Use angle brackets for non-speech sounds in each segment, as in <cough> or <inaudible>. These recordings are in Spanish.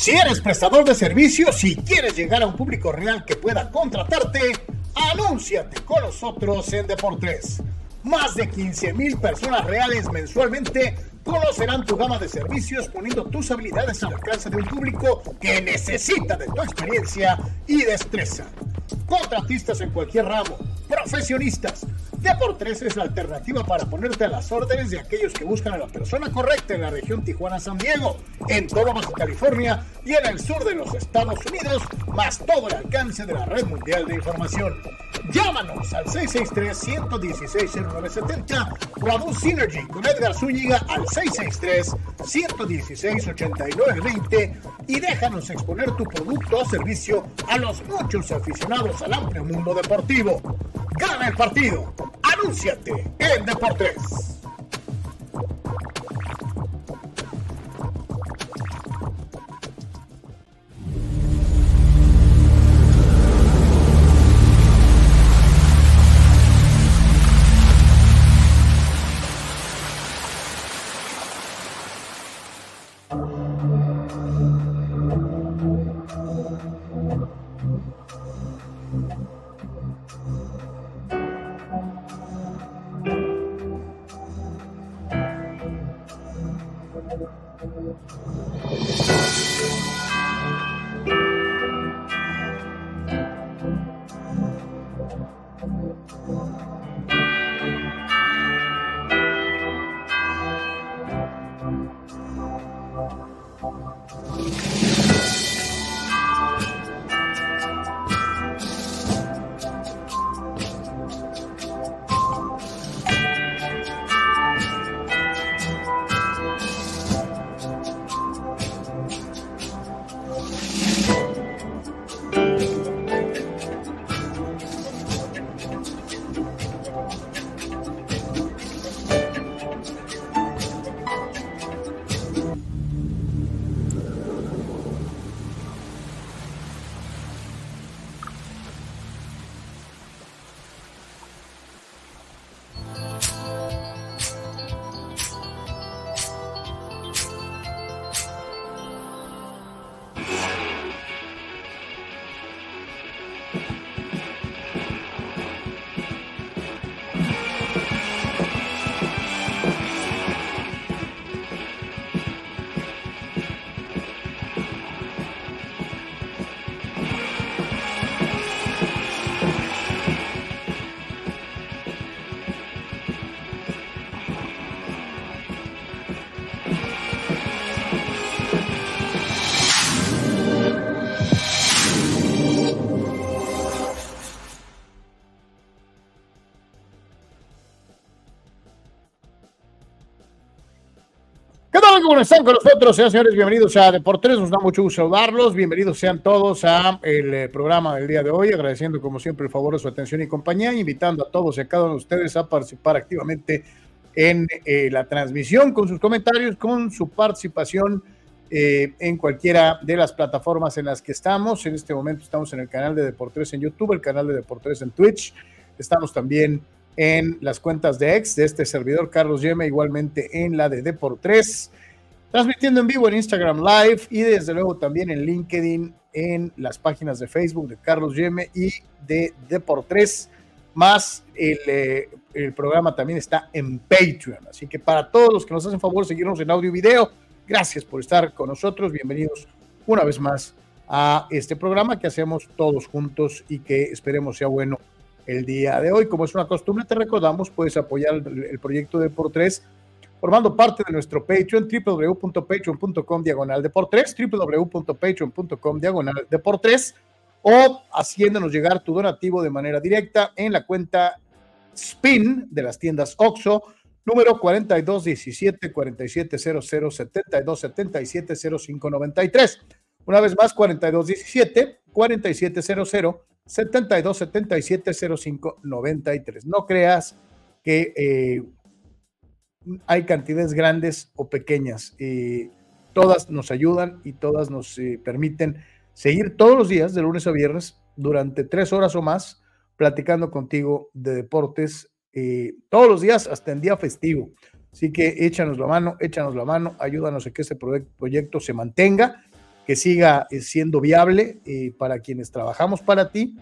Si eres prestador de servicios y quieres llegar a un público real que pueda contratarte, anúnciate con nosotros en Deportes. Más de 15 mil personas reales mensualmente conocerán tu gama de servicios poniendo tus habilidades al alcance de un público que necesita de tu experiencia y destreza. Contratistas en cualquier ramo, profesionistas, Deportes es la alternativa para ponerte a las órdenes de aquellos que buscan a la persona correcta en la región Tijuana-San Diego, en todo Baja California y en el sur de los Estados Unidos, más todo el alcance de la red mundial de información. Llámanos al 663-116-0970 o a Synergy con Edgar Zúñiga al 663-116-8920 y déjanos exponer tu producto o servicio a los muchos aficionados al amplio mundo deportivo. Gana el partido. Anúnciate en Deportes. ¿Cómo están con nosotros? Sean señores, bienvenidos a Deportes. Nos da mucho gusto saludarlos. Bienvenidos sean todos a el eh, programa del día de hoy. Agradeciendo, como siempre, el favor de su atención y compañía. Invitando a todos y a cada uno de ustedes a participar activamente en eh, la transmisión con sus comentarios, con su participación eh, en cualquiera de las plataformas en las que estamos. En este momento estamos en el canal de Deportes en YouTube, el canal de Deportes en Twitch. Estamos también en las cuentas de ex de este servidor Carlos Yeme, igualmente en la de Deportes transmitiendo en vivo en Instagram Live y desde luego también en LinkedIn, en las páginas de Facebook de Carlos Yeme y de Deportes, más el, eh, el, programa también está en Patreon. Así que para todos los que nos hacen favor seguirnos en audio y video, gracias por estar con nosotros. Bienvenidos una vez más a este programa que hacemos todos juntos y que esperemos sea bueno el día de hoy. Como es una costumbre, te recordamos, puedes apoyar el, el proyecto Deportes formando parte de nuestro Patreon, www.patreon.com diagonal de por tres, www.patreon.com diagonal de por tres, o haciéndonos llegar tu donativo de manera directa en la cuenta SPIN de las tiendas OXO, número 4217 4700 7277 0593. Una vez más, 4217 4700 7277 0593. No creas que eh, hay cantidades grandes o pequeñas. y todas nos ayudan y todas nos eh, permiten seguir todos los días, de lunes a viernes, durante tres horas o más, platicando contigo de deportes, eh, todos los días hasta en día festivo. Así que échanos la mano, échanos la mano, ayúdanos a que este proyecto se mantenga que siga eh, siendo viable eh, para quienes trabajamos para ti.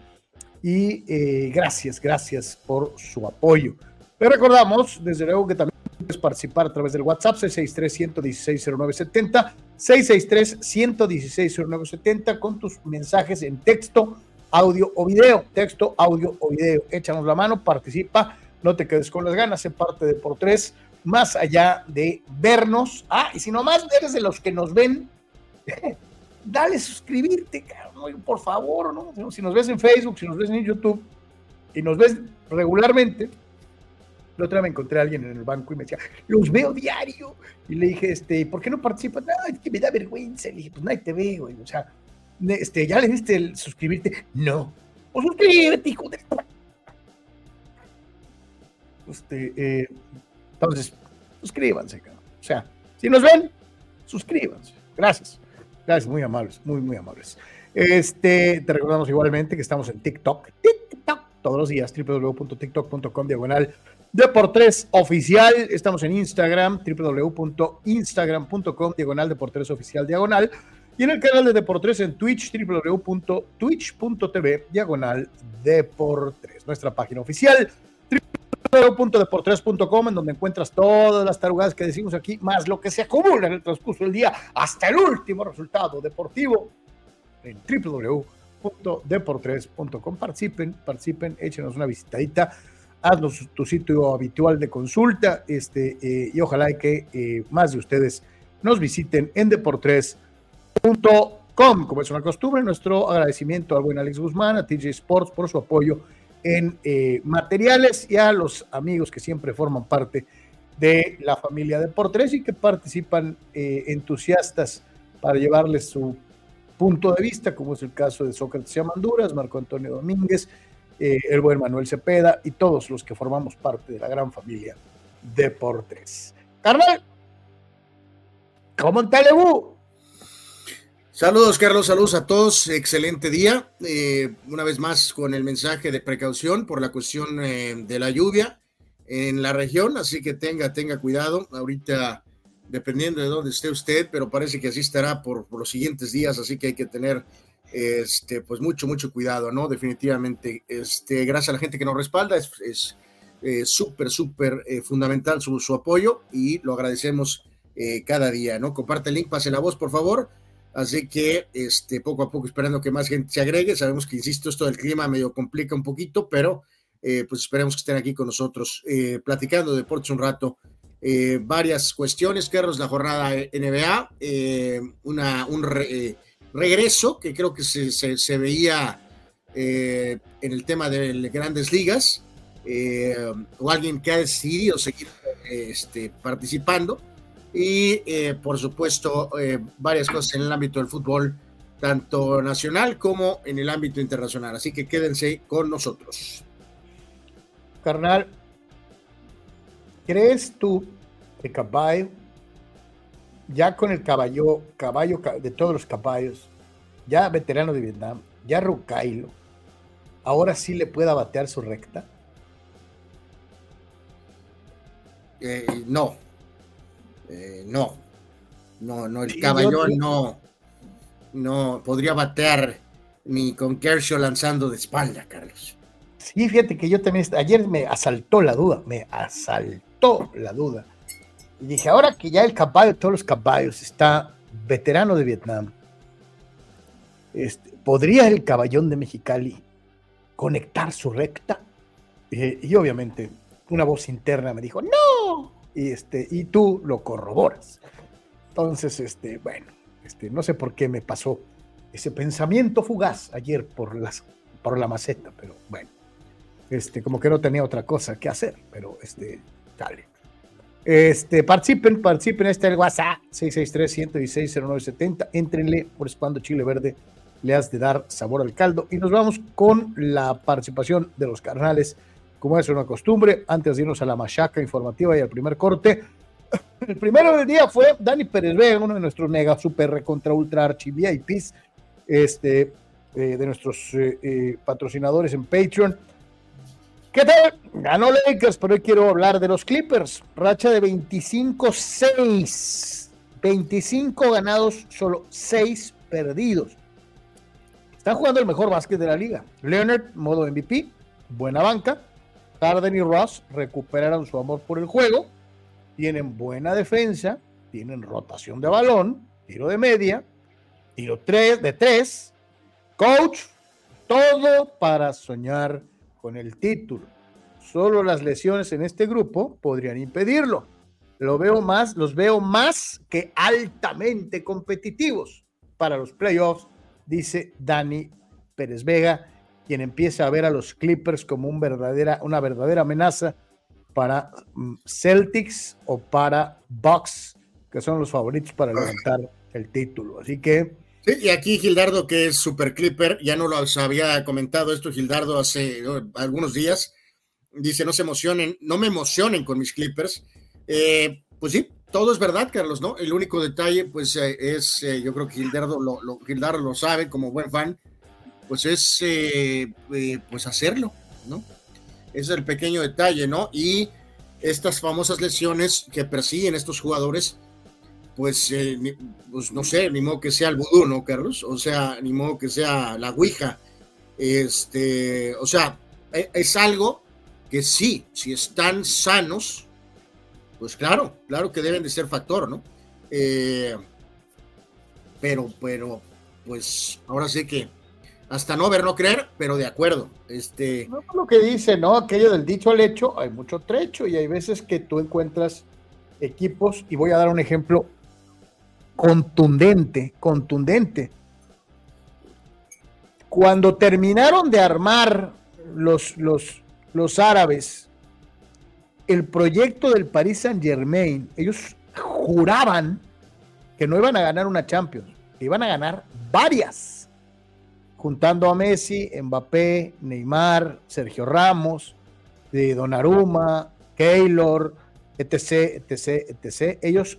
Y eh, gracias, gracias por su apoyo. Le recordamos, desde luego, que también puedes participar a través del WhatsApp 663-116-0970, 663-116-0970 con tus mensajes en texto, audio o video. Texto, audio o video. Échanos la mano, participa, no te quedes con las ganas, sé parte de por tres, más allá de vernos. Ah, y si nomás eres de los que nos ven, <laughs> dale suscribirte, por favor. Si nos ves en Facebook, si nos ves en YouTube y nos ves regularmente, la otra me encontré a alguien en el banco y me decía, los veo diario. Y le dije, este, ¿por qué no participas? No, es que me da vergüenza. Le dije, pues nadie te ve, güey. O sea, este, ¿ya le diste el suscribirte? No. Pues suscríbete, hijo de... Este, eh, entonces, suscríbanse, cabrón. O sea, si nos ven, suscríbanse. Gracias. Gracias, muy amables, muy, muy amables. Este, te recordamos igualmente que estamos en TikTok, TikTok, todos los días, www.tiktok.com diagonal de oficial. Estamos en Instagram, www.instagram.com diagonal de por tres oficial diagonal. Y en el canal de Deportes en Twitch, www.twitch.tv diagonal Deportes. Nuestra página oficial, www.deportres.com, en donde encuentras todas las tarugadas que decimos aquí, más lo que se acumula en el transcurso del día hasta el último resultado deportivo en www.deportres.com. Participen, participen, échenos una visitadita, haznos tu sitio habitual de consulta este, eh, y ojalá que eh, más de ustedes nos visiten en deportres.com. Como es una costumbre, nuestro agradecimiento al buen Alex Guzmán, a TJ Sports por su apoyo en eh, materiales y a los amigos que siempre forman parte de la familia de Portres y que participan entusiastas para llevarles su punto de vista, como es el caso de Sócrates y Amanduras, Marco Antonio Domínguez, eh, el buen Manuel Cepeda y todos los que formamos parte de la gran familia de Portres. Carnal, ¿cómo en Saludos, Carlos, saludos a todos. Excelente día. Eh, una vez más con el mensaje de precaución por la cuestión eh, de la lluvia en la región, así que tenga, tenga cuidado. Ahorita, dependiendo de dónde esté usted, pero parece que así estará por, los siguientes días, así que hay que tener este, pues mucho, mucho cuidado, ¿no? Definitivamente. Este, gracias a la gente que nos respalda, es, es eh, súper, súper fundamental su, apoyo y lo agradecemos cada día, ¿no? Comparte el link, pase la voz, por favor Así que este, poco a poco esperando que más gente se agregue. Sabemos que, insisto, esto del clima medio complica un poquito, pero eh, pues esperemos que estén aquí con nosotros eh, platicando de deportes un rato. Eh, varias cuestiones, Carlos, la jornada NBA, una, un regreso que creo que se, veía en el tema de grandes ligas, o alguien que ha decidido seguir este, participando y eh, por supuesto eh, varias cosas en el ámbito del fútbol, tanto nacional como en el ámbito internacional. Así que quédense con nosotros. Carnal, ¿crees tú que caballo, ya con el caballo, caballo de todos los caballos, ya veterano de Vietnam, ya Rucailo, ahora sí le pueda batear su recta? Eh, no, eh, no, no, no, el caballón no, no podría batear ni con Kershaw lanzando de espalda, Carlos. Sí, fíjate que yo también, ayer me asaltó la duda, me asaltó la duda. Y dije, ahora que ya el caballo, todos los caballos, está veterano de Vietnam, este, ¿podría el caballón de Mexicali conectar su recta? y obviamente una voz interna me dijo, no, y, este, y tú lo corroboras. Entonces, este, bueno, este, no sé por qué me pasó ese pensamiento fugaz ayer por, las, por la maceta, pero bueno, este, como que no tenía otra cosa que hacer, pero este, dale. Este, participen, participen, este el WhatsApp 663-116-0970, entrenle, por eso cuando Chile Verde le has de dar sabor al caldo. Y nos vamos con la participación de los carnales como es una costumbre, antes de irnos a la machaca informativa y al primer corte. <coughs> El primero del día fue Dani Pérez Vega, uno de nuestros mega super recontra ultra archi VIPs, este, eh, de nuestros eh, eh, patrocinadores en Patreon. ¿Qué tal? Ganó Lakers, pero hoy quiero hablar de los Clippers. Racha de 25-6. 25 ganados, solo 6 perdidos. Están jugando el mejor básquet de la liga. Leonard, modo MVP, buena banca. Harden y Ross recuperaron su amor por el juego. Tienen buena defensa, tienen rotación de balón, tiro de media, tiro tres, de tres. Coach, todo para soñar con el título. Solo las lesiones en este grupo podrían impedirlo. Lo veo más, los veo más que altamente competitivos para los playoffs, dice Dani Pérez Vega, quien empieza a ver a los Clippers como una verdadera amenaza para mm, Celtics o para Bucks, que son los favoritos para levantar el título. Así que. Sí, y aquí Gildardo, que es super Clipper, ya no lo había comentado esto Gildardo hace algunos días. Dice: No se emocionen, no me emocionen con mis Clippers. Eh, pues sí, todo es verdad, Carlos, ¿no? El único detalle, pues, eh, es, eh, yo creo que Gildardo lo, lo, Gildardo lo sabe como buen fan, pues es, pues, hacerlo, ¿no? Ese es el pequeño detalle, ¿no? Y estas famosas lesiones que persiguen estos jugadores, pues, pues no sé, ni modo que sea el vudú, ¿no, Carlos? O sea, ni modo que sea la ouija. Este, o sea, e, es algo que sí, si están sanos, pues claro, claro que deben de ser factor, ¿no? Eh, pero, pero, pues ahora sí que hasta no ver, no creer, pero de acuerdo. Este... No, lo que dice, ¿no? Aquello del dicho al hecho, hay mucho trecho y hay veces que tú encuentras equipos, y voy a dar un ejemplo contundente, contundente. Cuando terminaron de armar los, los, los árabes el proyecto del Paris Saint Germain, ellos juraban que no iban a ganar una Champions, que iban a ganar varias, juntando a Messi, Mbappé, Neymar, Sergio Ramos, de Donnarumma, Keylor, etc, etc, etc. Ellos,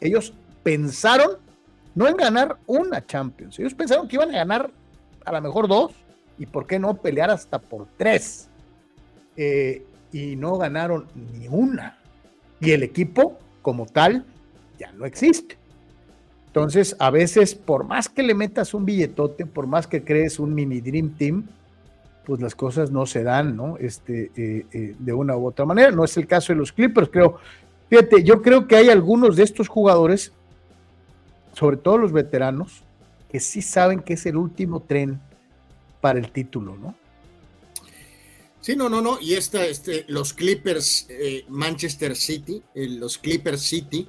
ellos pensaron no en ganar una Champions, ellos pensaron que iban a ganar a lo mejor dos y por qué no pelear hasta por tres. Eh, y no ganaron ni una. Y el equipo como tal ya no existe. Entonces, a veces, por más que le metas un billetote, por más que crees un mini Dream Team, pues las cosas no se dan, ¿no? Este, eh, eh, de una u otra manera. No es el caso de los Clippers, creo. Fíjate, yo creo que hay algunos de estos jugadores, sobre todo los veteranos, que sí saben que es el último tren para el título, ¿no? Sí, no, no, no. Y esta, este, los Clippers eh, Manchester City, los Clippers City,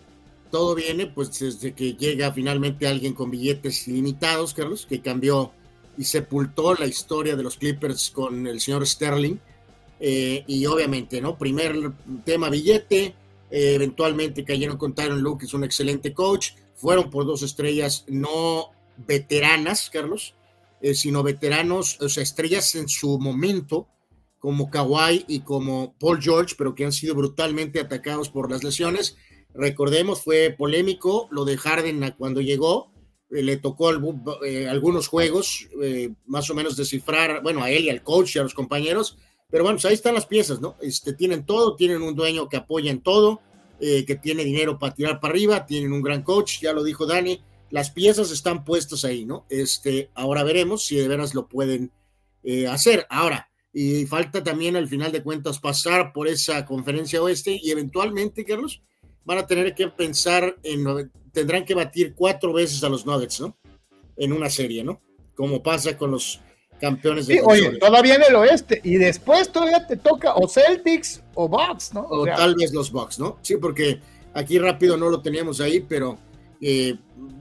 todo viene pues desde que llega finalmente alguien con billetes limitados, Carlos, que cambió y sepultó la historia de los Clippers con el señor Sterling. Eh, y obviamente, ¿no? Primer tema billete, eh, eventualmente cayeron con Tyron Luke, que es un excelente coach, fueron por dos estrellas no veteranas, Carlos, sino veteranos, o sea, estrellas en su momento, como Kawhi y como Paul George, pero que han sido brutalmente atacados por las lesiones. Recordemos, fue polémico lo de Harden cuando llegó, eh, le tocó eh, algunos juegos, eh, más o menos descifrar, bueno, a él y al coach y a los compañeros, pero bueno, pues ahí están las piezas, ¿no? Este, tienen todo, tienen un dueño que apoya en todo, que tiene dinero para tirar para arriba, tienen un gran coach, ya lo dijo Dani, las piezas están puestas ahí, ¿no? Este, ahora veremos si de veras lo pueden hacer. Ahora, y falta también al final de cuentas pasar por esa conferencia oeste y eventualmente, Carlos, van a tener que pensar en, tendrán que batir cuatro veces a los Nuggets, ¿no? En una serie, ¿no? Como pasa con los campeones de sí, Oye, todavía en el oeste y después todavía te toca o Celtics o Bucks, ¿no? O, tal vez los Bucks, ¿no? Sí, porque aquí rápido no lo teníamos ahí, pero eh,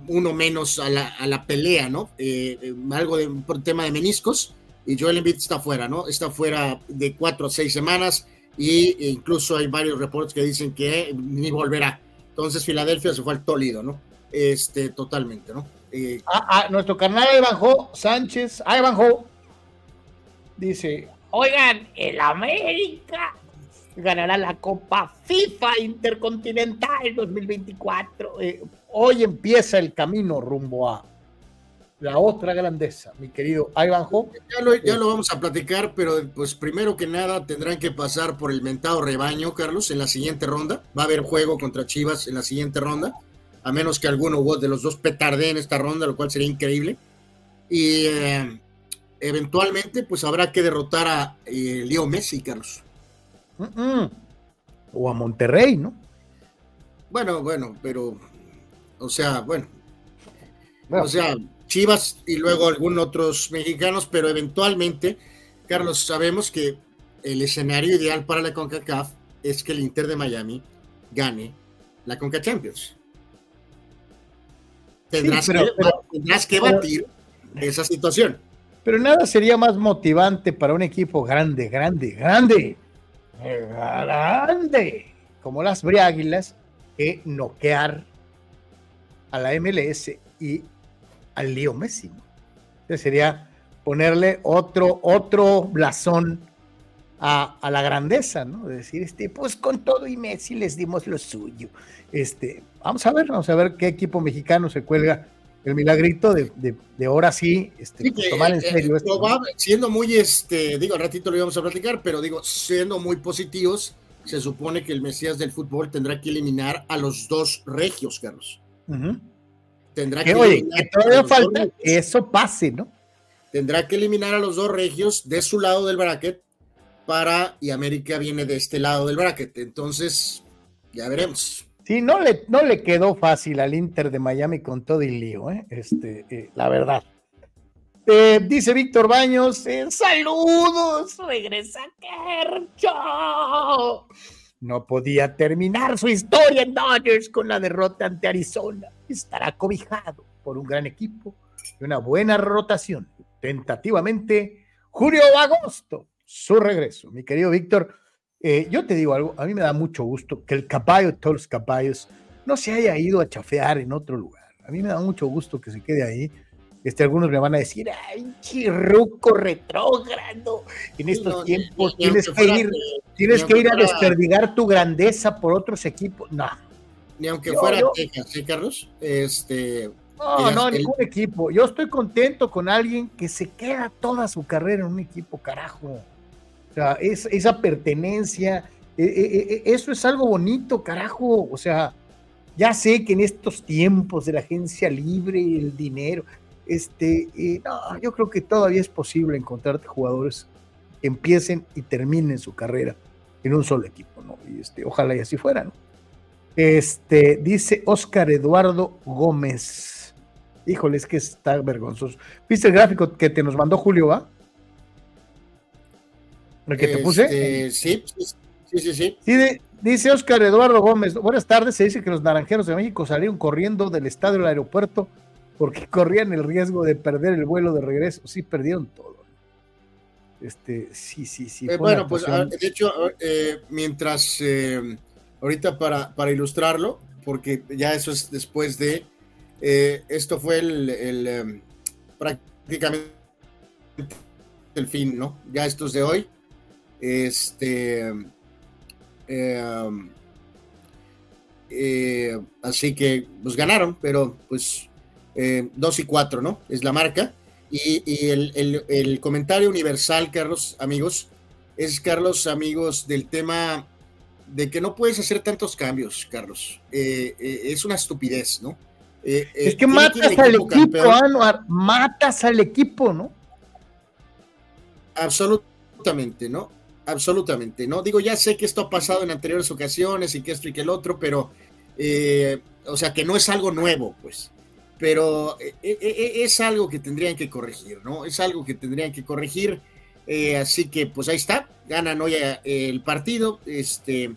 uno menos a la, a la pelea, ¿no? Eh, eh, algo de por tema de meniscos y Joel Embiid está fuera, ¿no? Está fuera de cuatro a seis semanas y e incluso hay varios reportes que dicen que ni volverá. Entonces Filadelfia se fue al Toledo, ¿no? Este, totalmente, ¿no? Eh, ah, ah, nuestro carnal Evanjo Sánchez, ah, Evanjo, dice, oigan, el América ganará la Copa FIFA Intercontinental 2024. Eh, hoy empieza el camino rumbo a la otra grandeza, mi querido Ivanhoe. Ya lo, ya lo vamos a platicar, pero pues primero que nada tendrán que pasar por el mentado rebaño, Carlos, en la siguiente ronda. Va a haber juego contra Chivas en la siguiente ronda. a menos que alguno de los dos petarde en esta ronda, lo cual sería increíble. Y eh, eventualmente, pues habrá que derrotar a eh, Leo Messi, Carlos. O a Monterrey, ¿no? Bueno, bueno, pero, o sea, bueno. O sea, Chivas y luego algunos otros mexicanos, pero eventualmente, Carlos, sabemos que el escenario ideal para la CONCACAF es que el Inter de Miami gane la CONCA Champions. Tendrás, que, batir esa situación. Pero nada sería más motivante para un equipo grande, grande, grande, grande, como las Briáguilas, que noquear a la MLS y al Lío Messi. sería ponerle otro, otro blasón a, la grandeza, ¿no? decir, este, pues con todo y Messi les dimos lo suyo. Este, vamos a ver, vamos a ver qué equipo mexicano se cuelga el milagrito de, de, ahora sí, este, tomar en eh, serio. esto. siendo muy, este, digo, al ratito lo íbamos a platicar, pero digo, siendo muy positivos, se supone que el Mesías del fútbol tendrá que eliminar a los dos regios, Carlos. Tendrá que, oye, que todavía falta que eso pase, ¿no? Tendrá que eliminar a los dos regios de su lado del bracket para, y América viene de este lado del bracket. Entonces, ya veremos. Sí, no le, no le quedó fácil al Inter de Miami con todo el lío, ¿eh? este, eh, la verdad. Eh, dice Víctor Baños, saludos, regresa Kercho. No podía terminar su historia en Dodgers con la derrota ante Arizona. Estará cobijado por un gran equipo y una buena rotación. Tentativamente, julio o agosto su regreso. Mi querido Víctor, eh, yo te digo algo, a mí me da mucho gusto que el caballo de todos los caballos no se haya ido a chafear en otro lugar. A mí me da mucho gusto que se quede ahí. Este, algunos me van a decir, ay, chirruco retrógrado. En estos tiempos tienes, que ir, tienes que ir a desperdigar tu grandeza por otros equipos. No. Ni aunque fuera Texas, ¿sí, Carlos? Este, no, no, ningún equipo. Yo estoy contento con alguien que se queda toda su carrera en un equipo, carajo esa pertenencia, e, e, e, eso es algo bonito, carajo. O sea, ya sé que en estos tiempos de la agencia libre, el dinero, este, yo creo que todavía es posible encontrarte jugadores que empiecen y terminen su carrera en un solo equipo, ¿no? Y este, ojalá y así fuera. Este, dice Oscar Eduardo Gómez. Híjole, es que está vergonzoso. ¿Viste el gráfico que te nos mandó Julio, va? ¿El que te puse? Este, sí, sí, sí, sí. dice Oscar Eduardo Gómez, buenas tardes, se dice que los naranjeros de México salieron corriendo del estadio al aeropuerto porque corrían el riesgo de perder el vuelo de regreso. Sí, perdieron todo. Este, sí, sí, sí. Eh, bueno, pues ah, de hecho, eh, mientras, eh, ahorita para, para ilustrarlo, porque ya eso es después de, esto fue el, el prácticamente el fin, ¿no? Ya esto es de hoy. Este. Em, eh, así que, pues ganaron, pero pues eh, dos y cuatro, ¿no? Es la marca. Y, el, comentario universal, Carlos, amigos, es, Carlos, amigos, del tema de que no puedes hacer tantos cambios, Carlos. Eh, es una estupidez, ¿no? es que matas al equipo, Anuar, matas al equipo, ¿no? Absolutamente, ¿no? Absolutamente, ¿no? Digo, ya sé que esto ha pasado en anteriores ocasiones y que esto y que el otro, pero, eh, o sea, que no es algo nuevo, pues, pero eh, eh, es algo que tendrían que corregir, ¿no? Es algo que tendrían que corregir, así que, pues ahí está, ganan hoy el partido, este,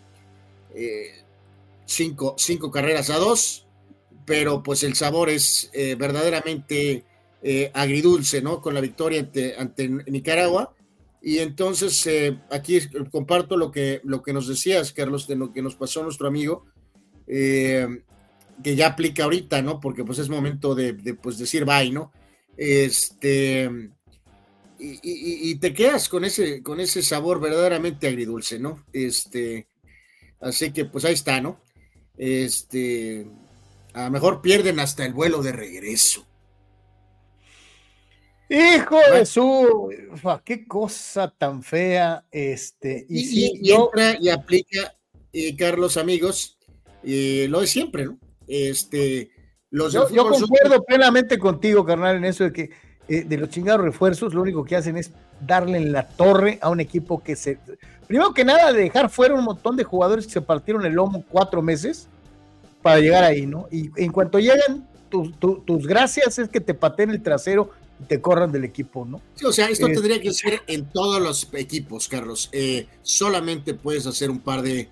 cinco, cinco carreras a dos, pero pues el sabor es verdaderamente agridulce, ¿no? Con la victoria ante Nicaragua y entonces eh, aquí comparto lo que, lo que nos decías, Carlos, de lo que nos pasó nuestro amigo, eh, que ya aplica ahorita, ¿no? Porque pues es momento de, pues, decir bye, ¿no? Este, y, te quedas con ese, con ese sabor verdaderamente agridulce, ¿no? Este, así que pues ahí está, ¿no? Este, a lo mejor pierden hasta el vuelo de regreso. Hijo de su, qué cosa tan fea, este, y, y, entra y aplica, eh, Carlos, amigos, eh, lo de siempre, ¿no? Este, los yo, yo concuerdo plenamente contigo, carnal, en eso de que eh, de los chingados refuerzos, lo único que hacen es darle en la torre a un equipo que se. Primero que nada, dejar fuera un montón de jugadores que se partieron el lomo cuatro meses para llegar ahí, ¿no? Y en cuanto llegan, tus gracias es que te pateen el trasero y te corran del equipo, ¿no? Sí, o sea, esto tendría que ser en todos los equipos, Carlos. Eh, solamente puedes hacer un par de eh,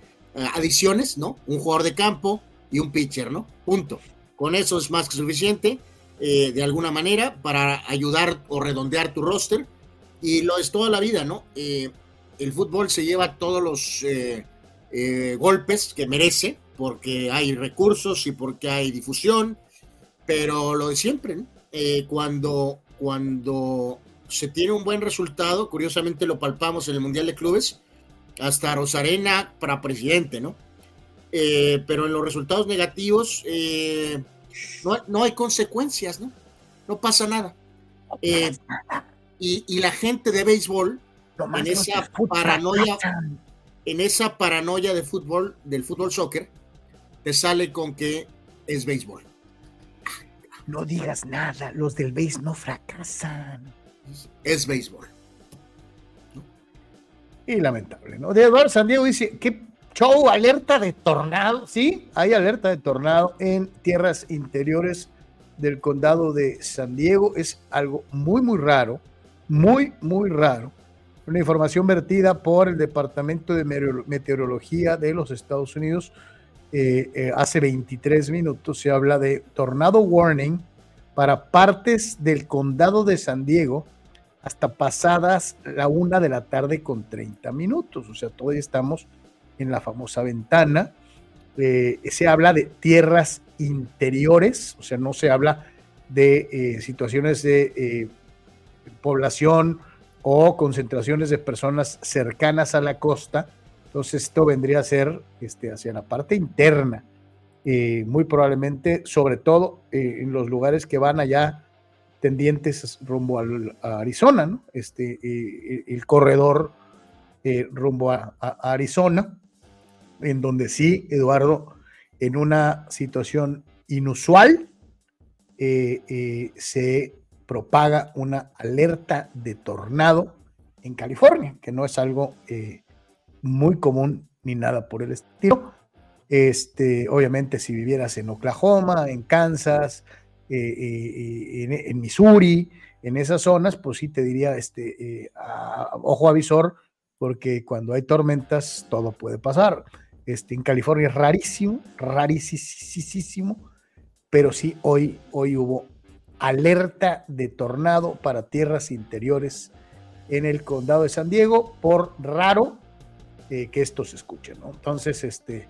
adiciones, ¿no? Un jugador de campo y un pitcher, ¿no? Punto. Con eso es más que suficiente, eh, de alguna manera, para ayudar o redondear tu roster. Y lo es toda la vida, ¿no? el fútbol se lleva todos los golpes que merece, porque hay recursos y porque hay difusión pero lo de siempre, eh, cuando, cuando se tiene un buen resultado, curiosamente lo palpamos en el Mundial de Clubes, hasta Rosarena para presidente, ¿no? Eh, pero en los resultados negativos eh, no, hay consecuencias, ¿no? No pasa nada. y, la gente de béisbol, en esa paranoia, en esa paranoia de fútbol, del fútbol soccer, te sale con que es béisbol no digas nada, los del béis no fracasan. Es béisbol. Y lamentable, ¿no? De Eduardo San Diego dice, ¿qué show? Alerta de tornado. Sí, hay alerta de tornado en tierras interiores del condado de San Diego. Es algo muy, muy raro, muy, muy raro. Una información vertida por el Departamento de Meteorología de los Estados Unidos eh, eh, hace 23 minutos se habla de tornado warning para partes del condado de San Diego hasta pasadas la una de la tarde con 30 minutos. O sea, todavía estamos en la famosa ventana. Eh, se habla de tierras interiores, o sea, no se habla de situaciones de población o concentraciones de personas cercanas a la costa, entonces esto vendría a ser este, hacia la parte interna, eh, muy probablemente, sobre todo eh, en los lugares que van allá tendientes rumbo a Arizona, ¿no? Este, eh, el corredor rumbo a, Arizona, en donde sí, Eduardo, en una situación inusual, se propaga una alerta de tornado en California, que no es algo muy común ni nada por el estilo. Este, obviamente, si vivieras en Oklahoma, en Kansas, eh, eh, eh, en, Missouri, en esas zonas, pues sí te diría, este, ojo avisor, porque cuando hay tormentas todo puede pasar. Este, en California es rarísimo, rarísimo, pero sí hoy, hoy hubo alerta de tornado para tierras interiores en el condado de San Diego, por raro, eh, que esto se escuche, ¿no? Entonces, este,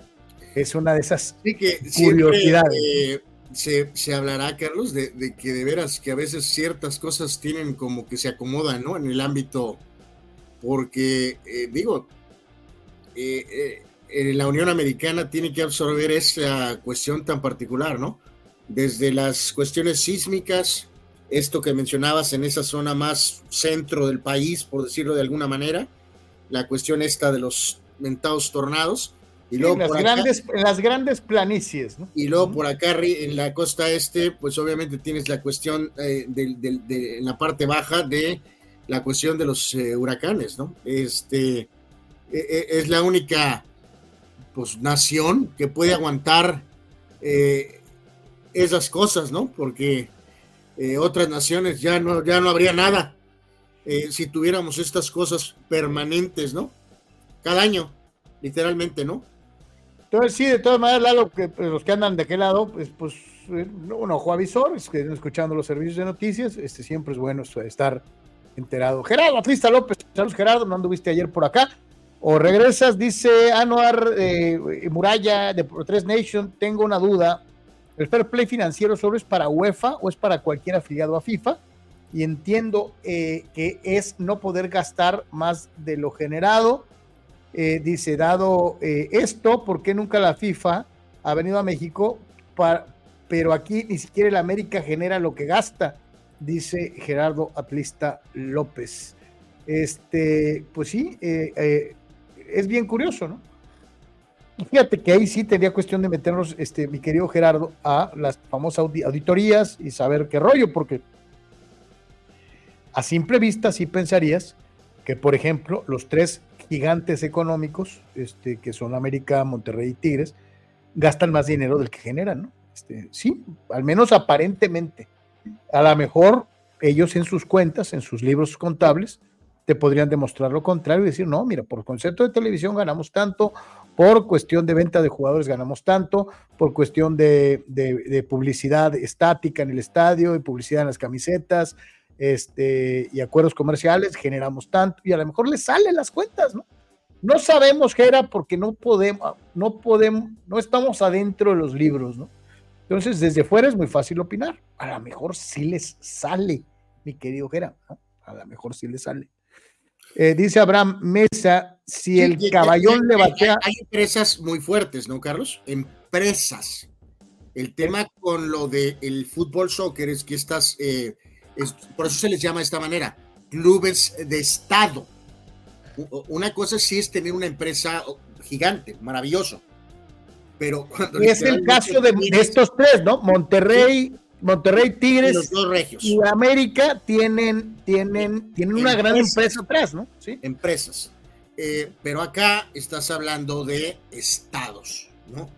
es una de esas curiosidades. Eh, se, hablará, Carlos, de, que de veras que a veces ciertas cosas tienen como que se acomodan, ¿no? En el ámbito, porque, eh, digo, la Unión Americana tiene que absorber esa cuestión tan particular, ¿no? Desde las cuestiones sísmicas, esto que mencionabas en esa zona más centro del país, por decirlo de alguna manera, la cuestión esta de los mentados tornados. Y luego en, las grandes, en las grandes planicies. ¿no? Y luego por acá en la costa este, pues obviamente tienes la cuestión eh, de, en la parte baja de la cuestión de los eh, huracanes, ¿no? Este e, e, es la única pues nación que puede aguantar eh, esas cosas, ¿no? Porque otras naciones ya no, ya no habría nada. Eh, si tuviéramos estas cosas permanentes, ¿no? Cada año, literalmente, ¿no? Entonces, sí, de todas maneras, Lalo, que, pues, los que andan de aquel lado, pues, pues eh, un ojo avisor, es escuchando los servicios de noticias, este siempre es bueno estar enterado. Gerardo Atlista López, saludos Gerardo, no anduviste ayer por acá. O regresas, dice Anuar eh, Muralla de Tres Nation, tengo una duda. ¿El fair play financiero solo es para UEFA o es para cualquier afiliado a FIFA? Y entiendo eh, que es no poder gastar más de lo generado. Eh, dice, dado eh, esto, ¿por qué nunca la FIFA ha venido a México? Para, pero aquí ni siquiera el América genera lo que gasta, dice Gerardo Atlista López. Este, pues sí, es bien curioso, ¿no? fíjate que ahí sí tendría cuestión de meternos, este, mi querido Gerardo, a las famosas auditorías y saber qué rollo, porque a simple vista sí pensarías que, por ejemplo, los tres gigantes económicos, este, que son América, Monterrey y Tigres, gastan más dinero del que generan, ¿no? Este, sí, al menos aparentemente. A lo mejor ellos en sus cuentas, en sus libros contables, te podrían demostrar lo contrario y decir, no, mira, por concepto de televisión ganamos tanto, por cuestión de venta de jugadores ganamos tanto, por cuestión de, de, publicidad estática en el estadio y publicidad en las camisetas este, y acuerdos comerciales generamos tanto y a lo mejor les salen las cuentas, ¿no? No sabemos qué era porque no podemos, no podemos, no estamos adentro de los libros, ¿no? Entonces, desde fuera es muy fácil opinar. A lo mejor sí les sale, mi querido Gera, a lo mejor sí les sale. Eh, dice Abraham Mesa, si el caballón le batea. Hay, empresas muy fuertes, ¿no, Carlos? Empresas. El tema con lo del fútbol soccer es que estas, eh, por eso se les llama de esta manera, clubes de Estado. Una cosa sí es tener una empresa gigante, maravilloso. Pero cuando. Es el caso de, estos tres, ¿no? Monterrey, Monterrey, Tigres y, América tienen, tienen, tienen una gran empresa atrás, ¿no? ¿Sí? Empresas. Eh, pero acá estás hablando de estados, ¿no?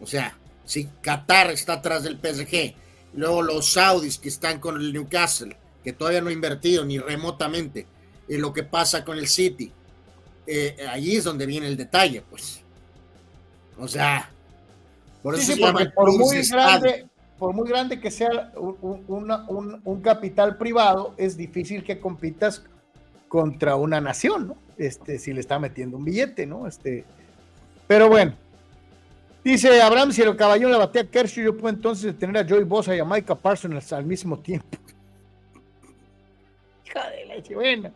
O sea, si Qatar está atrás del PSG, luego los saudis que están con el Newcastle, que todavía no ha invertido ni remotamente, y lo que pasa con el City, eh, allí es donde viene el detalle, pues. O sea, por eso por muy grande, por muy grande que sea un, capital privado, es difícil que compitas contra una nación, ¿no? Este, si le está metiendo un billete, ¿no? Este, pero bueno. Dice Abraham, si el caballón le batea a Kershaw, yo puedo entonces tener a Joey Bosa y a Micah Parsons al mismo tiempo. <laughs> Hija de leche, bueno.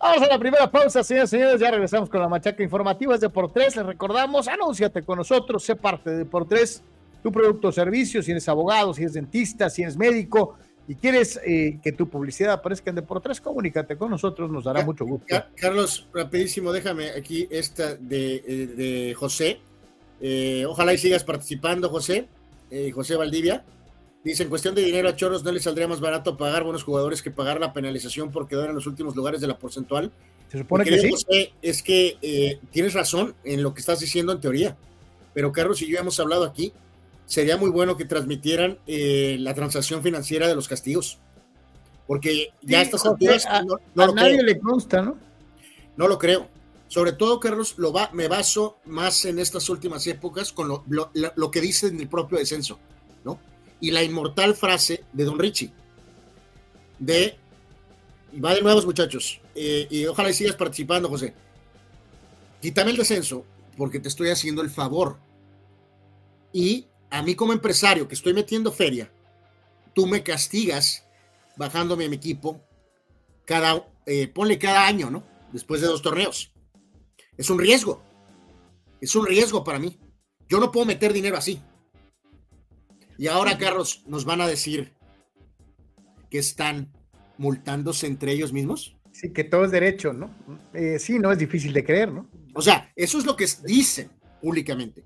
Vamos a la primera pausa, señores y señores. Ya regresamos con la machaca informativa. Es de por tres. Les recordamos, anúnciate con nosotros, sé parte de por tres tu producto o servicio, si eres abogado, si eres dentista, si eres médico y quieres eh, que tu publicidad aparezca en Deportes, comunícate con nosotros, nos dará mucho gusto. Carlos, rapidísimo, déjame aquí esta de, eh, José. Eh, ojalá y sigas participando, José. José Valdivia. Dice, en cuestión de dinero a Choros no le saldría más barato pagar buenos jugadores que pagar la penalización por quedar en los últimos lugares de la porcentual. Se supone que sí. José, es que tienes razón en lo que estás diciendo en teoría. Pero Carlos y yo hemos hablado aquí sería muy bueno que transmitieran eh, la transacción financiera de los castigos. Porque ya estas alturas a, nadie le consta, ¿no? No lo creo. Sobre todo, Carlos, me baso más en estas últimas épocas con lo, lo, que dice en el propio descenso, ¿no? Y la inmortal frase de Don Richie, de, y va de nuevos muchachos, eh, y ojalá y sigas participando, José. Quítame el descenso porque te estoy haciendo el favor. Y a mí como empresario que estoy metiendo feria, tú me castigas bajándome a mi equipo cada, eh, ponle cada año, ¿no? Después de dos torneos. Es un riesgo. Es un riesgo para mí. Yo no puedo meter dinero así. Y ahora, Carlos, nos van a decir que están multándose entre ellos mismos. Sí, que todo es derecho, ¿no? Eh, sí, no es difícil de creer, ¿no? O sea, eso es lo que dicen públicamente.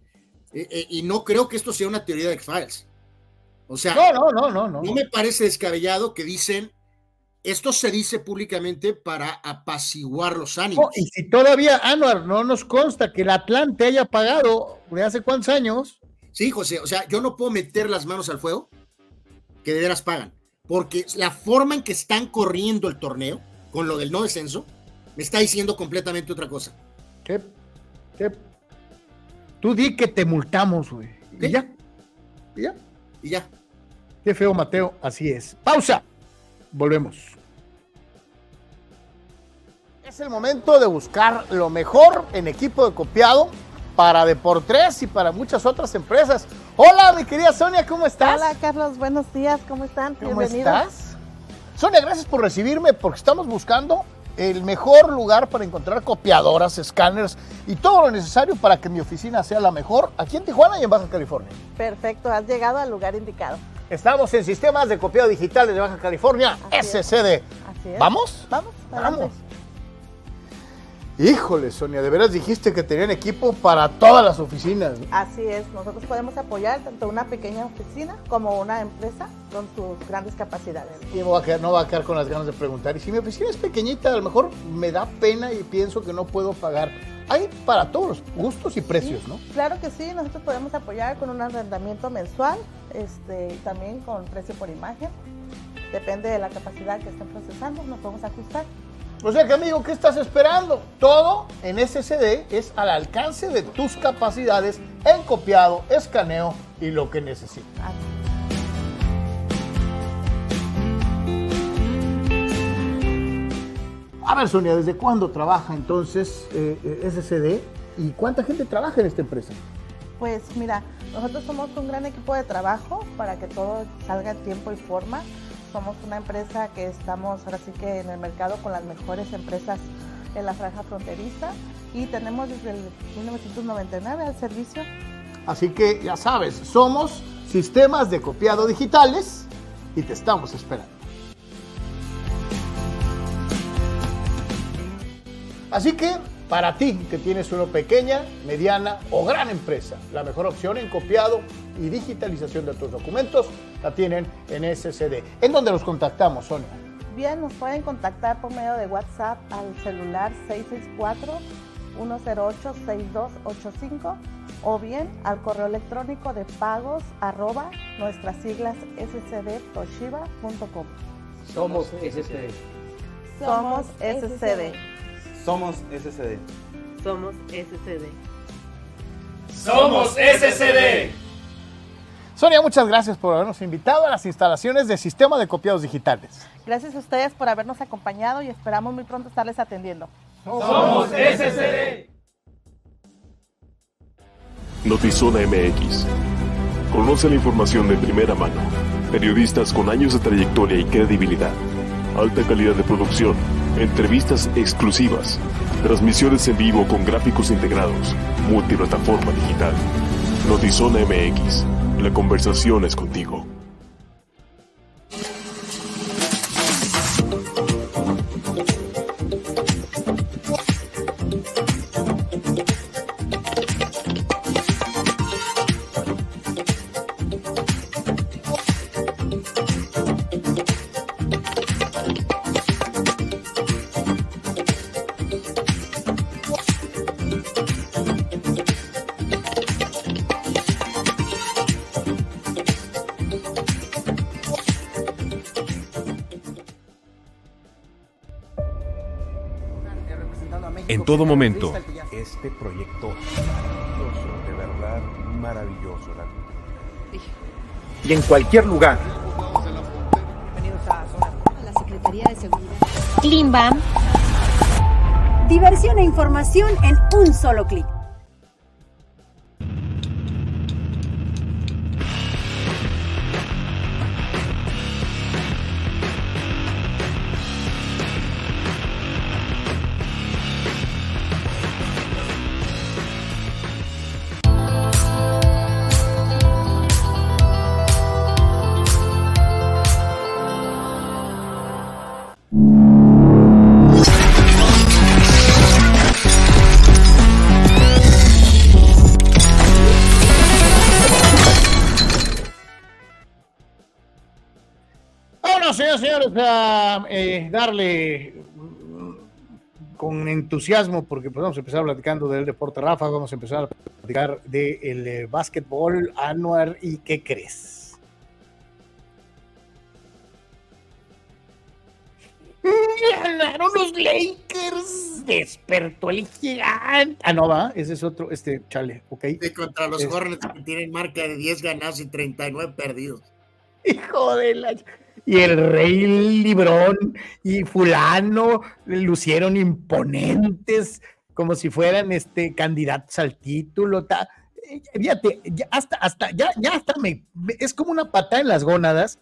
Eh, eh, y no creo que esto sea una teoría de X-Files. O sea, no, no, no, no, no. me parece descabellado que dicen, esto se dice públicamente para apaciguar los ánimos. y si todavía, Anuar, no nos consta que el Atlante haya pagado de hace cuántos años. Sí, José, o sea, yo no puedo meter las manos al fuego que de veras pagan, porque la forma en que están corriendo el torneo, con lo del no descenso, me está diciendo completamente otra cosa. ¿Qué? ¿Qué? Tú di que te multamos, güey. Y ya. Y ya. Y ya. Qué feo, Mateo. Así es. Pausa. Volvemos. Es el momento de buscar lo mejor en equipo de copiado para Deportes y para muchas otras empresas. Hola, mi querida Sonia, ¿cómo estás? Hola, Carlos, buenos días, ¿cómo están? ¿Cómo estás? Sonia, gracias por recibirme porque estamos buscando el mejor lugar para encontrar copiadoras, escáneres y todo lo necesario para que mi oficina sea la mejor aquí en Tijuana y en Baja California. Perfecto, has llegado al lugar indicado. Estamos en Sistemas de Copiado Digital de Baja California, SCD. Así es. ¿Vamos? Vamos, vamos. Híjole, Sonia, de veras dijiste que tenían equipo para todas las oficinas. Así es, nosotros podemos apoyar tanto una pequeña oficina como una empresa con sus grandes capacidades. Y no va, a quedar, no va a quedar con las ganas de preguntar. Y si mi oficina es pequeñita, a lo mejor me da pena y pienso que no puedo pagar. Hay para todos los gustos y precios, ¿no? Claro que sí, nosotros podemos apoyar con un arrendamiento mensual, este, también con precio por imagen. Depende de la capacidad que estén procesando, nos podemos ajustar. O sea que amigo, ¿qué estás esperando? Todo en SSD es al alcance de tus capacidades en copiado, escaneo y lo que necesites. A ver, Sonia, ¿desde cuándo trabaja entonces eh, eh SSD y cuánta gente trabaja en esta empresa? Pues mira, nosotros somos un gran equipo de trabajo para que todo salga en tiempo y forma. Somos una empresa que estamos ahora sí que en el mercado con las mejores empresas en la franja fronteriza y tenemos desde el 1999 al servicio. Así que ya sabes, somos sistemas de copiado digitales y te estamos esperando. Así que para ti que tienes una pequeña, mediana o gran empresa, la mejor opción en copiado y digitalización de tus documentos la tienen en SCD. ¿En dónde los contactamos, Sonia? Bien, nos pueden contactar por medio de WhatsApp al celular 664-108-6285 o bien al correo electrónico de pagos arroba nuestras siglas scdtoshiba.com. Somos SCD. Somos SCD. Somos SCD. Somos SCD. Somos SCD. Sonia, muchas gracias por habernos invitado a las instalaciones del Sistema de Copiados Digitales. Gracias a ustedes por habernos acompañado y esperamos muy pronto estarles atendiendo. Somos SCD. Notizona MX. Conoce la información de primera mano. Periodistas con años de trayectoria y credibilidad. Alta calidad de producción. Entrevistas exclusivas. Transmisiones en vivo con gráficos integrados. Multiplataforma digital. Notizona MX. La conversación es contigo. Todo momento. Este proyecto maravilloso, de verdad maravilloso. Y en cualquier lugar. La Secretaría de Seguridad. Klimbam. Diversión e información en un solo clic. Eh, darle mm, con entusiasmo, porque pues, vamos a empezar platicando del deporte Rafa, vamos a empezar a platicar del eh, básquetbol Anuar y ¿qué crees? Ganaron los Lakers, despertó el gigante. Ah, no va, ese es otro, este, chale, ok. Y contra los Es- Hornets que tienen marca de 10 ganados y 39 perdidos. Hijo de la... Y el rey Librón y fulano lucieron imponentes como si fueran este candidatos al título. eh, Fíjate, ya hasta, hasta, ya, ya hasta me, es como una patada en las gónadas,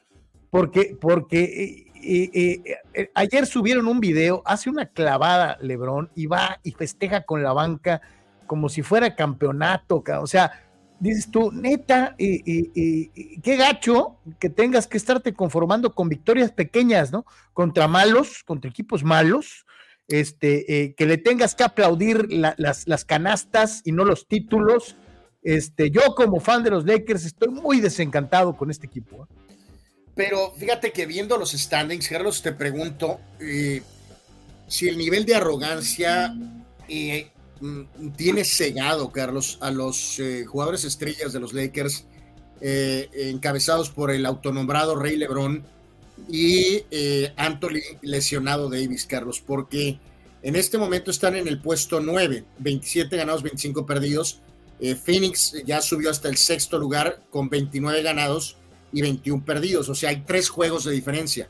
porque, porque eh, eh, ayer subieron un video, hace una clavada Lebrón y va y festeja con la banca como si fuera campeonato, ca- o sea, dices tú, neta, eh, eh, eh, qué gacho que tengas que estarte conformando con victorias pequeñas, ¿no? Contra malos, contra equipos malos, este, eh, que le tengas que aplaudir las, las, canastas y no los títulos. Este, yo como fan de los Lakers estoy muy desencantado con este equipo. ¿eh? Pero fíjate que viendo los standings, Carlos, te pregunto eh, si el nivel de arrogancia tiene cegado, Carlos, a los jugadores estrellas de los Lakers, encabezados por el autonombrado Rey Lebron y eh, Anthony lesionado Davis, Carlos, porque en este momento están en el puesto 9, 27 ganados, 25 perdidos. Eh, Phoenix ya subió hasta el sexto lugar con 29 ganados y 21 perdidos, o sea, hay tres juegos de diferencia.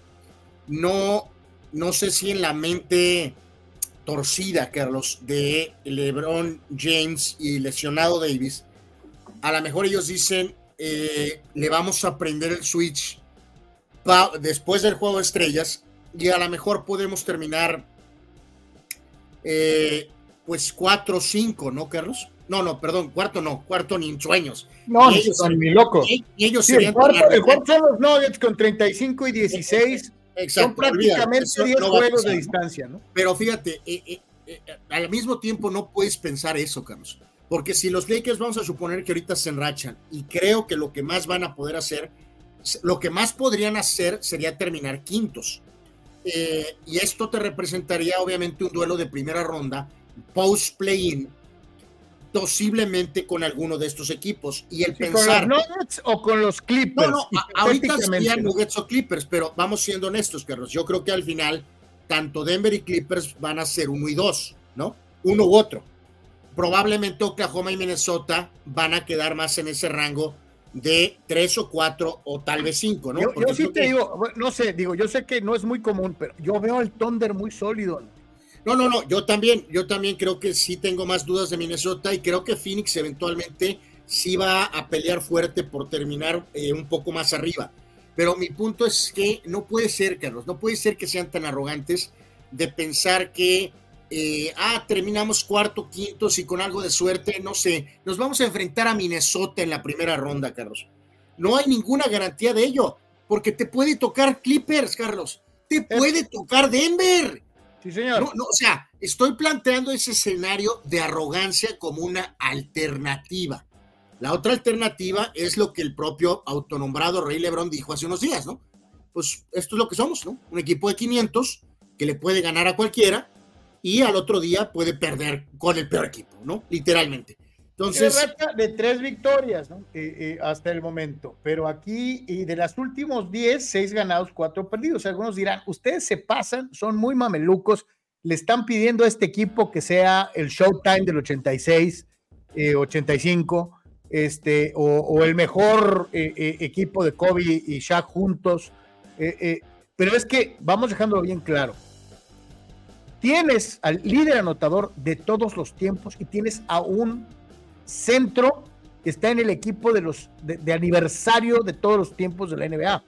No, no sé si en la mente torcida, Carlos, de LeBron James y lesionado Davis, a lo mejor ellos dicen, eh, le vamos a prender el switch después del juego de estrellas y a lo mejor podemos terminar eh, pues 4 5, ¿no, Carlos? No, no, perdón, cuarto no, cuarto ni en sueños. No, ellos, son ni locos. Y, ellos serían el cuarto, son los Nuggets con 35 y 16. Exacto, son prácticamente 10 juegos de distancia, ¿no? Pero fíjate, eh, eh, al mismo tiempo no puedes pensar eso, Carlos. Porque si los Lakers vamos a suponer que ahorita se enrachan y creo que lo que más van a poder hacer lo que más podrían hacer sería terminar quintos. Eh, y esto te representaría obviamente un duelo de primera ronda, post-play-in, posiblemente con alguno de estos equipos. Y el pensar. ¿Con los Nuggets o con los Clippers? No, no, ahorita serían Nuggets o Clippers, pero vamos siendo honestos, Carlos. Yo creo que al final, tanto Denver y Clippers van a ser uno y dos, ¿no? Uno u otro. Probablemente Oklahoma y Minnesota van a quedar más en ese rango de tres o cuatro o tal vez cinco, ¿no? Yo, sí te digo, no sé, digo, yo sé que no es muy común, pero yo veo al Thunder muy sólido. No, no, no, yo también, yo también creo que sí tengo más dudas de Minnesota y creo que Phoenix eventualmente sí va a pelear fuerte por terminar eh, un poco más arriba. Pero mi punto es que no puede ser, Carlos, no puede ser que sean tan arrogantes de pensar que eh, ah, terminamos cuarto, quinto, y con algo de suerte, no sé, nos vamos a enfrentar a Minnesota en la primera ronda, Carlos. No hay ninguna garantía de ello, porque te puede tocar Clippers, Carlos, te puede tocar Denver. Señor. No, o sea, estoy planteando ese escenario de arrogancia como una alternativa. La otra alternativa es lo que el propio autonombrado Rey Lebron dijo hace unos días, ¿no? Pues esto es lo que somos, ¿no? Un equipo de 500 que le puede ganar a cualquiera y al otro día puede perder con el peor equipo, ¿no? Literalmente. Entonces. de tres victorias. Eh, eh, hasta el momento. Pero aquí, y de las últimos diez, seis ganados, cuatro perdidos. Algunos dirán, ustedes se pasan, son muy mamelucos, le están pidiendo a este equipo que sea el Showtime del 86, 85, este, o, el mejor eh, equipo de Kobe y Shaq juntos. pero es que vamos dejándolo bien claro tienes al líder anotador de todos los tiempos y tienes a un centro que está en el equipo de los de, aniversario de todos los tiempos de la NBA.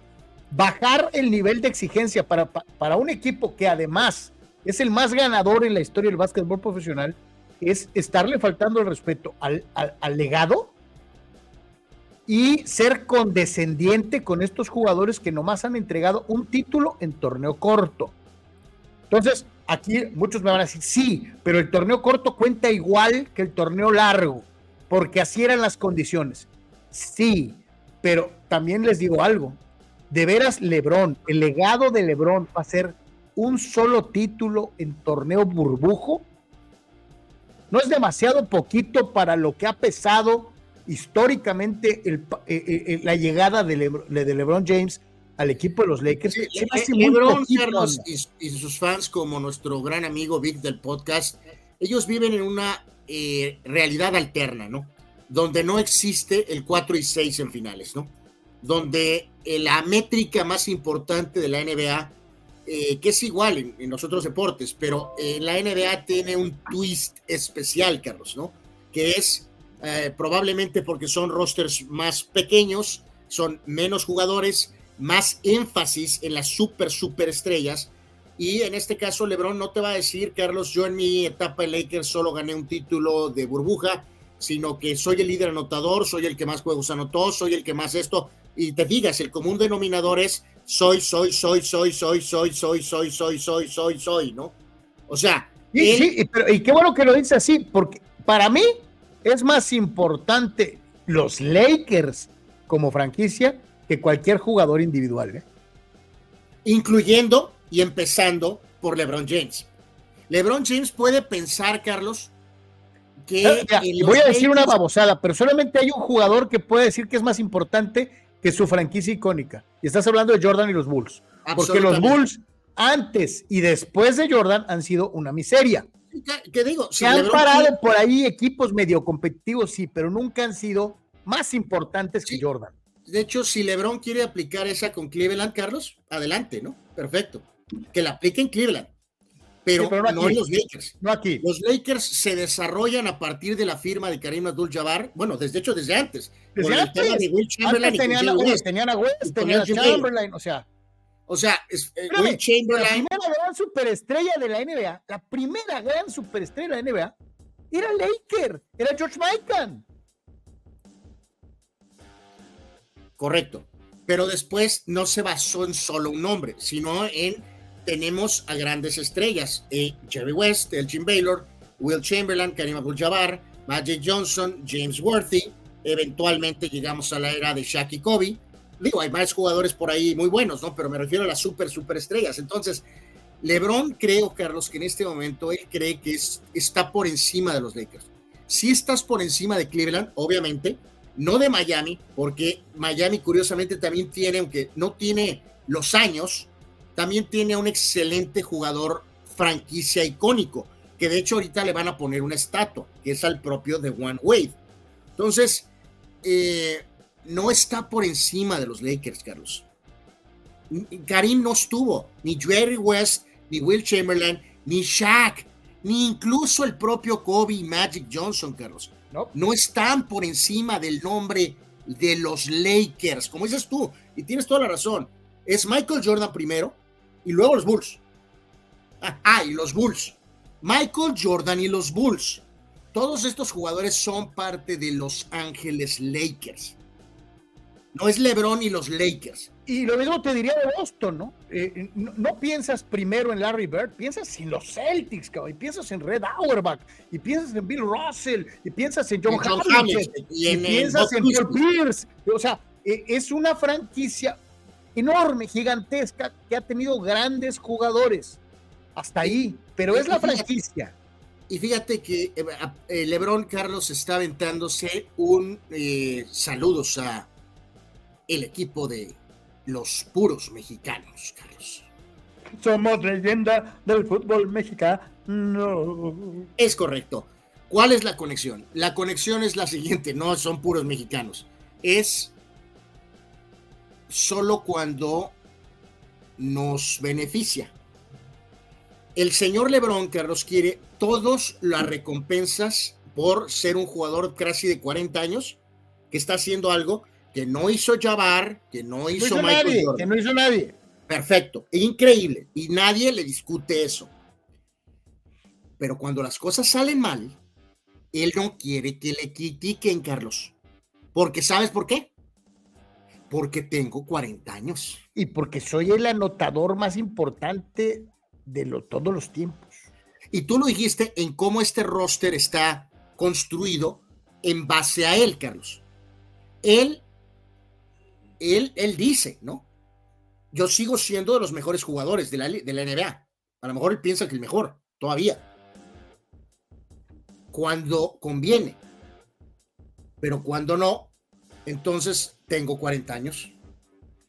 Bajar el nivel de exigencia para, para un equipo que además es el más ganador en la historia del básquetbol profesional es estarle faltando el respeto al, al, legado y ser condescendiente con estos jugadores que nomás han entregado un título en torneo corto. Entonces, aquí muchos me van a decir, sí, pero el torneo corto cuenta igual que el torneo largo, porque así eran las condiciones. Sí, pero también les digo algo, de veras Lebrón, el legado de Lebrón va a ser un solo título en torneo burbujo. No es demasiado poquito para lo que ha pesado históricamente eh, eh, eh, la llegada de, de LeBron James al equipo de los Lakers. LeBron, Carlos y, sus fans, como nuestro gran amigo Vic del podcast, ellos viven en una eh, realidad alterna, ¿no? Donde no existe el 4 y 6 en finales, ¿no? Donde eh, la métrica más importante de la NBA, eh, que es igual en, los otros deportes, pero en la NBA tiene un twist especial, Carlos, ¿no? Que es probablemente porque son rosters más pequeños, son menos jugadores, más énfasis en las super, super estrellas. Y en este caso, LeBron no te va a decir, Carlos, yo en mi etapa de Lakers solo gané un título de burbuja, sino que soy el líder anotador, soy el que más juegos anotó, soy el que más esto. Y te digas, el común denominador es soy, soy, soy, soy, soy, soy, soy, soy, soy, soy, soy, soy, ¿no? O sea, y, sí, y qué bueno que lo dice así, porque para mí es más importante los Lakers como franquicia que cualquier jugador individual. ¿eh? Incluyendo y empezando por LeBron James. LeBron James puede pensar, Carlos, que... Eh, voy a decir una babosada, pero solamente hay un jugador que puede decir que es más importante que su franquicia icónica. Y estás hablando de Jordan y los Bulls. Porque los Bulls, antes y después de Jordan, han sido una miseria. ¿Qué, digo? Se han parado por ahí equipos medio competitivos, sí, pero nunca han sido más importantes que Jordan. De hecho, si LeBron quiere aplicar esa con Cleveland, Carlos, adelante, ¿no? Perfecto. Que la aplique en Cleveland. Pero, no, en los Lakers. No aquí. Los Lakers se desarrollan a partir de la firma de Karim Abdul-Jabbar. Bueno, desde hecho, desde antes. Desde antes. De Will Chamberlain tenían, a West, tenían a West, tenían a Chamberlain, o sea. O sea, eh, Will Chamberlain. La primera gran superestrella de la NBA, la primera gran superestrella de la NBA, era Laker, era George Mikan. Correcto. Pero después no se basó en solo un nombre, sino en tenemos a grandes estrellas. Eh, Jerry West, Elgin Baylor, Will Chamberlain, Karim Abdul-Jabbar, Magic Johnson, James Worthy. Eventualmente llegamos a la era de Shaq y Kobe. Digo, hay más jugadores por ahí muy buenos, ¿no? Pero me refiero a las super, super estrellas. Entonces, LeBron creo, Carlos, que en este momento él cree que es, está por encima de los Lakers. Si estás por encima de Cleveland, obviamente, no de Miami, porque Miami curiosamente también tiene, aunque no tiene los años, también tiene un excelente jugador franquicia icónico, que de hecho ahorita le van a poner una estatua, que es al propio de One Wave. Entonces, eh, no está por encima de los Lakers, Carlos. Karim no estuvo, ni Jerry West, ni Will Chamberlain, ni Shaq, ni incluso el propio Kobe y Magic Johnson, Carlos. No. están por encima del nombre de los Lakers, como dices tú, y tienes toda la razón. Es Michael Jordan primero y luego los Bulls. Ah, y los Bulls. Michael Jordan y los Bulls. Todos estos jugadores son parte de Los Ángeles Lakers. No es LeBron y los Lakers. Y lo mismo te diría de Boston, ¿no? Eh, no, piensas primero en Larry Bird, piensas en los Celtics, y piensas en Red Auerbach, y piensas en Bill Russell, y piensas en John, y, piensas en Paul Pierce. O sea, e, es una franquicia enorme, gigantesca, que ha tenido grandes jugadores. Hasta ahí, pero es la franquicia. Y fíjate que eh, eh, Lebron Carlos está aventándose un saludos a el equipo de los puros mexicanos, Carlos. Somos leyenda del fútbol mexicano. No. Es correcto. ¿Cuál es la conexión? La conexión es la siguiente, no son puros mexicanos. Es solo cuando nos beneficia. El señor Lebrón, Carlos, quiere todas las recompensas por ser un jugador casi de 40 años que está haciendo algo que no hizo Jabbar, que no hizo, Michael nadie, Que no hizo nadie. Perfecto, increíble. Y nadie le discute eso. Pero cuando las cosas salen mal, él no quiere que le critiquen, Carlos. Porque ¿sabes por qué? Porque tengo 40 años. Y porque soy el anotador más importante de todos los tiempos. Y tú lo dijiste en cómo este roster está construido en base a él, Carlos. Él él, él dice, ¿no? Yo sigo siendo de los mejores jugadores de la, de la NBA. A lo mejor él piensa que el mejor, todavía. Cuando conviene. Pero cuando no, entonces tengo 40 años.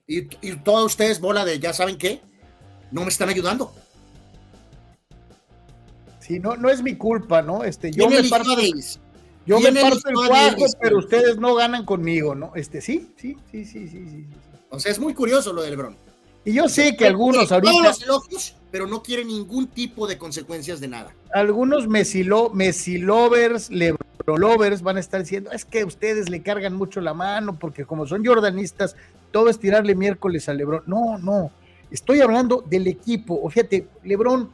Y, y todos ustedes, bola de, ya saben qué, no me están ayudando. Sí, no, no es mi culpa, ¿no? Este, yo me parto, yo me parto el cuarto, pero ustedes no ganan conmigo, ¿no? Este, sí, sí, sí, sí, sí, sí. O sea, es muy curioso lo del Lebron. Y yo sé que algunos ahorita. Todos los elogios, pero no quieren ningún tipo de consecuencias de nada. Algunos Messi, lo, Messi lovers, van a estar diciendo: es que ustedes le cargan mucho la mano, porque como son jordanistas, todo es tirarle miércoles a Lebron. No, no. Estoy hablando del equipo. O fíjate, Lebron,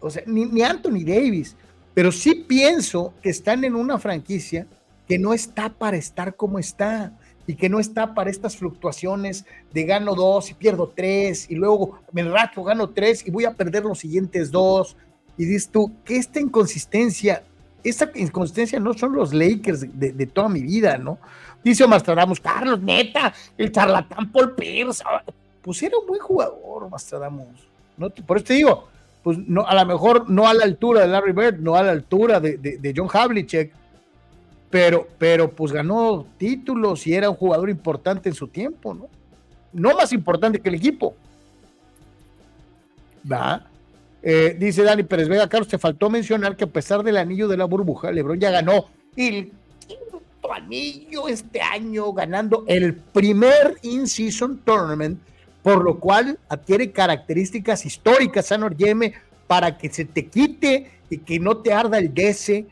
o sea, ni, ni Anthony Davis pero sí pienso que están en una franquicia que no está para estar como está. y que no está para estas fluctuaciones de gano dos y pierdo tres y luego me rato, gano tres y voy a perder los siguientes dos. Y dices tú, que esta inconsistencia, esta inconsistencia no son los Lakers de, toda mi vida, ¿no? Dice Omar Stradamus, Carlos, neta, el charlatán Paul Pierce, ah, pues era un buen jugador, Mastradamus. ¿no? Por eso te digo, pues no, a lo mejor no a la altura de Larry Bird, no a la altura de, de John Havlicek, pero, pero pues ganó títulos y era un jugador importante en su tiempo, ¿no? No más importante que el equipo. ¿Va? Eh, dice Dani Pérez Vega, Carlos, te faltó mencionar que a pesar del anillo de la burbuja, Lebron ya ganó el quinto anillo este año, ganando el primer in-season tournament, por lo cual adquiere características históricas, Sanor Yeme, para que se te quite y que no te arda el DC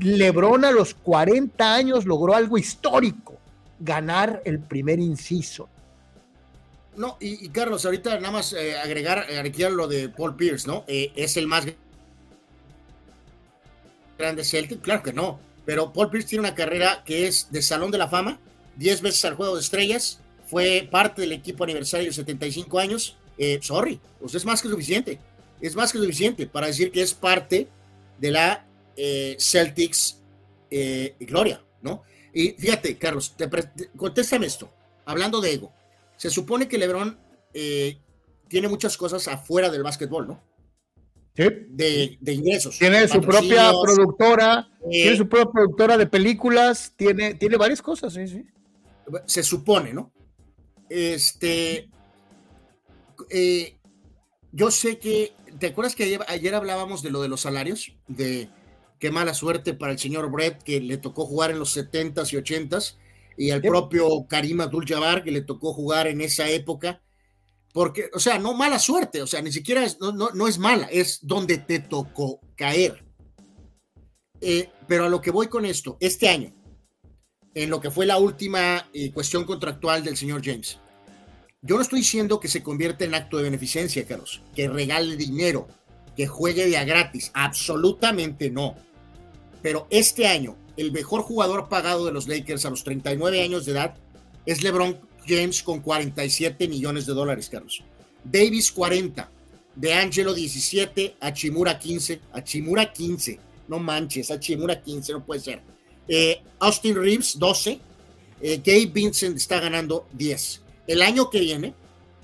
Lebron a los 40 años logró algo histórico, ganar el primer inciso. No, y, Carlos, ahorita nada más eh, agregar, agregar lo de Paul Pierce, ¿no? Eh, es el más grande Celtic, claro que no, pero Paul Pierce tiene una carrera que es de Salón de la Fama, 10 veces al Juego de Estrellas, fue parte del equipo aniversario de 75 años. Eh, sorry, pues es más que suficiente, es más que suficiente para decir que es parte de la Celtics Gloria, ¿no? Y fíjate, Carlos, te, contéstame esto, hablando de ego. Se supone que LeBron eh, tiene muchas cosas afuera del básquetbol, ¿no? Sí. De, ingresos. Tiene su propia productora, tiene su propia productora de películas, tiene, tiene varias cosas, sí, sí. Se supone, ¿no? Este. yo sé que. ¿Te acuerdas que ayer, ayer, hablábamos de lo de los salarios? De qué mala suerte para el señor Brett, que le tocó jugar en los 70s y 80s, y al propio Karim Abdul-Jabbar, que le tocó jugar en esa época. Porque, o sea, no mala suerte, o sea, ni siquiera es, no, no, es mala, es donde te tocó caer. Eh, pero a lo que voy con esto, este año, en lo que fue la última eh, cuestión contractual del señor James, yo no estoy diciendo que se convierta en acto de beneficencia, Carlos, que regale dinero, que juegue de a gratis, absolutamente no. Pero este año, el mejor jugador pagado de los Lakers a los 39 años de edad es LeBron James con 47 millones de dólares, Carlos. Davis 40, De Angelo 17, Achimura 15, Achimura 15, no manches, Achimura 15, no puede ser. Eh, Austin Reeves 12, eh, Gabe Vincent está ganando 10. El año que viene,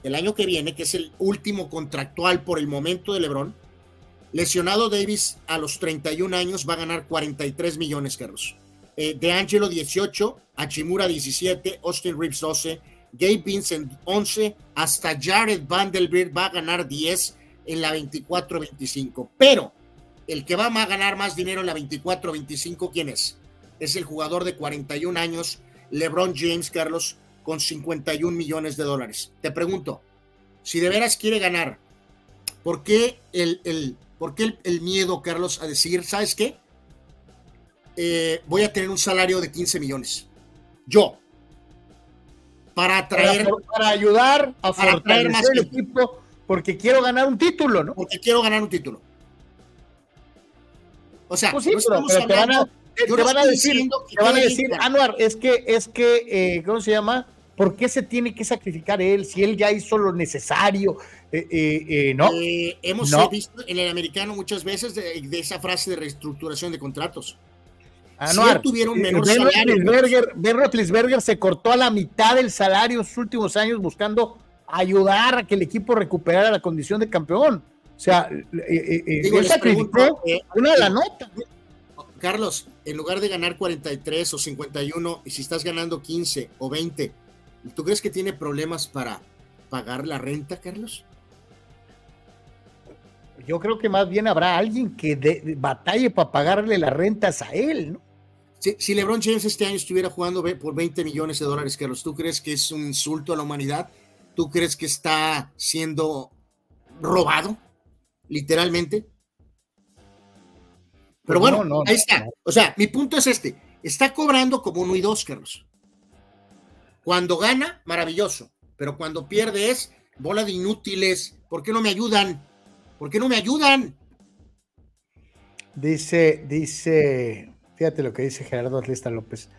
el año que viene, que es el último contractual por el momento de LeBron, Lesionado Davis a los 31 años va a ganar 43 millones, Carlos. Eh, de Angelo 18, Achimura 17, Austin Reeves 12, Gabe Vincent 11, hasta Jared Vanderbilt va a ganar 10 en la 24-25. Pero el que va a ganar más dinero en la 24-25, ¿quién es? Es el jugador de 41 años, LeBron James, Carlos, con 51 millones de dólares. Te pregunto, si de veras quiere ganar, ¿por qué el, el ¿Por qué el, miedo, Carlos, a decir, ¿sabes qué? Eh, voy a tener un salario de 15 millones. Yo. Para atraer. Para, ayudar a fortalecer más el equipo, porque quiero ganar un título, ¿no? Porque quiero ganar un título. O sea, pues te van a, decir, te van a decir, Anuar, es que, es que, eh, ¿cómo se llama? ¿Por qué se tiene que sacrificar él si él ya hizo lo necesario? Eh, eh, eh no. Eh, hemos visto en el americano muchas veces de, esa frase de reestructuración de contratos. Ah, no, tuvieron menor ben salario. Ben Roethlisberger se cortó a la mitad del salario en sus últimos años buscando ayudar a que el equipo recuperara la condición de campeón. O sea, él sacrificó una de la nota. Carlos, en lugar de ganar 43 o 51, y si estás ganando 15 o 20, ¿Tú crees que tiene problemas para pagar la renta, Carlos? Yo creo que más bien habrá alguien que de, batalle para pagarle las rentas a él, ¿no? Si, LeBron James este año estuviera jugando por 20 millones de dólares, Carlos, ¿tú crees que es un insulto a la humanidad? ¿Tú crees que está siendo robado, literalmente? Pero pues bueno, ahí está. O sea, mi punto es este. Está cobrando como uno y dos, Carlos. Cuando gana, maravilloso, pero cuando pierde es bola de inútiles. ¿Por qué no me ayudan? ¿Por qué no me ayudan? Dice, dice, fíjate lo que dice Gerardo Atlista López.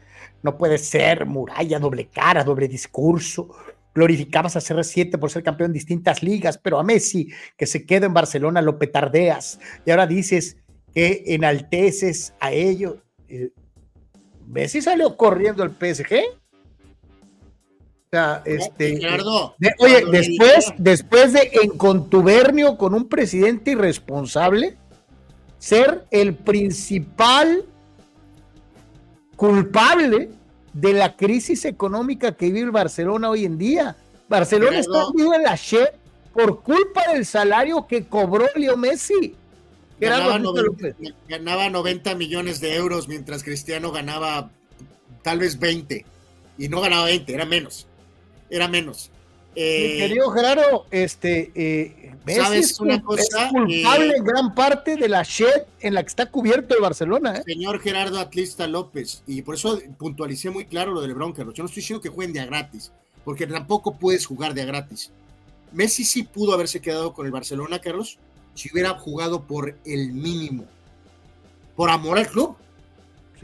no puede ser, muralla, doble cara, doble discurso. Glorificabas a CR7 por ser campeón en distintas ligas, pero a Messi, que se queda en Barcelona, lo petardeas. Y ahora dices que enalteces a ellos. Eh, Messi salió corriendo al PSG. Sea, este. oye, después, después de en contubernio con un presidente irresponsable, ser el principal culpable de la crisis económica que vive el Barcelona hoy en día. Barcelona está en la shit por culpa del salario que cobró Leo Messi. Ganaba 90, ganaba 90, millones de euros mientras Cristiano ganaba tal vez 20. Y no ganaba 20, era menos. Era menos. Eh, querido Gerardo, este, eh, ¿sabes una cosa? Es culpable en gran parte de la shed en la que está cubierto el Barcelona. ¿eh? Señor Gerardo Atlista López, y por eso puntualicé muy claro lo del Bronca. Yo no estoy diciendo que jueguen de a gratis, porque tampoco puedes jugar de a gratis. Messi sí pudo haberse quedado con el Barcelona, Carlos, si hubiera jugado por el mínimo. Por amor al club.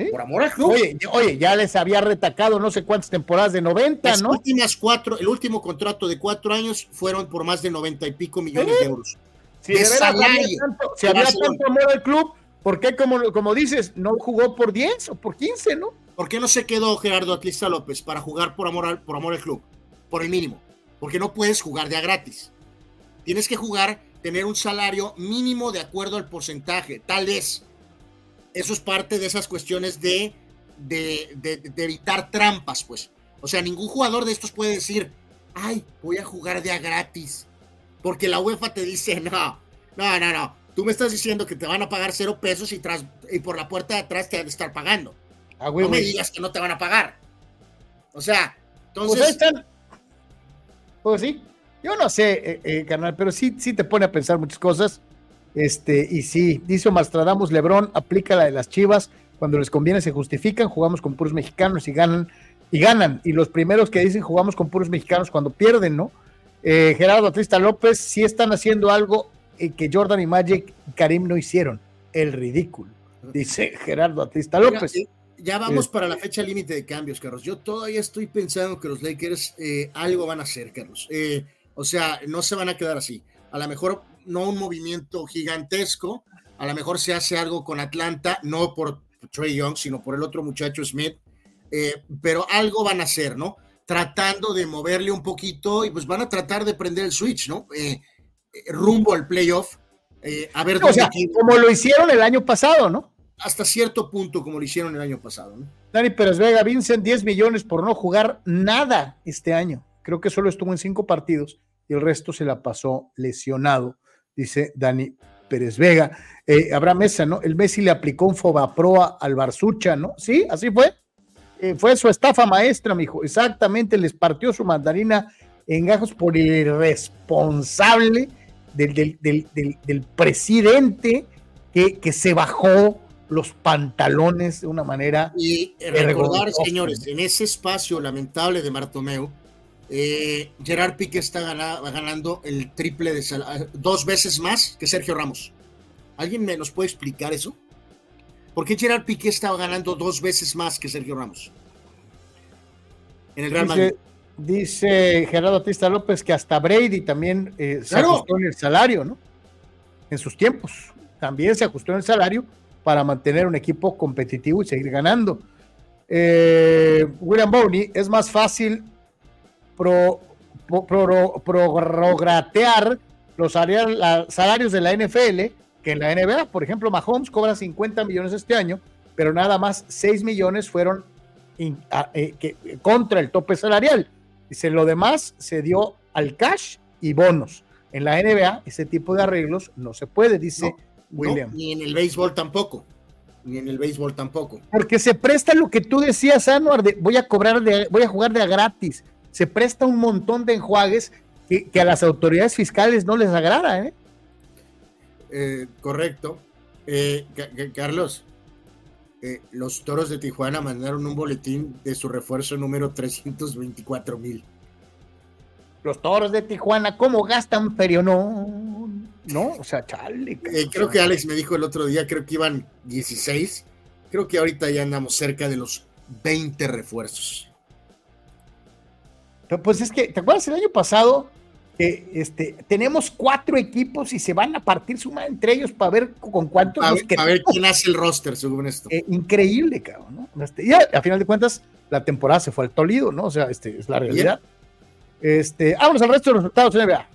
Por amor al club. Oye, ya les había retacado no sé cuántas temporadas de 90, Las ¿no? últimas cuatro, el último contrato de cuatro años fueron por más de 90 y pico millones de euros. Si, había tanto, si había tanto amor al club, ¿por qué, como, como dices, no jugó por 10 o por 15, no? ¿Por qué no se quedó Gerardo Atlista López para jugar por amor, al, por amor al club? Por el mínimo. Porque no puedes jugar de a gratis. Tienes que jugar, tener un salario mínimo de acuerdo al porcentaje. Tal vez eso es parte de esas cuestiones de, de, evitar trampas, pues. O sea, ningún jugador de estos puede decir, ay, voy a jugar de a gratis. Porque la UEFA te dice, no, no, no, no. Tú me estás diciendo que te van a pagar cero pesos y, tras, y por la puerta de atrás te van a estar pagando. Ah, no me digas que no te van a pagar. O sea, pues entonces. Pues, pues sí. Yo no sé, eh, eh, carnal, pero sí, sí te pone a pensar muchas cosas. Este, y sí, dice Mastradamus Lebrón, aplica la de las chivas, cuando les conviene se justifican, jugamos con puros mexicanos y ganan, y ganan. Y los primeros que dicen jugamos con puros mexicanos cuando pierden, ¿no? Eh, Gerardo Atlista López, sí están haciendo algo eh, que Jordan y Magic y Karim no hicieron, el ridículo, dice Gerardo Atlista López. ya vamos para la fecha límite de cambios, Carlos. Yo todavía estoy pensando que los Lakers eh, algo van a hacer, Carlos. o sea, no se van a quedar así. A lo mejor no un movimiento gigantesco, a lo mejor se hace algo con Atlanta, no por Trey Young, sino por el otro muchacho Smith, eh, pero algo van a hacer, ¿no? Tratando de moverle un poquito y pues van a tratar de prender el switch, ¿no? Eh, eh, rumbo al playoff. a ver, o sea, como lo hicieron el año pasado, ¿no? Hasta cierto punto, como lo hicieron el año pasado, ¿no? Dani Pérez Vega, Vincent, 10 millones por no jugar nada este año. Creo que solo estuvo en cinco partidos y el resto se la pasó lesionado dice Dani Pérez Vega. Eh, Habrá Mesa, ¿no? El Messi le aplicó un Fobaproa al Barzucha, ¿no? Sí, así fue. Eh, fue su estafa maestra, mijo. Exactamente, les partió su mandarina en gajos por el irresponsable del, del, presidente que, que, se bajó los pantalones de una manera. Y recordar, señores, en ese espacio lamentable de Martomeu, eh, Gerard Piqué está ganando el triple de dos veces más que Sergio Ramos. ¿Alguien me nos puede explicar eso? ¿Por qué Gerard Piqué estaba ganando dos veces más que Sergio Ramos? En el Real Madrid. Dice, Gerardo Batista López que hasta Brady también eh, se ajustó en el salario, ¿no? En sus tiempos. También se ajustó en el salario para mantener un equipo competitivo y seguir ganando. Eh, William Bowney, es más fácil pro, prorratear los salarios de la NFL que en la NBA. Por ejemplo, Mahomes cobra 50 millones este año, pero nada más 6 millones fueron eh, que, contra el tope salarial. Dice, lo demás se dio al cash y bonos. En la NBA ese tipo de arreglos no se puede, dice William. ni en el béisbol tampoco. Ni en el béisbol tampoco. Porque se presta lo que tú decías, Anuar, de voy a cobrar de, voy a jugar de a gratis se presta un montón de enjuagues que, a las autoridades fiscales no les agrada. ¿eh? eh correcto. Eh, Carlos, eh, los toros de Tijuana mandaron un boletín de su refuerzo número 324 mil. Los toros de Tijuana, ¿cómo gastan pero no? No, o sea, chale. creo que Alex me dijo el otro día, creo que iban 16. Creo que ahorita ya andamos cerca de los 20 refuerzos. Pues es que, ¿te acuerdas el año pasado? que este, tenemos cuatro equipos y se van a partir suma entre ellos para ver con cuántos. A, ver, a ver quién hace el roster, según esto. Eh, increíble, cabrón, ¿no? Este, y a, final de cuentas, la temporada se fue al Tolido, ¿no? O sea, este, es la realidad. Este, vámonos al resto de los resultados, NBA.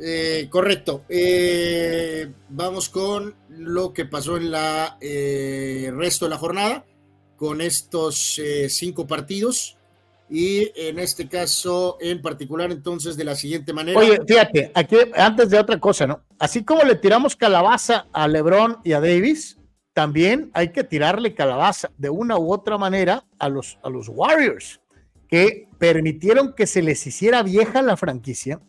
Eh, correcto. Eh, vamos con lo que pasó en la eh, resto de la jornada, con estos eh, cinco partidos y en este caso en particular entonces de la siguiente manera. Oye, fíjate, aquí antes de otra cosa, ¿no? Así como le tiramos calabaza a LeBron y a Davis, también hay que tirarle calabaza de una u otra manera a los, a los Warriors, que permitieron que se les hiciera vieja la franquicia,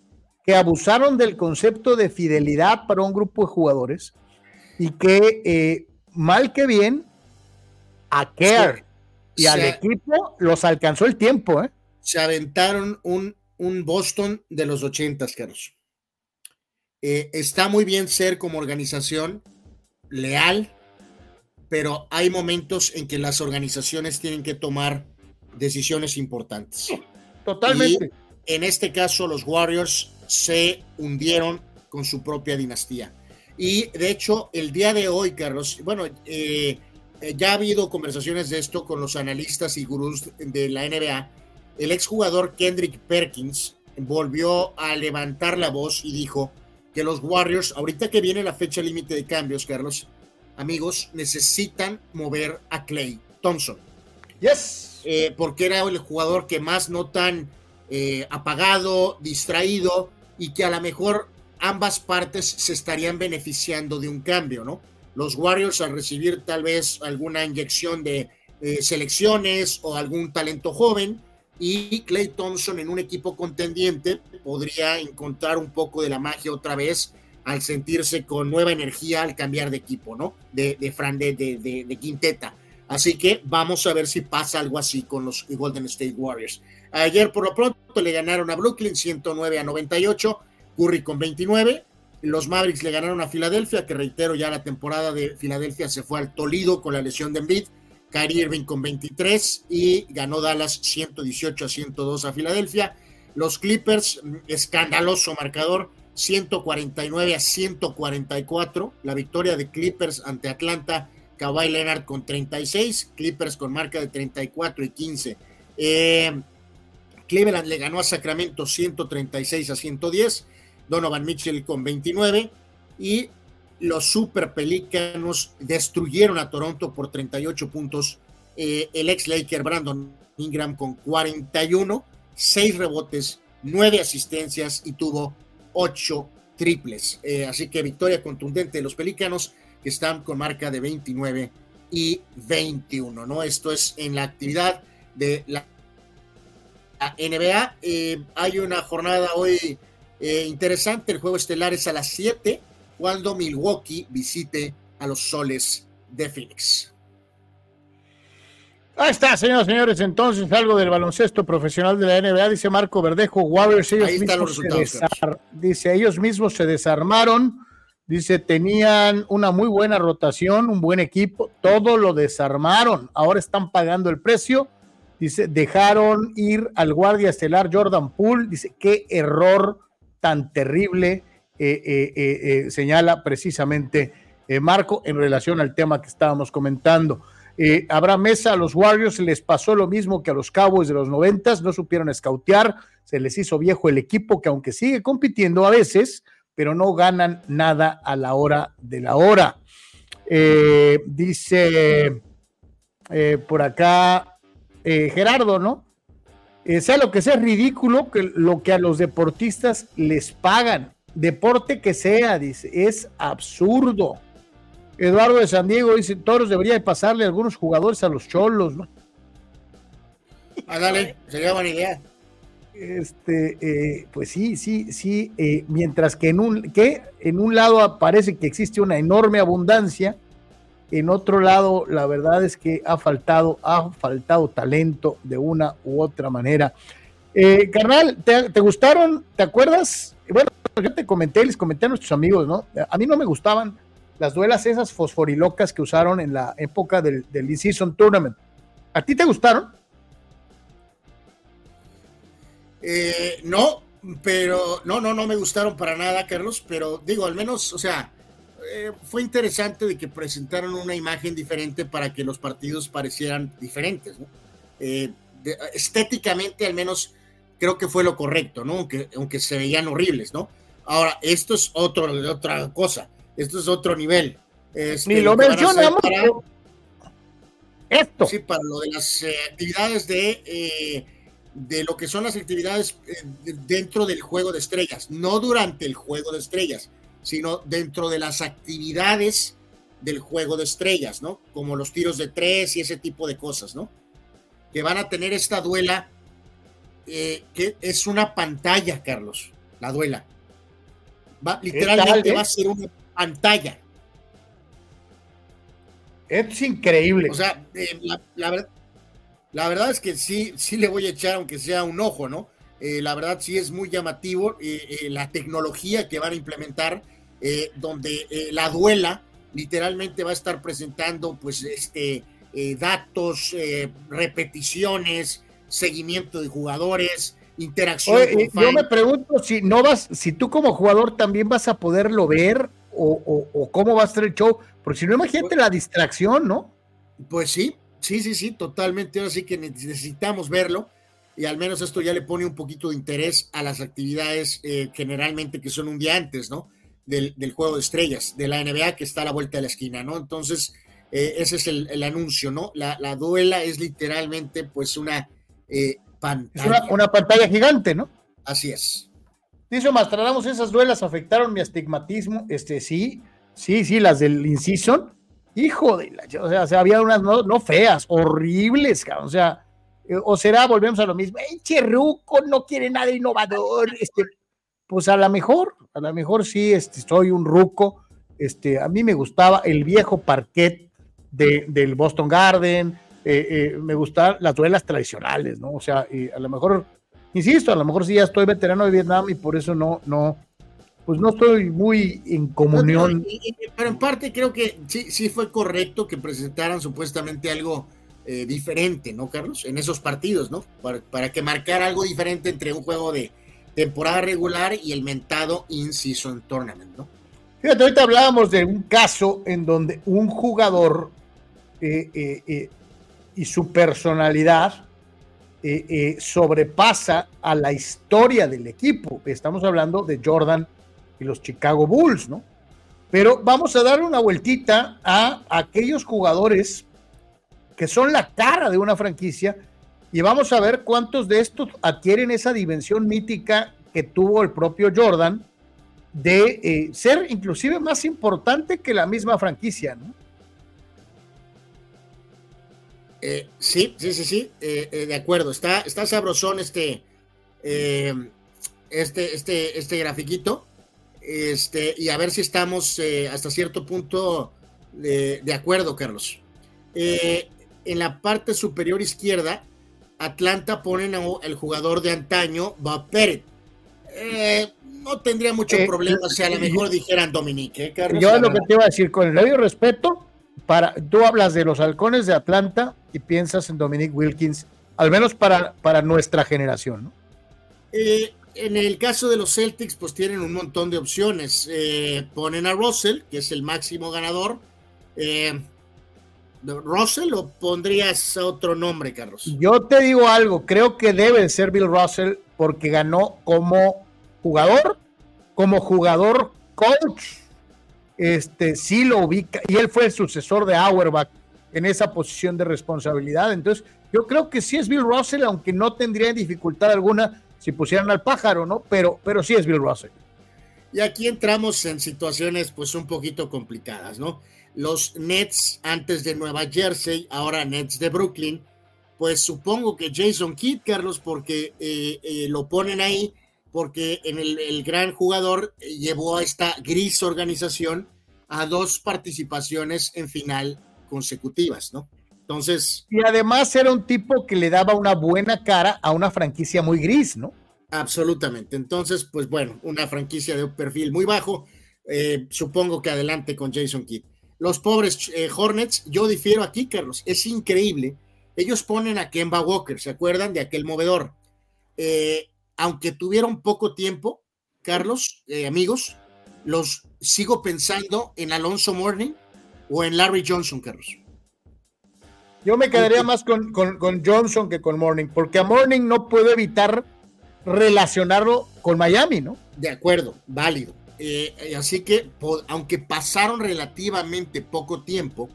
que abusaron del concepto de fidelidad para un grupo de jugadores y que eh, mal que bien a Care y al equipo los alcanzó el tiempo, ¿eh? Se aventaron un, un Boston de los ochentas, Carlos. Eh, está muy bien ser como organización leal, pero hay momentos en que las organizaciones tienen que tomar decisiones importantes. Totalmente. Y en este caso, los Warriors se hundieron con su propia dinastía. Y de hecho, el día de hoy, Carlos, bueno, eh, ya ha habido conversaciones de esto con los analistas y gurús de la NBA. El exjugador Kendrick Perkins volvió a levantar la voz y dijo que los Warriors, ahorita que viene la fecha límite de cambios, Carlos, amigos, necesitan mover a Clay Thompson. Yes. Eh, porque era el jugador que más no tan eh, apagado, distraído y que a lo mejor ambas partes se estarían beneficiando de un cambio, ¿no? Los Warriors al recibir tal vez alguna inyección de eh, selecciones o algún talento joven y Clay Thompson en un equipo contendiente podría encontrar un poco de la magia otra vez al sentirse con nueva energía al cambiar de equipo, ¿no? De, de, de, de, quinteta. Así que vamos a ver si pasa algo así con los Golden State Warriors. Ayer por lo pronto le ganaron a Brooklyn 109 a 98, Curry con 29, los Mavericks le ganaron a Filadelfia, que reitero ya la temporada de Filadelfia se fue al Tolido con la lesión de Embiid. Kyrie Irving con 23 y ganó Dallas 118 a 102 a Filadelfia. Los Clippers, mm, escandaloso marcador, 149 a 144. La victoria de Clippers ante Atlanta, Kawhi Leonard con 36, Clippers con marca de 34 y 15. Eh, Cleveland le ganó a Sacramento 136 a 110. Donovan Mitchell con 29 y los Super Pelícanos destruyeron a Toronto por 38 puntos. Eh, el ex Laker Brandon Ingram con 41, 6 rebotes, 9 asistencias y tuvo 8 triples. Eh, así que victoria contundente de los Pelícanos que están con marca de 29 y 21. ¿no? Esto es en la actividad de la NBA. Eh, hay una jornada hoy eh, interesante, el juego estelar es a las 7 cuando Milwaukee visite a los soles de Phoenix. Ahí está, señoras y señores. Entonces, algo del baloncesto profesional de la NBA, dice Marco Verdejo. Warriors, ellos mismos se dice, ellos mismos se desarmaron. Dice, tenían una muy buena rotación, un buen equipo, todo lo desarmaron. Ahora están pagando el precio. Dice, dejaron ir al guardia estelar Jordan Poole. Dice, qué error tan terrible eh, eh, eh, señala precisamente Marco en relación al tema que estábamos comentando. habrá mesa a los Warriors, les pasó lo mismo que a los Cowboys de los noventas, no supieron escautear, se les hizo viejo el equipo que aunque sigue compitiendo a veces, pero no ganan nada a la hora de la hora. dice por acá Gerardo, ¿no? Eh, sea lo que sea, es ridículo que lo que a los deportistas les pagan. Deporte que sea, dice, es absurdo. Eduardo de San Diego dice, Toros debería de pasarle a algunos jugadores a los cholos, ¿no? Ah, dale, sería buena idea. Este, eh, pues sí, sí, sí, eh, mientras que en un, que en un lado parece que existe una enorme abundancia, en otro lado, la verdad es que ha faltado, ha faltado talento de una u otra manera. Eh, carnal, ¿te, gustaron? ¿Te acuerdas? Bueno, yo te comenté, les comenté a nuestros amigos, ¿no? A mí no me gustaban las duelas esas fosforilocas que usaron en la época del, del season Tournament. ¿A ti te gustaron? Eh, no, pero no, no, no me gustaron para nada, Carlos, pero digo, al menos, o sea, eh, fue interesante de que presentaron una imagen diferente para que los partidos parecieran diferentes, ¿no? Eh, estéticamente, al menos, creo que fue lo correcto, ¿no? Aunque, aunque se veían horribles, ¿no? Ahora, esto es otro, otra cosa, esto es otro nivel. Este, Ni lo, mencionamos. Esto. Sí, para lo de las actividades de de lo que son las actividades eh, dentro del juego de estrellas, no durante el juego de estrellas, sino dentro de las actividades del juego de estrellas, ¿no? Como los tiros de tres y ese tipo de cosas, ¿no? Que van a tener esta duela, eh, que es una pantalla, Carlos, la duela. Va, literalmente va a ser una pantalla. Es increíble. O sea, eh, la, la, verdad, la verdad es que sí, sí le voy a echar, aunque sea un ojo, ¿no? Eh, la verdad sí es muy llamativo eh, eh, la tecnología que van a implementar, donde la duela literalmente va a estar presentando, pues, este, datos, repeticiones, seguimiento de jugadores, interacción. yo me pregunto si no vas, si tú como jugador también vas a poderlo ver o, o cómo va a ser el show, porque si no, imagínate la distracción, ¿no? Pues sí, Sí, sí, sí, totalmente. Así que necesitamos verlo y al menos esto ya le pone un poquito de interés a las actividades eh, generalmente que son un día antes, ¿no? Del, juego de estrellas, de la NBA que está a la vuelta de la esquina, ¿no? Entonces, eh, ese es el, anuncio, ¿no? La, duela es literalmente pues una eh, pantalla. una, pantalla gigante, ¿no? Así es. Dice Mastradamos, esas duelas afectaron mi astigmatismo. Este, sí, sí, sí, las del Incision Hijo de la, o sea, había unas no, feas, horribles, O sea, eh, o será, volvemos a lo mismo, ¡Ey, Cherruco no quiere nada innovador! Este, pues a lo mejor, a lo mejor sí, este, soy un ruco. Este, a mí me gustaba el viejo parquet de, del Boston Garden, eh, eh, me gustaban las duelas tradicionales, ¿no? O sea, a lo mejor, insisto, a lo mejor sí ya estoy veterano de Vietnam y por eso no, no, pues no estoy muy en comunión. Pero, en parte creo que sí, sí fue correcto que presentaran supuestamente algo eh, diferente, ¿no, Carlos? En esos partidos, ¿no? Para, que marcara algo diferente entre un juego de temporada regular y el mentado In-Season Tournament, ¿no? Fíjate, ahorita hablábamos de un caso en donde un jugador eh, eh, y su personalidad sobrepasa a la historia del equipo. Estamos hablando de Jordan y los Chicago Bulls, ¿no? Pero vamos a darle una vueltita a aquellos jugadores que son la cara de una franquicia y vamos a ver cuántos de estos adquieren esa dimensión mítica que tuvo el propio Jordan de eh, ser inclusive más importante que la misma franquicia, ¿no? Eh, sí, sí, sí, sí, eh, de acuerdo. Está, está sabrosón este, este, este, este grafiquito. Este, y a ver si estamos hasta cierto punto de, acuerdo, Carlos. En la parte superior izquierda, Atlanta ponen al jugador de antaño, Bob Pérez. Eh, no tendría mucho problema si a lo mejor dijeran Dominique, Carlos. Yo lo que te iba a decir, con el debido respeto, para, tú hablas de los halcones de Atlanta y piensas en Dominique Wilkins, al menos para, para nuestra generación, ¿no? en el caso de los Celtics, pues tienen un montón de opciones. Eh, ponen a Russell, que es el máximo ganador. Eh, ¿Russell o pondrías otro nombre, Carlos? Yo te digo algo, creo que debe ser Bill Russell porque ganó como jugador, como jugador coach. Este sí lo ubica y él fue el sucesor de Auerbach en esa posición de responsabilidad. Entonces, yo creo que sí es Bill Russell, aunque no tendría dificultad alguna si pusieran al pájaro, ¿no? Pero, pero sí es Bill Russell. Y aquí entramos en situaciones pues un poquito complicadas, ¿no? Los Nets antes de Nueva Jersey, ahora Nets de Brooklyn, pues supongo que Jason Kidd, Carlos, porque eh, eh, lo ponen ahí, porque en el, gran jugador eh, llevó a esta gris organización a dos participaciones en final consecutivas, ¿no? Entonces. Y además era un tipo que le daba una buena cara a una franquicia muy gris, ¿no? Absolutamente. Entonces, pues bueno, una franquicia de un perfil muy bajo. Eh, supongo que adelante con Jason Kidd. Los pobres eh, Hornets, yo difiero aquí, Carlos. Es increíble ellos ponen a Kemba Walker, ¿se acuerdan de aquel movedor? Eh, aunque tuvieron poco tiempo, Carlos, eh, amigos, los sigo pensando en Alonso Morning o en Larry Johnson, Carlos. Yo me quedaría más con, con, Johnson que con Morning, porque a Morning no puedo evitar relacionarlo con Miami, ¿no? De acuerdo, válido. Eh, así que, aunque pasaron relativamente poco tiempo,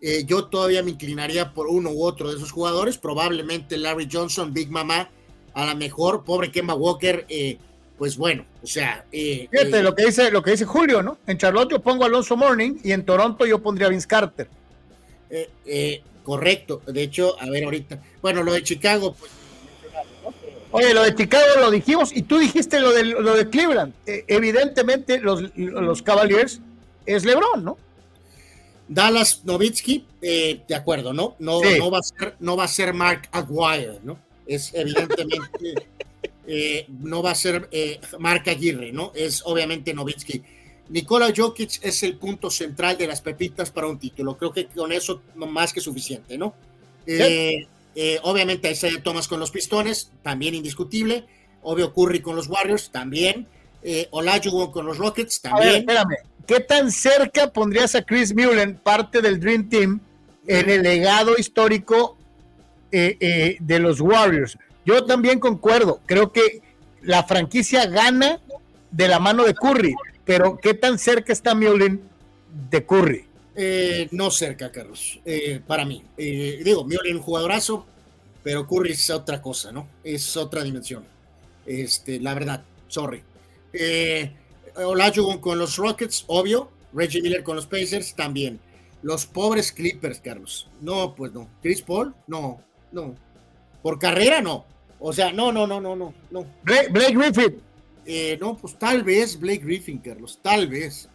eh, yo todavía me inclinaría por uno u otro de esos jugadores, probablemente Larry Johnson, Big Mama, a lo mejor, pobre Kemba Walker, eh, pues bueno, o sea. Fíjate lo que dice, lo que dice Julio, ¿no? En Charlotte yo pongo Alonso Morning y en Toronto yo pondría Vince Carter. correcto, de hecho, a ver ahorita. Bueno, lo de Chicago, pues Oye, lo de Chicago lo dijimos y tú dijiste lo de, lo de Cleveland. Eh, evidentemente los, los Cavaliers es LeBron, ¿no? Dallas Novitsky, eh, de acuerdo, ¿no? No, no, va a ser, no va a ser Mark Aguirre, ¿no? Es evidentemente, <laughs> eh, no va a ser Mark Aguirre, ¿no? Es obviamente Novitsky. Nikola Jokic es el punto central de las pepitas para un título. Creo que con eso más que suficiente, ¿no? Eh, obviamente Isaiah Thomas con los Pistones, también indiscutible. Obvio Curry con los Warriors, también. Eh, Olajuwon con los Rockets, también. espérame, ¿qué tan cerca pondrías a Chris Mullen, parte del Dream Team, en el legado histórico eh, eh, de los Warriors? Yo también concuerdo, creo que la franquicia gana de la mano de Curry, pero ¿qué tan cerca está Mullen de Curry? Eh, no cerca, Carlos, eh, para mí. Eh, digo, Mioli un jugadorazo, pero Curry es otra cosa, ¿no? Es otra dimensión. Este, la verdad, sorry. Eh, Olajuwon con los Rockets, obvio. Reggie Miller con los Pacers, también. Los pobres Clippers, Carlos. No, pues no. Chris Paul, no, no. Por carrera, no. O sea, no, no, no, no, no, no. Blake, Griffin. no, pues tal vez Blake Griffin, Carlos, tal vez.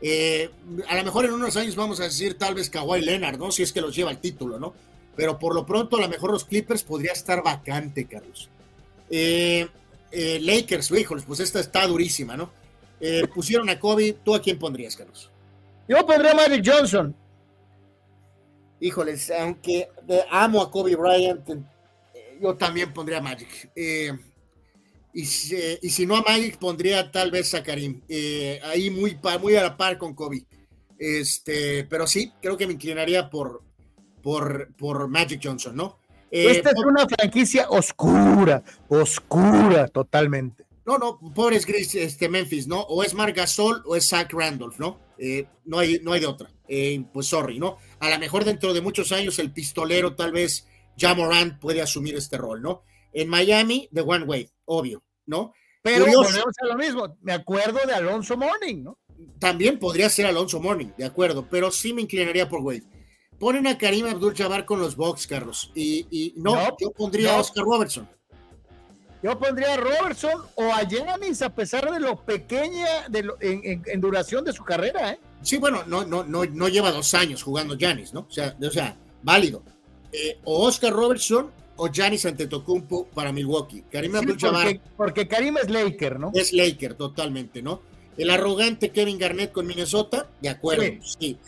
Eh, a lo mejor en unos años vamos a decir tal vez Kawhi Leonard, ¿no? Si es que los lleva el título, ¿no? Pero por lo pronto a lo mejor los Clippers podría estar vacante, Carlos. Eh, eh, Lakers, híjoles, pues esta está durísima, ¿no? pusieron a Kobe, ¿tú a quién pondrías, Carlos? Yo pondría a Magic Johnson. Híjoles, aunque amo a Kobe Bryant, yo también pondría a Magic. Y, si no a Magic, pondría tal vez a Karim. Eh, ahí muy, muy a la par con Kobe. Este, pero sí, creo que me inclinaría por, por, por Magic Johnson, ¿no? Eh, Esta es una franquicia oscura, oscura totalmente. No, no, pobres Gris, este Memphis, ¿no? O es Marc Gasol o es Zach Randolph, ¿no? Eh, no, hay, no hay de otra. pues sorry, ¿no? A lo mejor dentro de muchos años el pistolero, tal vez Ja Morant puede asumir este rol, ¿no? En Miami, The One Way, obvio, ¿no? Pero volvemos a lo mismo, me acuerdo de Alonso Morning, ¿no? También podría ser Alonso Morning, de acuerdo, pero sí me inclinaría por Wade. Ponen a Karim Abdul-Jabbar con los Bucks, Carlos, y, no, yo pondría a Oscar Robertson. Yo pondría a Robertson o a Janis a pesar de lo pequeña de en, duración de su carrera, ¿eh? Sí, bueno, no, no, no, no lleva dos años jugando Janis, ¿no? O sea, o sea válido. Eh, o Oscar Robertson o Giannis Antetokounmpo para Milwaukee. Karim porque, Karim es Laker, ¿no? Es Laker, totalmente, ¿no? El arrogante Kevin Garnett con Minnesota, de acuerdo, sí.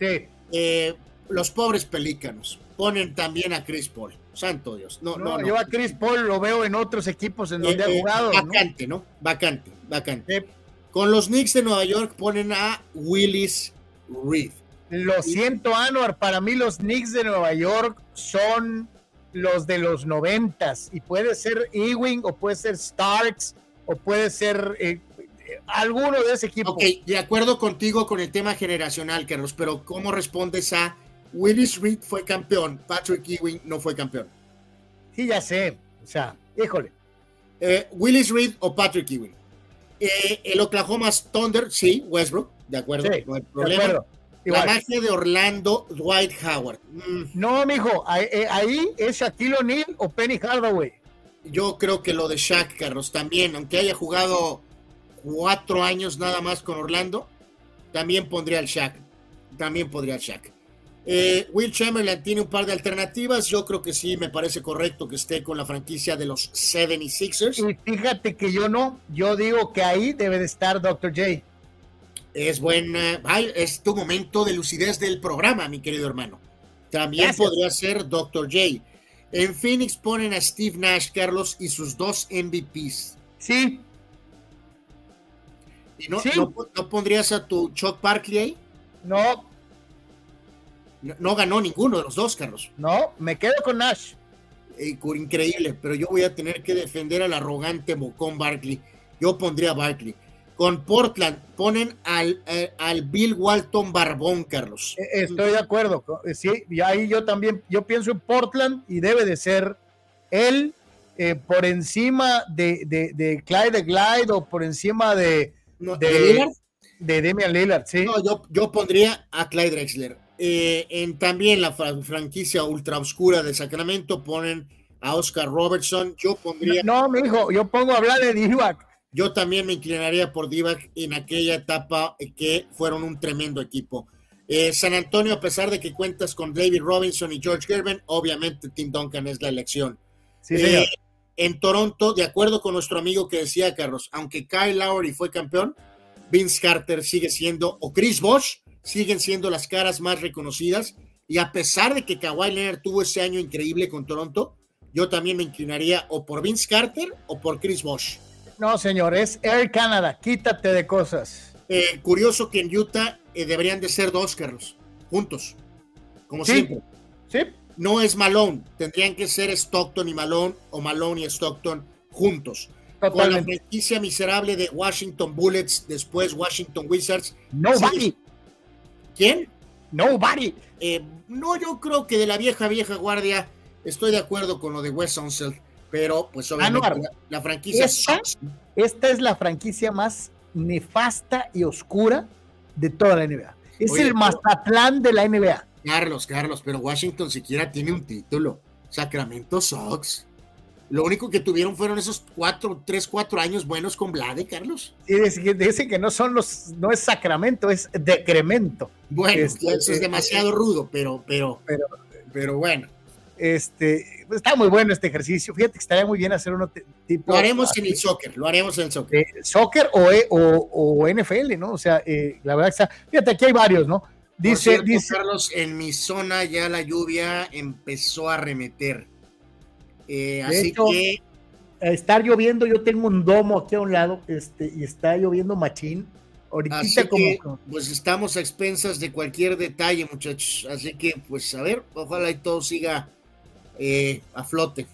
Eh, los pobres pelícanos ponen también a Chris Paul. Santo Dios. No, no, yo a Chris Paul lo veo en otros equipos en donde ha eh, jugado. Vacante, ¿no? Vacante, vacante. Con los Knicks de Nueva York ponen a Willis Reed. Lo siento, Anuar, para mí los Knicks de Nueva York son los de los noventas y puede ser Ewing o puede ser Starks o puede ser eh, alguno de ese equipo. Ok, de acuerdo contigo con el tema generacional, Carlos, pero ¿cómo respondes a Willis Reed fue campeón, Patrick Ewing no fue campeón? Sí, ya sé, o sea, híjole. Eh, Willis Reed o Patrick Ewing. Eh, el Oklahoma Thunder, sí, Westbrook, de acuerdo, no hay problema. La magia de Orlando, Dwight Howard. Mm. No, mijo, eh, ahí, es Shaquille O'Neal o Penny Hardaway. Yo creo que lo de Shaq, Carlos, también, aunque haya jugado cuatro años nada más con Orlando, también pondría al Shaq. También podría al Shaq. Eh, Will Chamberlain tiene un par de alternativas. Yo creo que sí, me parece correcto que esté con la franquicia de los 76ers. Y fíjate que yo no, yo digo que ahí debe de estar Dr. J es buena, es tu momento de lucidez del programa, mi querido hermano. También podría ser Dr. J. En Phoenix ponen a Steve Nash, Carlos, y sus dos MVPs. Sí. ¿Y no, no, no pondrías a tu Chuck Barkley ahí? No. no. no. ganó ninguno de los dos, Carlos. No, me quedo con Nash. Increíble, pero yo voy a tener que defender al arrogante Bocón Barkley. Yo pondría a Barkley. Con Portland ponen al, eh, al Bill Walton Barbón, Carlos. Eh, estoy de acuerdo. Sí, y ahí yo también, yo pienso en Portland y debe de ser él por encima de, de, de Clyde Glide o por encima de, no, de, Lillard? de Demian Lillard, sí. No, yo, yo pondría a Clyde Drexler. Eh, en también la franquicia ultra oscura de Sacramento ponen a Oscar Robertson. Yo pondría. No, mi hijo, yo pongo a hablar de Divac. Yo también me inclinaría por Divac en aquella etapa que fueron un tremendo equipo. Eh, San Antonio, a pesar de que cuentas con David Robinson y George Gervin, obviamente Tim Duncan es la elección. Sí, señor. Eh, en Toronto, de acuerdo con nuestro amigo que decía Carlos, aunque Kyle Lowry fue campeón, Vince Carter sigue siendo, o Chris Bosh, siguen siendo las caras más reconocidas. Y a pesar de que Kawhi Leonard tuvo ese año increíble con Toronto, yo también me inclinaría o por Vince Carter o por Chris Bosh. No, señor, es Air Canada, quítate de cosas. Eh, curioso que en Utah eh, deberían de ser dos, Carlos, juntos, como sí. siempre. Sí. No es Malone, tendrían que ser Stockton y Malone o Malone y Stockton juntos. Totalmente. Con la franquicia miserable de Washington Bullets, después Washington Wizards. Nobody. Sí. ¿Quién? Nobody. Eh, no, yo creo que de la vieja, vieja guardia estoy de acuerdo con lo de Wes Unseld, pero pues obviamente Anuar, la, la, franquicia... Esta, esta, es la franquicia más nefasta y oscura de toda la NBA. Es Oye, el Mazatlán de la NBA. Carlos, Carlos, pero Washington siquiera tiene un título. Sacramento Sox. Lo único que tuvieron fueron esos cuatro, tres, cuatro años buenos con Vlade, Carlos. Y dice, dice que no son los, no es Sacramento, es decremento. Bueno, Este, eso es eh, demasiado rudo, pero, pero, pero, pero bueno. Este, pues, está muy bueno este ejercicio. Fíjate que estaría muy bien hacer uno tipo. Lo haremos así, en el soccer, lo haremos en el soccer. eh, soccer o, e- o, o NFL, ¿no? O sea, eh, la verdad que está. Fíjate, aquí hay varios, ¿no? Dice, cierto, dice. Carlos, en mi zona ya la lluvia empezó a remeter. Eh, así hecho, que estar lloviendo, yo tengo un domo aquí a un lado, este, y está lloviendo machín. Ahorita como, que, pues estamos a expensas de cualquier detalle, muchachos. Así que, pues, a ver, ojalá y todo siga eh, a flote.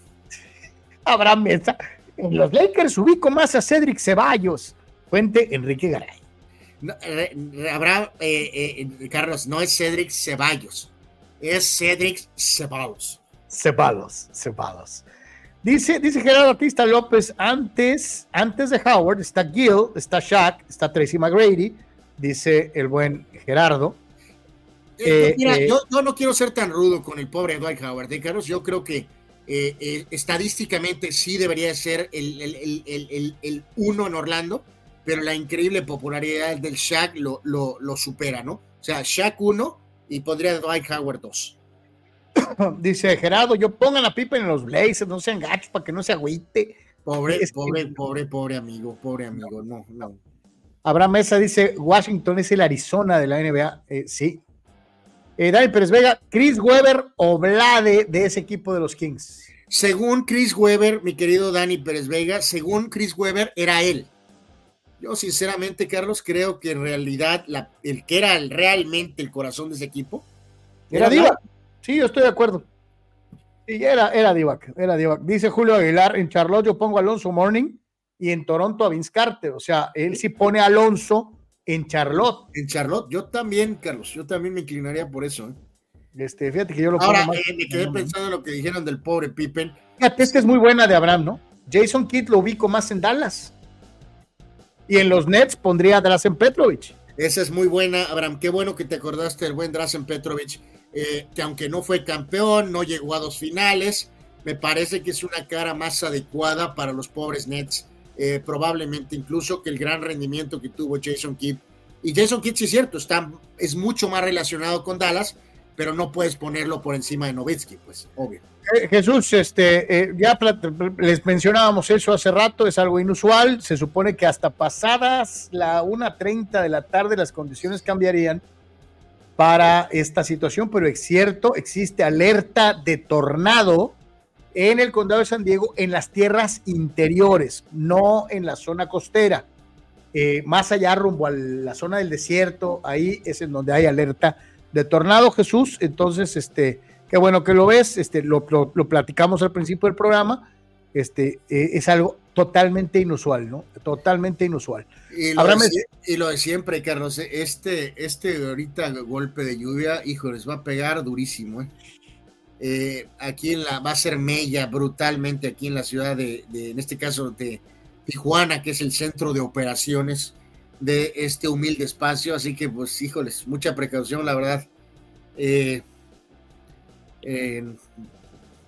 habrá mesa. En los Lakers ubico más a Cedric Ceballos. Fuente Enrique Garay. No, habrá, eh, eh, Carlos, no es Cedric Ceballos, es Cedric Ceballos. Ceballos, Ceballos. Dice, dice Gerardo Batista López, antes, antes de Howard está Gil, está Shaq, está Tracy McGrady, dice el buen Gerardo. Eh, Eh, mira, eh, yo, yo no quiero ser tan rudo con el pobre Dwight Howard, ¿eh, Carlos? Yo creo que eh, estadísticamente sí debería ser el, el, el, el, uno en Orlando, pero la increíble popularidad del Shaq lo, lo, lo supera, ¿no? O sea, Shaq uno y pondría a Dwight Howard dos. <coughs> Dice Gerardo, yo pongan a Pippen en los Blazers, no sean gachos para que no se agüite. Pobre, Es que- pobre, pobre, pobre amigo, pobre amigo, no, no. Abraham Mesa dice, Washington es el Arizona de la NBA. Eh, sí. Eh, Dani Pérez Vega, Chris Weber o Vlade de ese equipo de los Kings. Según Chris Weber, mi querido Dani Pérez Vega, según Chris Weber, era él. Yo, sinceramente, Carlos, creo que en realidad la- el que era el- realmente el corazón de ese equipo Era Vlade. Divac. Sí, yo estoy de acuerdo. Sí, era, era Divac, era Divac. Dice Julio Aguilar, en Charlotte yo pongo a Alonso Morning y en Toronto a Vince Carter. O sea, él sí pone a Alonso en Charlotte. En Charlotte, yo también, Carlos, yo también me inclinaría por eso. ¿eh? Este, fíjate que yo lo Ahora, más- eh, me quedé pensando en lo que dijeron del pobre Pippen. Fíjate, esta es muy buena de Abraham, ¿no? Jason Kidd lo ubico más en Dallas. Y en los Nets pondría a Drazen Petrovic. Esa es muy buena, Abraham. Qué bueno que te acordaste del buen Drazen Petrovic, eh, que aunque no fue campeón, no llegó a dos finales, me parece que es una cara más adecuada para los pobres Nets, eh, probablemente incluso que el gran rendimiento que tuvo Jason Kidd. Y Jason Kidd, sí es cierto, está, es mucho más relacionado con Dallas, pero no puedes ponerlo por encima de Nowitzki, pues, obvio. Eh, Jesús, este, eh, ya les mencionábamos eso hace rato, es algo inusual. Se supone que hasta pasadas la 1.30 de la tarde las condiciones cambiarían para esta situación, pero es cierto, existe alerta de tornado en el condado de San Diego, en las tierras interiores, no en la zona costera. Eh, más allá, rumbo a la zona del desierto, ahí es en donde hay alerta de tornado, Jesús. Entonces, este, qué bueno que lo ves, este, lo, lo, platicamos al principio del programa. Este, eh, es algo totalmente inusual, ¿no? Totalmente inusual. Y lo, de, y lo de siempre, Carlos, este, este ahorita golpe de lluvia, hijo, les va a pegar durísimo, ¿eh? Eh, aquí en la, va a ser mella brutalmente aquí en la ciudad de, en este caso de Tijuana, que es el centro de operaciones de este humilde espacio, así que pues híjoles, mucha precaución, la verdad. Eh,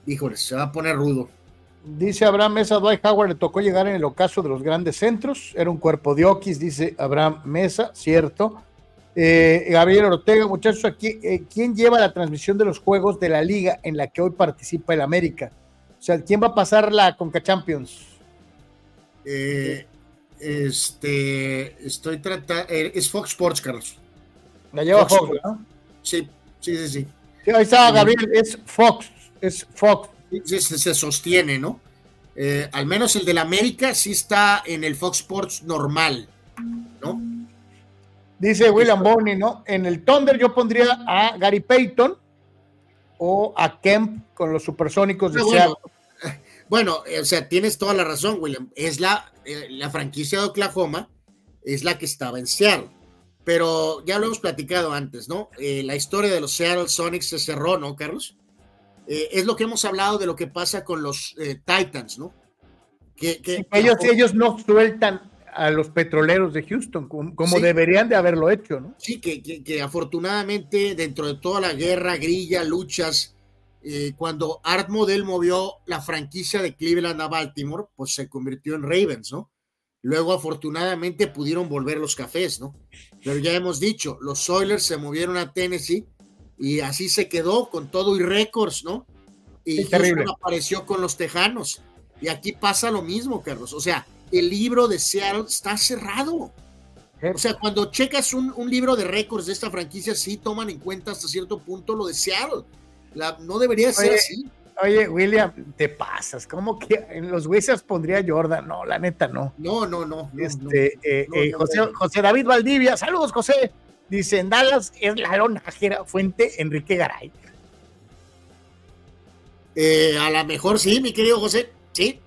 híjoles, se va a poner rudo. Dice Abraham Mesa, Dwight Howard le tocó llegar en el ocaso de los grandes centros, era un cuerpo de Oquis, dice Abraham Mesa, cierto. Eh, Gabriel Ortega, muchachos, aquí, eh, ¿quién lleva la transmisión de los juegos de la liga en la que hoy participa el América? O sea, ¿quién va a pasar la Conca Champions? Eh, este, estoy tratando, es Fox Sports, Carlos. La lleva Fox, ¿no? Sí, sí, sí, sí. ahí está Gabriel, es Fox, es Fox. Se, se sostiene, ¿no? al menos el del América sí está en el Fox Sports normal, ¿no? Dice William Bonney, ¿no? En el Thunder yo pondría a Gary Payton o a Kemp con los supersónicos de bueno, <laughs> bueno, o sea, tienes toda la razón, William. Es la, eh, la franquicia de Oklahoma, es la que estaba en Seattle. Pero ya lo hemos platicado antes, ¿no? Eh, la historia de los Seattle Sonics se cerró, ¿no, Carlos? Eh, es lo que hemos hablado de lo que pasa con los Titans, ¿no? Que, ellos, ellos no sueltan a los petroleros de Houston, como, deberían de haberlo hecho, ¿no? Sí, que, que, afortunadamente dentro de toda la guerra, grilla, luchas, eh, cuando Art Model movió la franquicia de Cleveland a Baltimore, pues se convirtió en Ravens, ¿no? Luego afortunadamente pudieron volver los cafés, ¿no? Pero ya hemos dicho, los Oilers se movieron a Tennessee y así se quedó con todo y récords, ¿no? Y Houston apareció con los Tejanos. Y aquí pasa lo mismo, Carlos. O sea, el libro de Seattle está cerrado. O sea, cuando checas un, libro de récords de esta franquicia, sí toman en cuenta hasta cierto punto lo de Seattle. no debería ser así. Oye, William, te pasas. ¿Cómo que en los Wizards pondría Jordan? No, la neta no. No, no, no. este, eh, eh, José, David Valdivia, saludos, José. Dice: en Dallas es la lonajera fuente Enrique Garay. Eh, a lo mejor sí, mi querido José. Sí,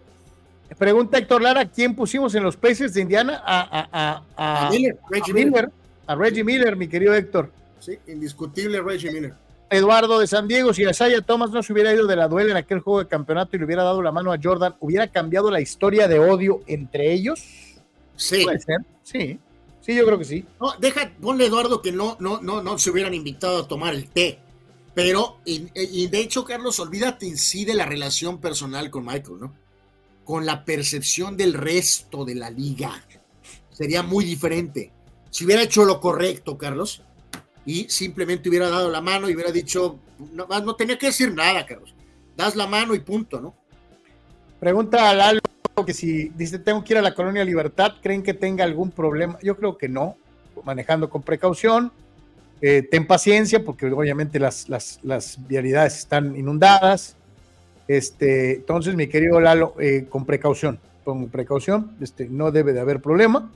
Pregunta Héctor Lara, ¿quién pusimos en los Pacers de Indiana? A, a, Miller, Reggie Miller. A Reggie Miller, mi querido Héctor. Sí, indiscutible Reggie Miller. Eduardo de San Diego, si Isaiah Thomas no se hubiera ido de la duela en aquel juego de campeonato y le hubiera dado la mano a Jordan, ¿hubiera cambiado la historia de odio entre ellos? Sí. Puede ser, sí. Sí, yo creo que sí. No, deja, ponle Eduardo que no, no, no, no se hubieran invitado a tomar el té. Pero, y, y de hecho, Carlos, olvídate en sí de la relación personal con Michael, ¿no? Con la percepción del resto de la liga. Sería muy diferente. Si hubiera hecho lo correcto, Carlos, y simplemente hubiera dado la mano y hubiera dicho, no, tenía que decir nada, Carlos. Das la mano y punto, ¿no? Pregunta a Lalo que si dice tengo que ir a la colonia Libertad, ¿creen que tenga algún problema? Yo creo que no, manejando con precaución. Eh, ten paciencia porque obviamente las vialidades están inundadas. Este, entonces, mi querido Lalo, eh, con precaución, con precaución, este, no debe de haber problema.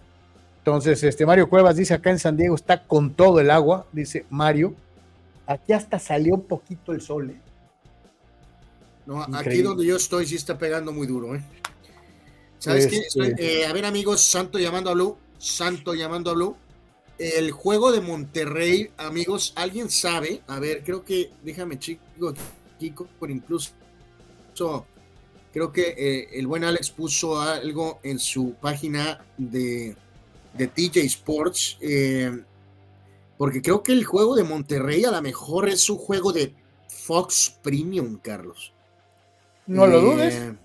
Entonces, este Mario Cuevas dice acá en San Diego está con todo el agua, dice Mario. Aquí hasta salió un poquito el sol. ¿eh? No, aquí donde yo estoy sí está pegando muy duro, ¿eh? ¿Sabes qué? Este eh, a ver, amigos, Santo llamando a Blue, Santo llamando a Blue. El juego de Monterrey, amigos, ¿alguien sabe? A ver, creo que, déjame chico, Kiko, por incluso creo que eh, el buen Alex puso algo en su página de, de TJ Sports, eh, porque creo que el juego de Monterrey a lo mejor es un juego de Fox Premium, Carlos. No lo dudes. Eh,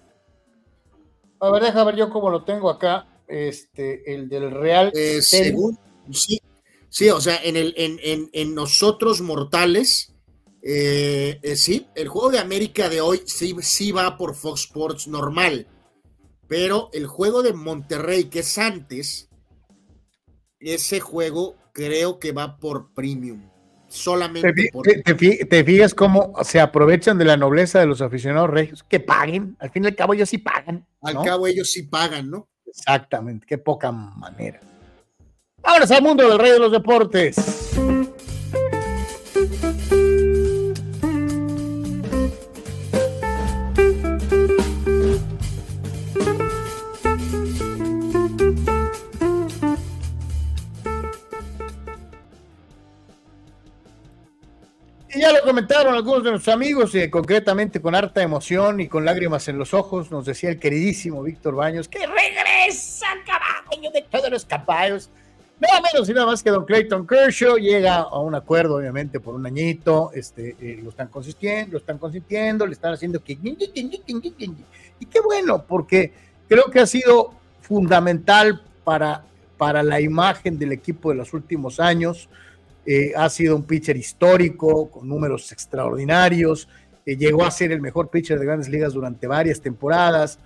a ver, déjame ver yo cómo lo tengo acá. Este, el del Real. según, sí, sí, o sea, en, el, en, en, en nosotros mortales, eh, eh, sí, el juego de América de hoy sí, sí va por Fox Sports normal, pero el juego de Monterrey, que es antes, ese juego creo que va por premium. solamente te, por... te, fijas cómo se aprovechan de la nobleza de los aficionados regios, que paguen, al fin y al cabo ellos sí pagan. Al cabo ellos sí pagan, ¿no? Exactamente, qué poca manera. Ahora al mundo del rey de los deportes. Ya lo comentaron algunos de nuestros amigos, y concretamente con harta emoción y con lágrimas en los ojos, nos decía el queridísimo Víctor Baños, que regresa caballo de todos los caballos. Nada menos y nada más que don Clayton Kershaw llega a un acuerdo, obviamente, por un añito, este, eh, lo están consintiendo, lo están consintiendo, le están haciendo que... Y qué bueno, porque creo que ha sido fundamental para, para la imagen del equipo de los últimos años. Eh, ha sido un pitcher histórico, con números extraordinarios, eh, llegó a ser el mejor pitcher de grandes ligas durante varias temporadas.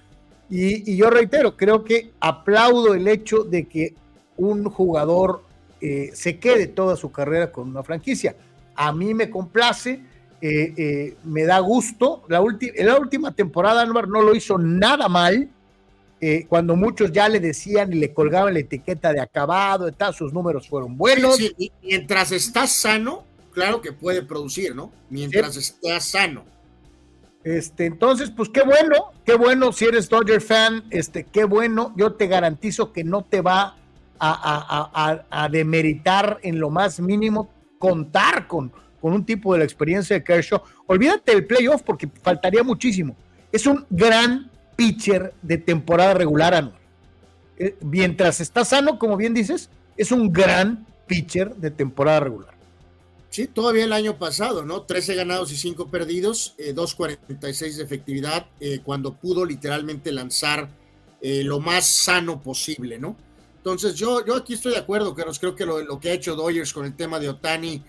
Y, yo reitero, creo que aplaudo el hecho de que un jugador eh, se quede toda su carrera con una franquicia. A mí me complace, me da gusto. La, la última temporada, no lo hizo nada mal eh, cuando muchos ya le decían y le colgaban la etiqueta de acabado, y tal, sus números fueron buenos. mientras estás sano, claro que puede producir, ¿no? Mientras estás sano. Este, entonces, pues qué bueno, qué bueno si eres Dodger fan, este, qué bueno, yo te garantizo que no te va a, a, demeritar en lo más mínimo contar con, con un tipo de la experiencia de Kershaw. Olvídate del playoff porque faltaría muchísimo. Es un gran pitcher de temporada regular anual. Eh, mientras está sano, como bien dices, es un gran pitcher de temporada regular. Sí, todavía el año pasado, ¿no? 13 ganados y 5 perdidos, 2.46 eh, de efectividad, eh, cuando pudo literalmente lanzar lo más sano posible, ¿no? Entonces, yo, yo aquí estoy de acuerdo, Carlos. Creo que lo, lo que ha hecho Dodgers con el tema de Otani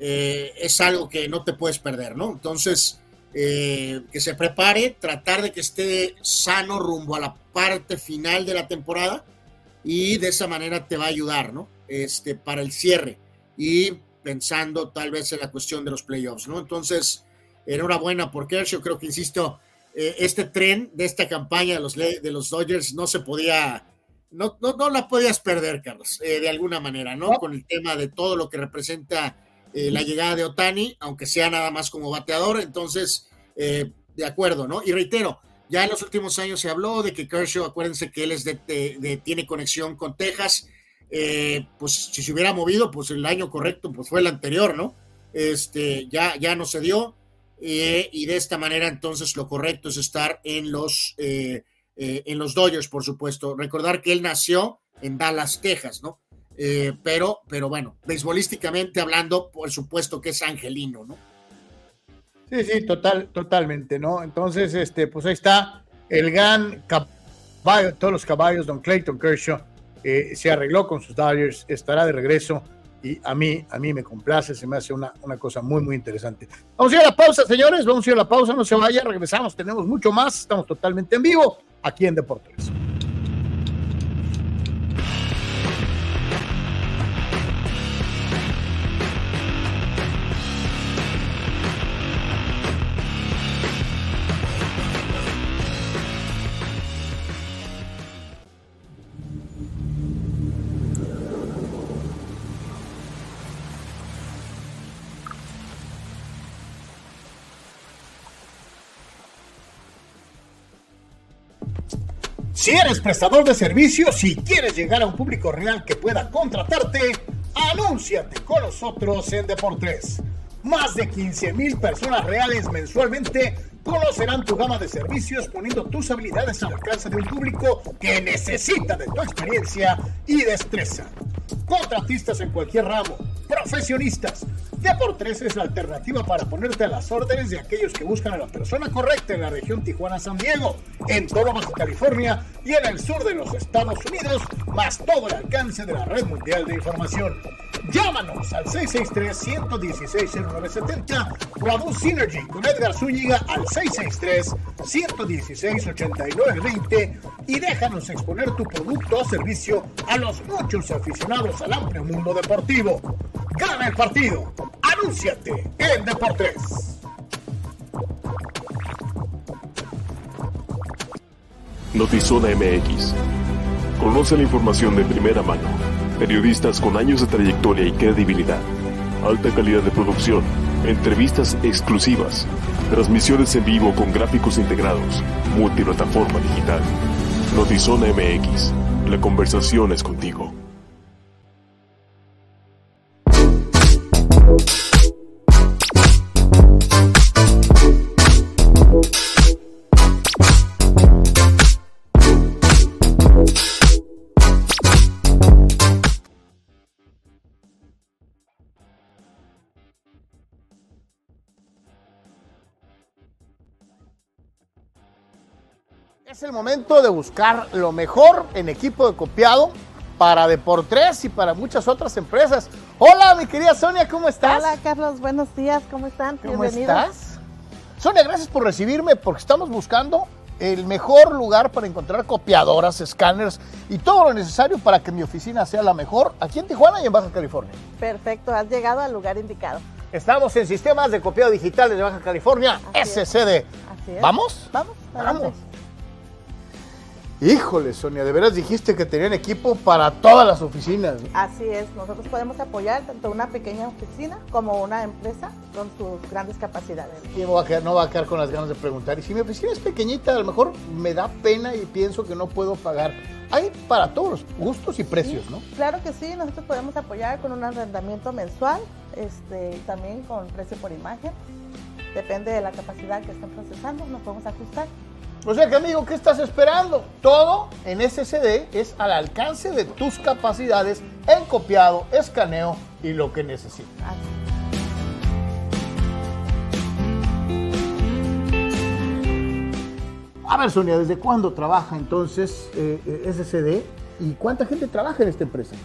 es algo que no te puedes perder, ¿no? Entonces, eh, que se prepare, tratar de que esté sano rumbo a la parte final de la temporada y de esa manera te va a ayudar, ¿no? Este, para el cierre y pensando tal vez en la cuestión de los playoffs, ¿no? Entonces, enhorabuena por Kershaw, creo que, insisto, eh, este tren de esta campaña de los, de los Dodgers no se podía, no, no, la podías perder, Carlos, eh, de alguna manera, ¿no? Con el tema de todo lo que representa eh, la llegada de Otani, aunque sea nada más como bateador. Entonces, eh, de acuerdo, ¿no? Y reitero, ya en los últimos años se habló de que Kershaw, acuérdense que él es de, tiene conexión con Texas. Eh, pues si se hubiera movido, pues el año correcto pues fue el anterior, ¿no? Este, ya, ya no se dio. y de esta manera, entonces, lo correcto es estar en los, en los Dodgers, por supuesto. Recordar que él nació en Dallas, Texas, ¿no? Eh, pero, pero bueno, beisbolísticamente hablando, por supuesto que es angelino, ¿no? Sí, sí, total, totalmente, ¿no? Entonces, este, pues ahí está el gran caballo, todos los caballos, Don Clayton Kershaw, eh, se arregló con sus Dodgers, estará de regreso y a mí, a mí me complace, se me hace una, una cosa muy, muy interesante. Vamos a ir a la pausa, señores, vamos a ir a la pausa, no se vaya, regresamos, tenemos mucho más, estamos totalmente en vivo aquí en Deportes. Si eres prestador de servicios y quieres llegar a un público real que pueda contratarte, anúnciate con nosotros en Deportes. Más de 15 mil personas reales mensualmente conocerán tu gama de servicios poniendo tus habilidades al alcance de un público que necesita de tu experiencia y destreza. Contratistas en cualquier ramo, profesionistas, Deportes es la alternativa para ponerte a las órdenes de aquellos que buscan a la persona correcta en la región Tijuana-San Diego, en todo Baja California y en el sur de los Estados Unidos, más todo el alcance de la red mundial de información. Llámanos al 663-116-0970 o a Synergy con Edgar Zúñiga al 663-116-8920 y déjanos exponer tu producto o servicio a los muchos aficionados al amplio mundo deportivo. Gana el partido. Anúnciate en Deportes. Notizona MX. Conoce la información de primera mano. Periodistas con años de trayectoria y credibilidad. Alta calidad de producción. Entrevistas exclusivas. Transmisiones en vivo con gráficos integrados. Multiplataforma digital. Notizona MX. La conversación es contigo. El momento de buscar lo mejor en equipo de copiado para Deportes y para muchas otras empresas. Hola, mi querida Sonia, ¿cómo estás? Hola, Carlos, buenos días, ¿cómo están? ¿Cómo estás? Sonia, gracias por recibirme porque estamos buscando el mejor lugar para encontrar copiadoras, escáneres y todo lo necesario para que mi oficina sea la mejor aquí en Tijuana y en Baja California. Perfecto, has llegado al lugar indicado. Estamos en Sistemas de Copiado Digitales de Baja California, Así es. SCD. Así es. ¿Vamos? Vamos. Vamos. Híjole, Sonia, de veras dijiste que tenían equipo para todas las oficinas. Así es, nosotros podemos apoyar tanto una pequeña oficina como una empresa con sus grandes capacidades. Y no va, a quedar, no va a quedar con las ganas de preguntar. Y si mi oficina es pequeñita, a lo mejor me da pena y pienso que no puedo pagar. Hay para todos los gustos y precios, Sí, ¿no? Claro que sí, nosotros podemos apoyar con un arrendamiento mensual, este, también con precio por imagen. Depende de la capacidad que estén procesando, nos podemos ajustar. O sea que, amigo, ¿qué estás esperando? Todo en SSD es al alcance de tus capacidades en copiado, escaneo y lo que necesites. A ver, Sonia, ¿desde cuándo trabaja entonces eh, eh, SSD y cuánta gente trabaja en esta empresa?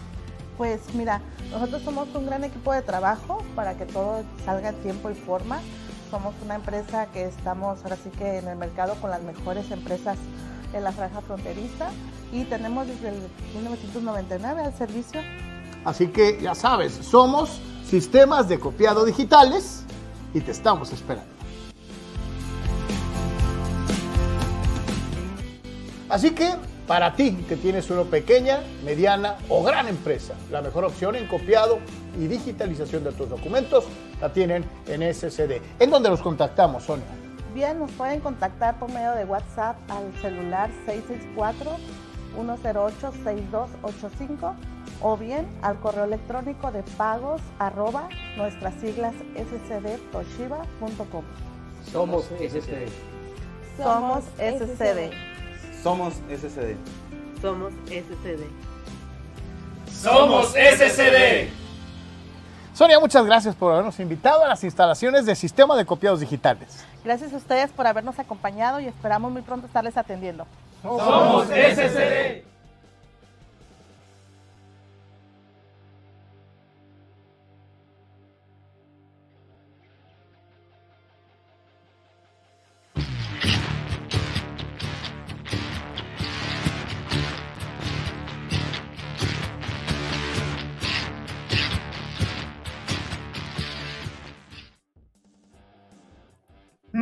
Pues mira, nosotros somos un gran equipo de trabajo para que todo salga en tiempo y forma. Somos una empresa que estamos ahora sí que en el mercado con las mejores empresas en la franja fronteriza y tenemos desde el 1999 al servicio. Así que ya sabes, somos sistemas de copiado digitales y te estamos esperando. Así que para ti que tienes una pequeña, mediana o gran empresa, la mejor opción en copiado y digitalización de tus documentos la tienen en SCD. ¿En dónde los contactamos, Sonia? Bien, nos pueden contactar por medio de WhatsApp al celular 664-108-6285 o bien al correo electrónico de pagos arroba nuestras siglas scdtoshiba.com. Somos SCD. Somos SCD. Somos SCD. Somos SCD. Somos SCD. Sonia, muchas gracias por habernos invitado a las instalaciones de Sistema de Copiados Digitales. Gracias a ustedes por habernos acompañado y esperamos muy pronto estarles atendiendo. Somos SCD.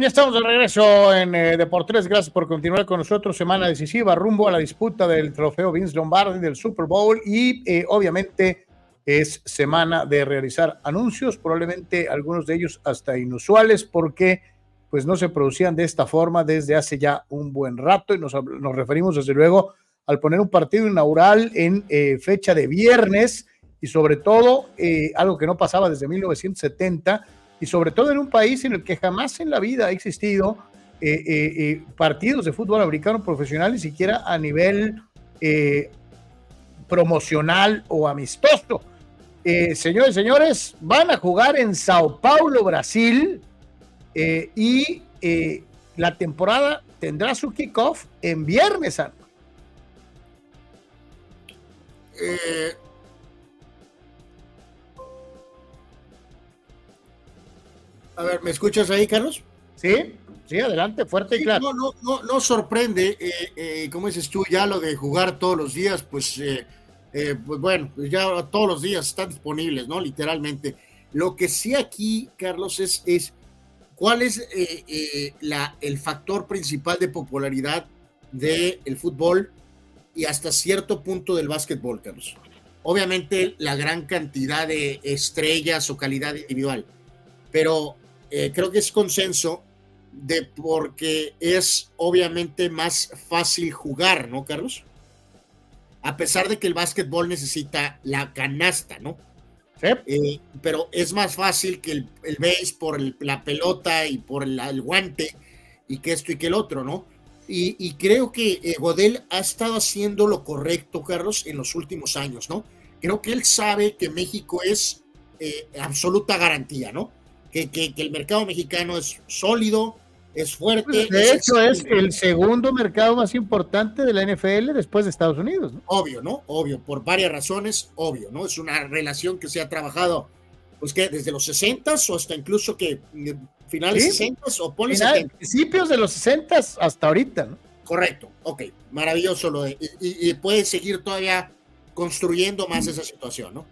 Ya estamos de regreso en eh, Deportes. Gracias por continuar con nosotros. Semana decisiva rumbo a la disputa del trofeo Vince Lombardi del Super Bowl y eh, obviamente es semana de realizar anuncios, probablemente algunos de ellos hasta inusuales porque pues no se producían de esta forma desde hace ya un buen rato y nos, nos referimos desde luego al poner un partido inaugural en eh, fecha de viernes y sobre todo eh, algo que no pasaba desde 1970 y sobre todo en un país en el que jamás en la vida ha existido eh, eh, eh, partidos de fútbol americano profesional, ni siquiera a nivel promocional o amistoso. Señores señores, van a jugar en Sao Paulo, Brasil, y la temporada tendrá su kickoff en Viernes. Eh, a ver, ¿me escuchas ahí, Carlos? Sí, sí, adelante, fuerte y claro. No, no, no, no sorprende, eh, eh, como dices tú, ya lo de jugar todos los días, pues, eh, eh, pues bueno, pues ya todos los días están disponibles, ¿no? Literalmente. Lo que sí aquí, Carlos, es, es cuál es eh, eh, la, el factor principal de popularidad del fútbol y hasta cierto punto del básquetbol, Carlos. Obviamente la gran cantidad de estrellas o calidad individual, pero eh, creo que es consenso de porque es obviamente más fácil jugar, ¿no, Carlos? A pesar de que el básquetbol necesita la canasta, ¿no? Sí. Eh, pero es más fácil que el, el base por el, la pelota y por el, el, guante y que esto y que el otro, ¿no? Y, y creo que eh, Godel ha estado haciendo lo correcto, Carlos, en los últimos años, ¿no? Creo que él sabe que México es eh, absoluta garantía, ¿no? Que, que, que, el mercado mexicano es sólido, es fuerte. De es hecho, es el segundo mercado más importante de la NFL después de Estados Unidos. ¿no? Obvio, ¿no? Obvio, por varias razones, obvio, ¿no? Es una relación que se ha trabajado, pues que desde los 60 o hasta incluso que finales Sí. 60 o ponle Final- 70. principios de los 60 hasta ahorita, ¿no? Correcto, ok, maravilloso lo de, y, y- y puede seguir todavía construyendo más esa situación, ¿no?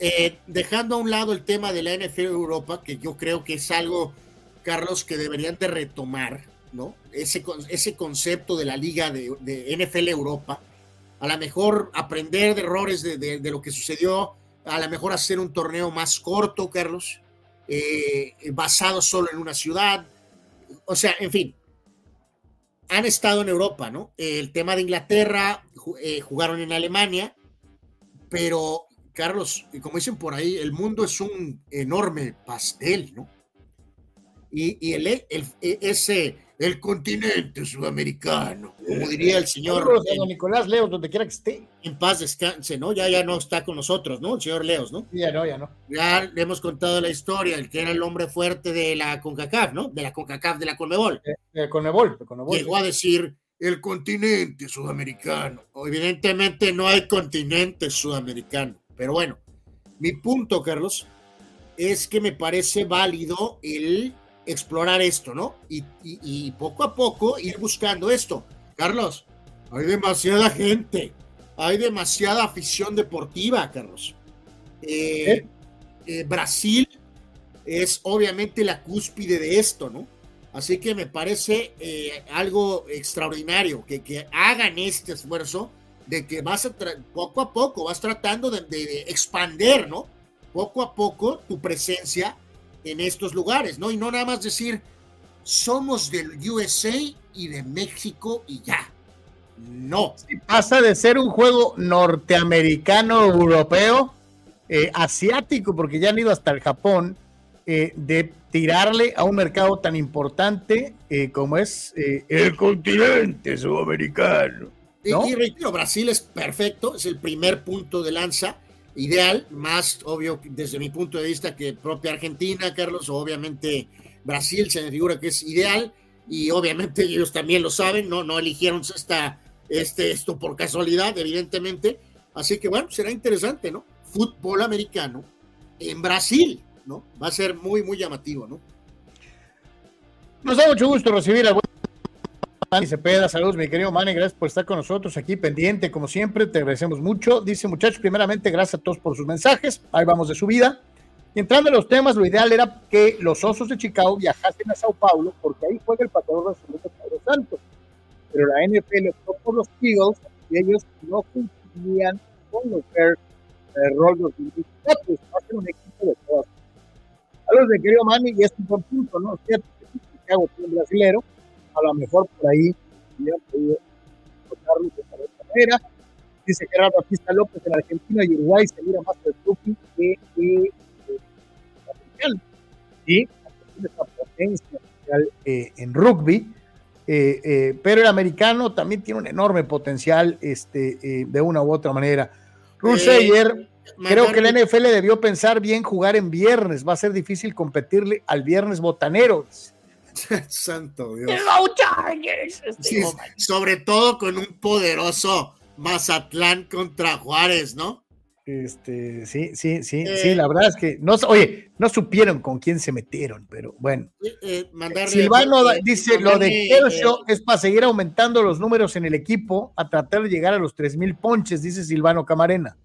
Eh, dejando a un lado el tema de la NFL Europa, que yo creo que es algo, Carlos, que deberían de retomar, ¿no? Ese, ese concepto de la liga de, NFL Europa, a lo mejor aprender de errores de, lo que sucedió, a lo mejor hacer un torneo más corto, Carlos, eh, basado solo en una ciudad, o sea, en fin, han estado en Europa, ¿no? El tema de Inglaterra, eh, jugaron en Alemania, pero Carlos, y como dicen por ahí, el mundo es un enorme pastel, ¿no? Y, y el, el- ese, el continente sudamericano, como diría el señor don Nicolás Leos, donde quiera que esté. en paz descanse, ¿no? Ya, ya no está con nosotros, ¿no? El señor Leos, ¿no? Ya no, ya no. Ya le hemos contado la historia, el que era el hombre fuerte de la CONCACAF, ¿no? De la CONCACAF, de la CONMEBOL. Eh, Conebol, Conebol. Llegó a decir el continente sudamericano. Evidentemente no hay continente sudamericano. Pero bueno, mi punto, Carlos, es que me parece válido el explorar esto, ¿no? Y, y- y poco a poco ir buscando esto. Carlos, hay demasiada gente, hay demasiada afición deportiva, Carlos. Eh, eh, Brasil es obviamente la cúspide de esto, ¿no? Así que me parece eh, algo extraordinario que, que hagan este esfuerzo de que vas a poco a poco vas tratando de, de- de expander, ¿no? Poco a poco tu presencia en estos lugares, ¿no? Y no nada más decir somos del USA y de México y ya. No. Pasa de ser un juego norteamericano, europeo, eh, asiático, porque ya han ido hasta el Japón, eh, de tirarle a un mercado tan importante eh, como es el continente sudamericano. Y, ¿no? y reitero, Brasil es perfecto, es el primer punto de lanza ideal, más obvio desde mi punto de vista que propia Argentina, Carlos, obviamente Brasil se me figura que es ideal y obviamente <laughs> ellos también lo saben, no, no eligieron esta, este, esto por casualidad, evidentemente, así que bueno, será interesante, ¿no? Fútbol americano en Brasil, ¿no? Va a ser muy, muy llamativo, ¿no? Nos da mucho gusto recibir al buen Manny Cepeda. Saludos, mi querido Manny. Gracias por estar con nosotros aquí pendiente, como siempre. Te agradecemos mucho. Dice, muchachos, primeramente, gracias a todos por sus mensajes. Ahí vamos de su vida. Y entrando en los temas, lo ideal era que los Osos de Chicago viajasen a Sao Paulo, porque ahí juega el pateador absoluto Pedro Santos. Pero la NFL optó por los Eagles y ellos no cumplían con los Bears de rol 2024. Pues, a ser un equipo de todas. Saludos, mi querido Manny, y es un buen punto, ¿no? Cierto Chicago tiene un brasilero, a lo mejor por ahí hubieran podido votarlo de esta manera. Dice Gerardo Batista López en Argentina y Uruguay se mira más el rugby que el americano. Y Argentina es una potencia mundial, eh, en rugby, eh, eh, pero el americano también tiene un enorme potencial este, eh, de una u otra manera. Ruseyer, creo que la NFL debió pensar bien jugar en viernes. Va a ser difícil competirle al viernes botanero. <laughs> Santo Dios. Go Chargers. Este, Sí, oh, sobre todo con un poderoso Mazatlán contra Juárez, ¿no? Este, sí, sí, sí, Eh, sí, la verdad es que no, oye, no supieron con quién se metieron, pero bueno. Eh, eh, mandarle- Silvano eh, dice, lo de Kershaw eh, es para seguir aumentando los números en el equipo a tratar de llegar a los 3000 ponches, dice Silvano Camarena.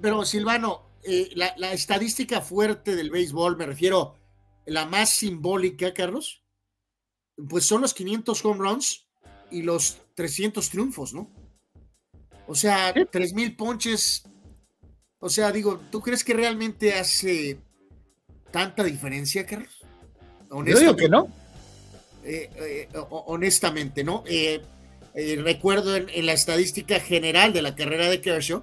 Pero Silvano, eh, la, la, estadística fuerte del béisbol, me refiero, la más simbólica, Carlos, pues son los 500 home runs y los 300 triunfos, ¿no? O sea, ¿Sí? 3000 ponches. O sea, digo, ¿tú crees que realmente hace tanta diferencia, Carlos? Yo digo que no. Eh, eh, honestamente, ¿no? Eh, recuerdo en, en, la estadística general de la carrera de Kershaw,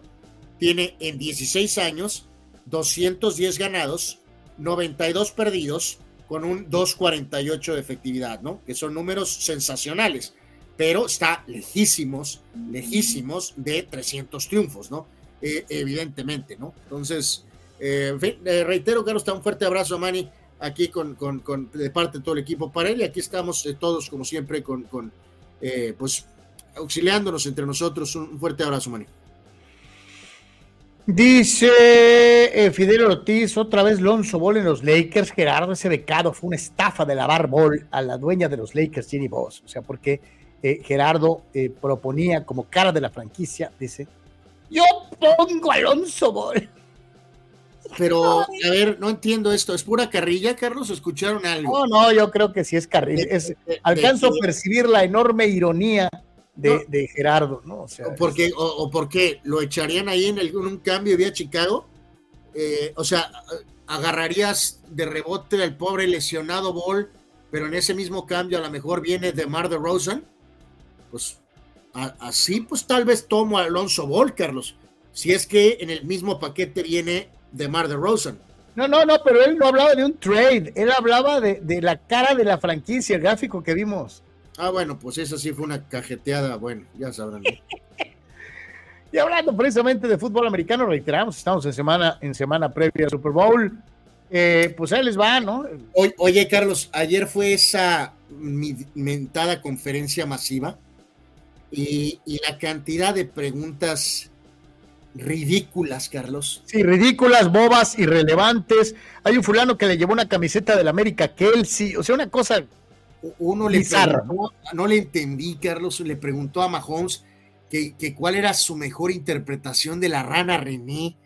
tiene en 16 años 210 ganados, 92 perdidos, con un 2.48 de efectividad, ¿no? Que son números sensacionales, pero está lejísimos, lejísimos de 300 triunfos, ¿no? Eh, evidentemente, ¿no? Entonces, eh, en fin, eh, reitero, Carlos, está un fuerte abrazo a Manny aquí con, con, con, de parte de todo el equipo para él y aquí estamos eh, todos, como siempre, con, con pues auxiliándonos entre nosotros. Un fuerte abrazo, Manny. Dice eh, Fidel Ortiz, otra vez Lonzo Ball en los Lakers. Gerardo, ese becado fue una estafa de lavar Ball a la dueña de los Lakers, Jenny Boss. O sea, porque eh, Gerardo eh, proponía como cara de la franquicia, dice, yo pongo a Alonso Ball. Pero, a ver, no entiendo esto. ¿Es pura carrilla, Carlos? ¿Escucharon algo? No, no, yo creo que sí es carrilla. Es, alcanzo a percibir la enorme ironía de, no, de, Gerardo, ¿no? O, sea, porque, es... o, o porque lo echarían ahí en, el, en un cambio vía Chicago. Eh, o sea, agarrarías de rebote al pobre lesionado Ball, pero en ese mismo cambio a lo mejor viene de Mar de Rosen. Pues a, así, pues tal vez tomo a Alonso Ball, Carlos. Si es que en el mismo paquete viene de Mar de Rosen. No, no, no, pero él no hablaba de un trade, él hablaba de, de la cara de la franquicia, el gráfico que vimos. Ah, bueno, pues eso sí fue una cajeteada, bueno, ya sabrán. <laughs> y hablando precisamente de fútbol americano, reiteramos, estamos en semana, en semana previa al Super Bowl. Eh, pues ahí les va, ¿no? Oye, oye, Carlos, ayer fue esa mentada conferencia masiva y, y, la cantidad de preguntas ridículas, Carlos. Sí, ridículas, bobas, irrelevantes. Hay un fulano que le llevó una camiseta del América Kelsey, o sea, una cosa uno le preguntó, no le entendí, Carlos, le preguntó a Mahomes que, que, cuál era su mejor interpretación de la rana René.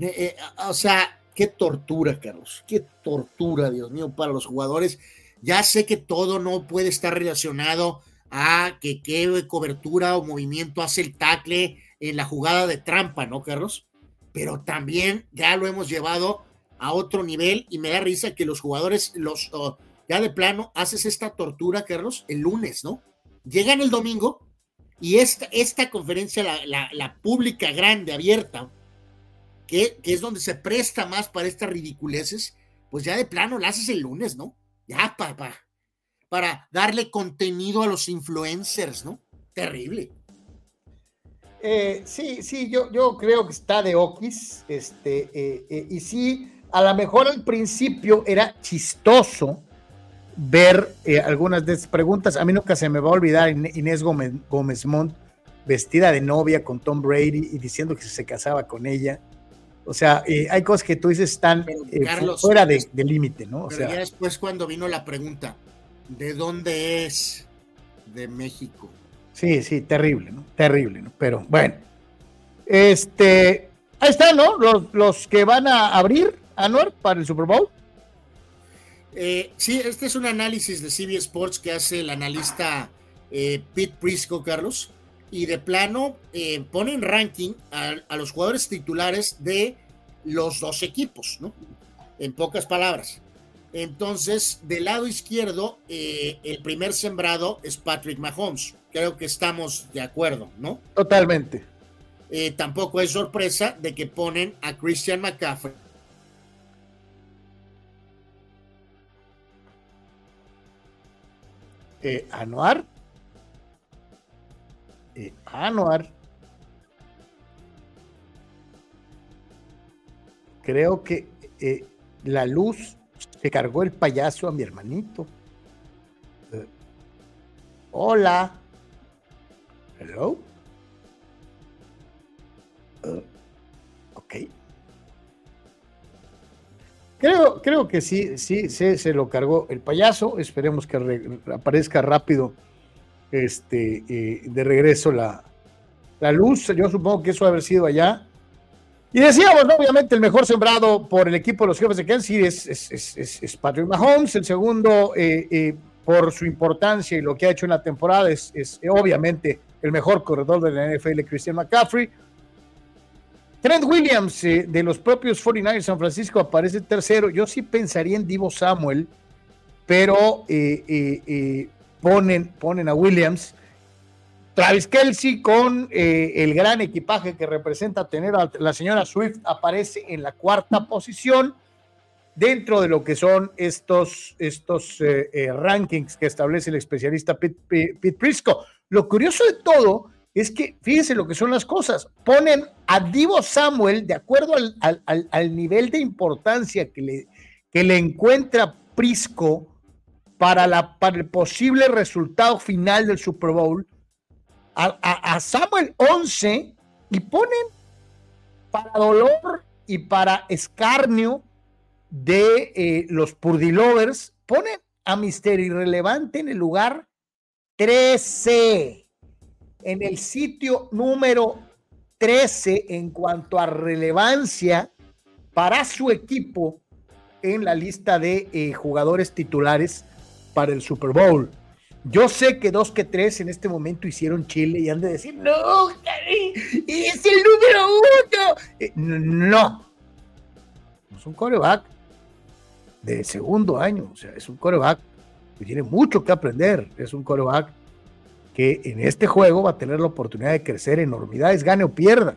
Eh, o sea, qué tortura, Carlos, qué tortura, Dios mío, para los jugadores. Ya sé que todo no puede estar relacionado a que qué cobertura o movimiento hace el tackle en la jugada de trampa, ¿no, Carlos? Pero también ya lo hemos llevado a otro nivel y me da risa que los jugadores, los... ya de plano haces esta tortura, Carlos, el lunes, ¿no? Llegan el domingo y esta, esta conferencia, la, la, pública grande, abierta, que, que, es donde se presta más para estas ridiculeces, pues ya de plano la haces el lunes, ¿no? Ya, papá, para darle contenido a los influencers, ¿no? Terrible. Eh, sí, sí, yo, yo creo que está de Okis, este, eh, eh, y sí, a lo mejor al principio era chistoso, ver eh, algunas de estas preguntas. A mí nunca se me va a olvidar Inés Gómez, Gómez Montt vestida de novia con Tom Brady y diciendo que se casaba con ella. O sea, eh, hay cosas que tú dices están eh, Carlos, fuera de, de límite, ¿no? O pero sea, ya después cuando vino la pregunta, ¿de dónde es? De México. Sí, sí, terrible, ¿no? Terrible, ¿no? Pero bueno, este, ahí están, ¿no? Los, los que van a abrir, Anuar, para el Super Bowl. Eh, sí, este es un análisis de CB Sports que hace el analista eh, Pete Prisco, Carlos, y de plano eh, pone en ranking a, a, los jugadores titulares de los dos equipos, ¿no? En pocas palabras. Entonces, del lado izquierdo, eh, el primer sembrado es Patrick Mahomes. Creo que estamos de acuerdo, ¿no? Totalmente. Eh, tampoco es sorpresa de que ponen a Christian McCaffrey eh, Anuar. Eh, Anuar. Creo que eh, la luz se cargó el payaso a mi hermanito. Eh, hola. Hello. ok. Creo, creo que sí, sí, sí, se lo cargó el payaso. Esperemos que re, aparezca rápido este, eh, de regreso la, la, luz. Yo supongo que eso ha haber sido allá. Y decíamos, obviamente, el mejor sembrado por el equipo de los jefes de Kansas City es, Patrick Mahomes. El segundo, eh, eh, por su importancia y lo que ha hecho en la temporada, es, obviamente el mejor corredor de la NFL, Christian McCaffrey. Trent Williams eh, de los propios 49ers San Francisco aparece tercero. Yo sí pensaría en Divo Samuel, pero ponen, ponen a Williams. Travis Kelsey con eh, el gran equipaje que representa tener a la señora Swift aparece en la cuarta posición dentro de lo que son estos, estos eh, eh, rankings que establece el especialista Pete, Prisco. Lo curioso de todo es que, fíjense lo que son las cosas, ponen a Divo Samuel de acuerdo al, nivel de importancia que le, que le encuentra Prisco para, la, para el posible resultado final del Super Bowl a, Samuel 11 y ponen para dolor y para escarnio de eh, los Purdilovers, ponen a Mister Irrelevante en el lugar 13, en el sitio número 13 en cuanto a relevancia para su equipo en la lista de eh, jugadores titulares para el Super Bowl. Yo sé que dos que tres en este momento hicieron Chile y han de decir, no, es el número uno. Eh, no, es un coreback de segundo año, o sea, es un coreback que tiene mucho que aprender, es un coreback que en este juego va a tener la oportunidad de crecer enormidades, gane o pierda,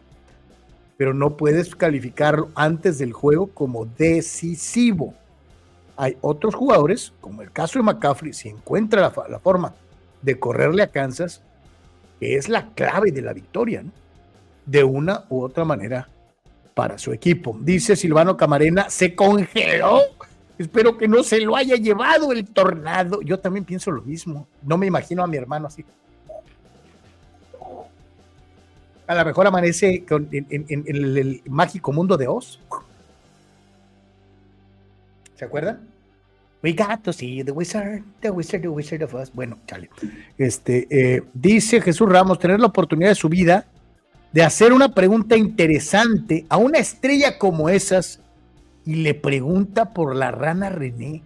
pero no puedes calificarlo antes del juego como decisivo hay otros jugadores, como el caso de McCaffrey, si encuentra la, forma de correrle a Kansas, que es la clave de la victoria, de una u otra manera para su equipo. Dice Silvano Camarena, se congeló. Espero que no se lo haya llevado el tornado. Yo también pienso lo mismo. No me imagino a mi hermano así. A lo mejor amanece en el mágico mundo de Oz. ¿Se acuerdan? We got to see the wizard, the wizard, the wizard of us. Bueno, chale. Este, eh, dice Jesús Ramos, tener la oportunidad de su vida de hacer una pregunta interesante a una estrella como esas y le pregunta por la rana René.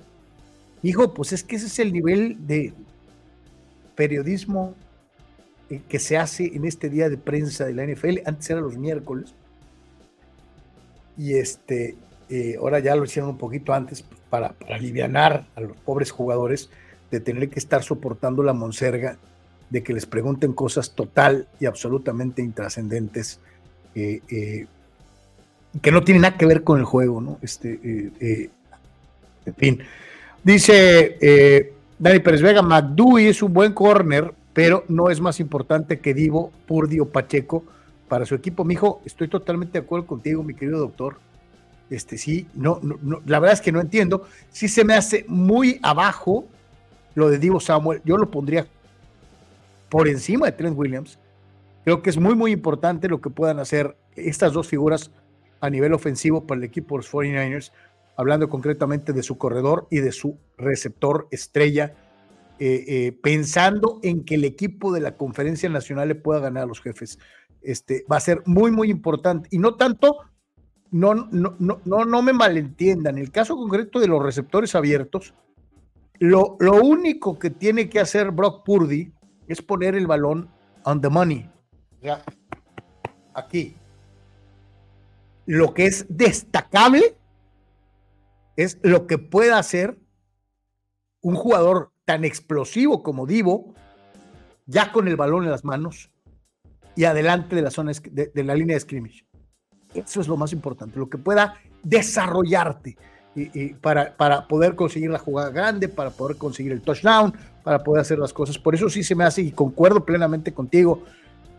Hijo, pues es que ese es el nivel de periodismo eh, que se hace en este día de prensa de la NFL. Antes era los miércoles. Y este, eh, ahora ya lo hicieron un poquito antes para, aliviar a los pobres jugadores de tener que estar soportando la monserga de que les pregunten cosas total y absolutamente intrascendentes eh, que no tienen nada que ver con el juego, ¿no? Este, en fin. Dice Dani Pérez Vega, McDuy es un buen corner, pero no es más importante que Divo, Purdi o Pacheco para su equipo. Mijo, estoy totalmente de acuerdo contigo, mi querido doctor este, sí, no, no, la verdad es que no entiendo. Sí se me hace muy abajo lo de Divo Samuel. Yo lo pondría por encima de Trent Williams. Creo que es muy, muy importante lo que puedan hacer estas dos figuras a nivel ofensivo para el equipo de los 49ers, hablando concretamente de su corredor y de su receptor estrella, eh, eh, pensando en que el equipo de la conferencia nacional le pueda ganar a los jefes. Este, va a ser muy, muy importante. Y no tanto no, no, no, no, me malentiendan. En el caso concreto de los receptores abiertos, lo, lo, único que tiene que hacer Brock Purdy es poner el balón on the money. Ya, aquí. Lo que es destacable es lo que pueda hacer un jugador tan explosivo como Divo, ya con el balón en las manos y adelante de la zona de, de la línea de scrimmage. Eso es lo más importante, lo que pueda desarrollarte y, para, para, poder conseguir la jugada grande, para poder conseguir el touchdown, para poder hacer las cosas. Por eso sí se me hace, y concuerdo plenamente contigo,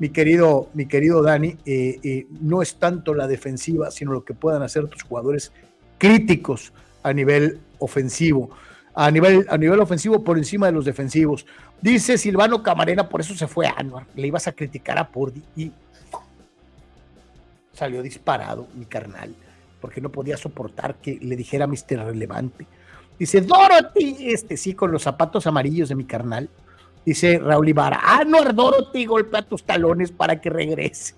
mi querido, mi querido Dani, eh, eh, no es tanto la defensiva, sino lo que puedan hacer tus jugadores críticos a nivel ofensivo. A nivel, a nivel ofensivo por encima de los defensivos. Dice Silvano Camarena, por eso se fue a Anuar. Le ibas a criticar a Purdy y salió disparado mi carnal, porque no podía soportar que le dijera Mr. Relevante. Dice, Dorothy, este sí, con los zapatos amarillos de mi carnal. Dice Raúl Ibarra, no, Dorothy, golpea tus talones para que regrese.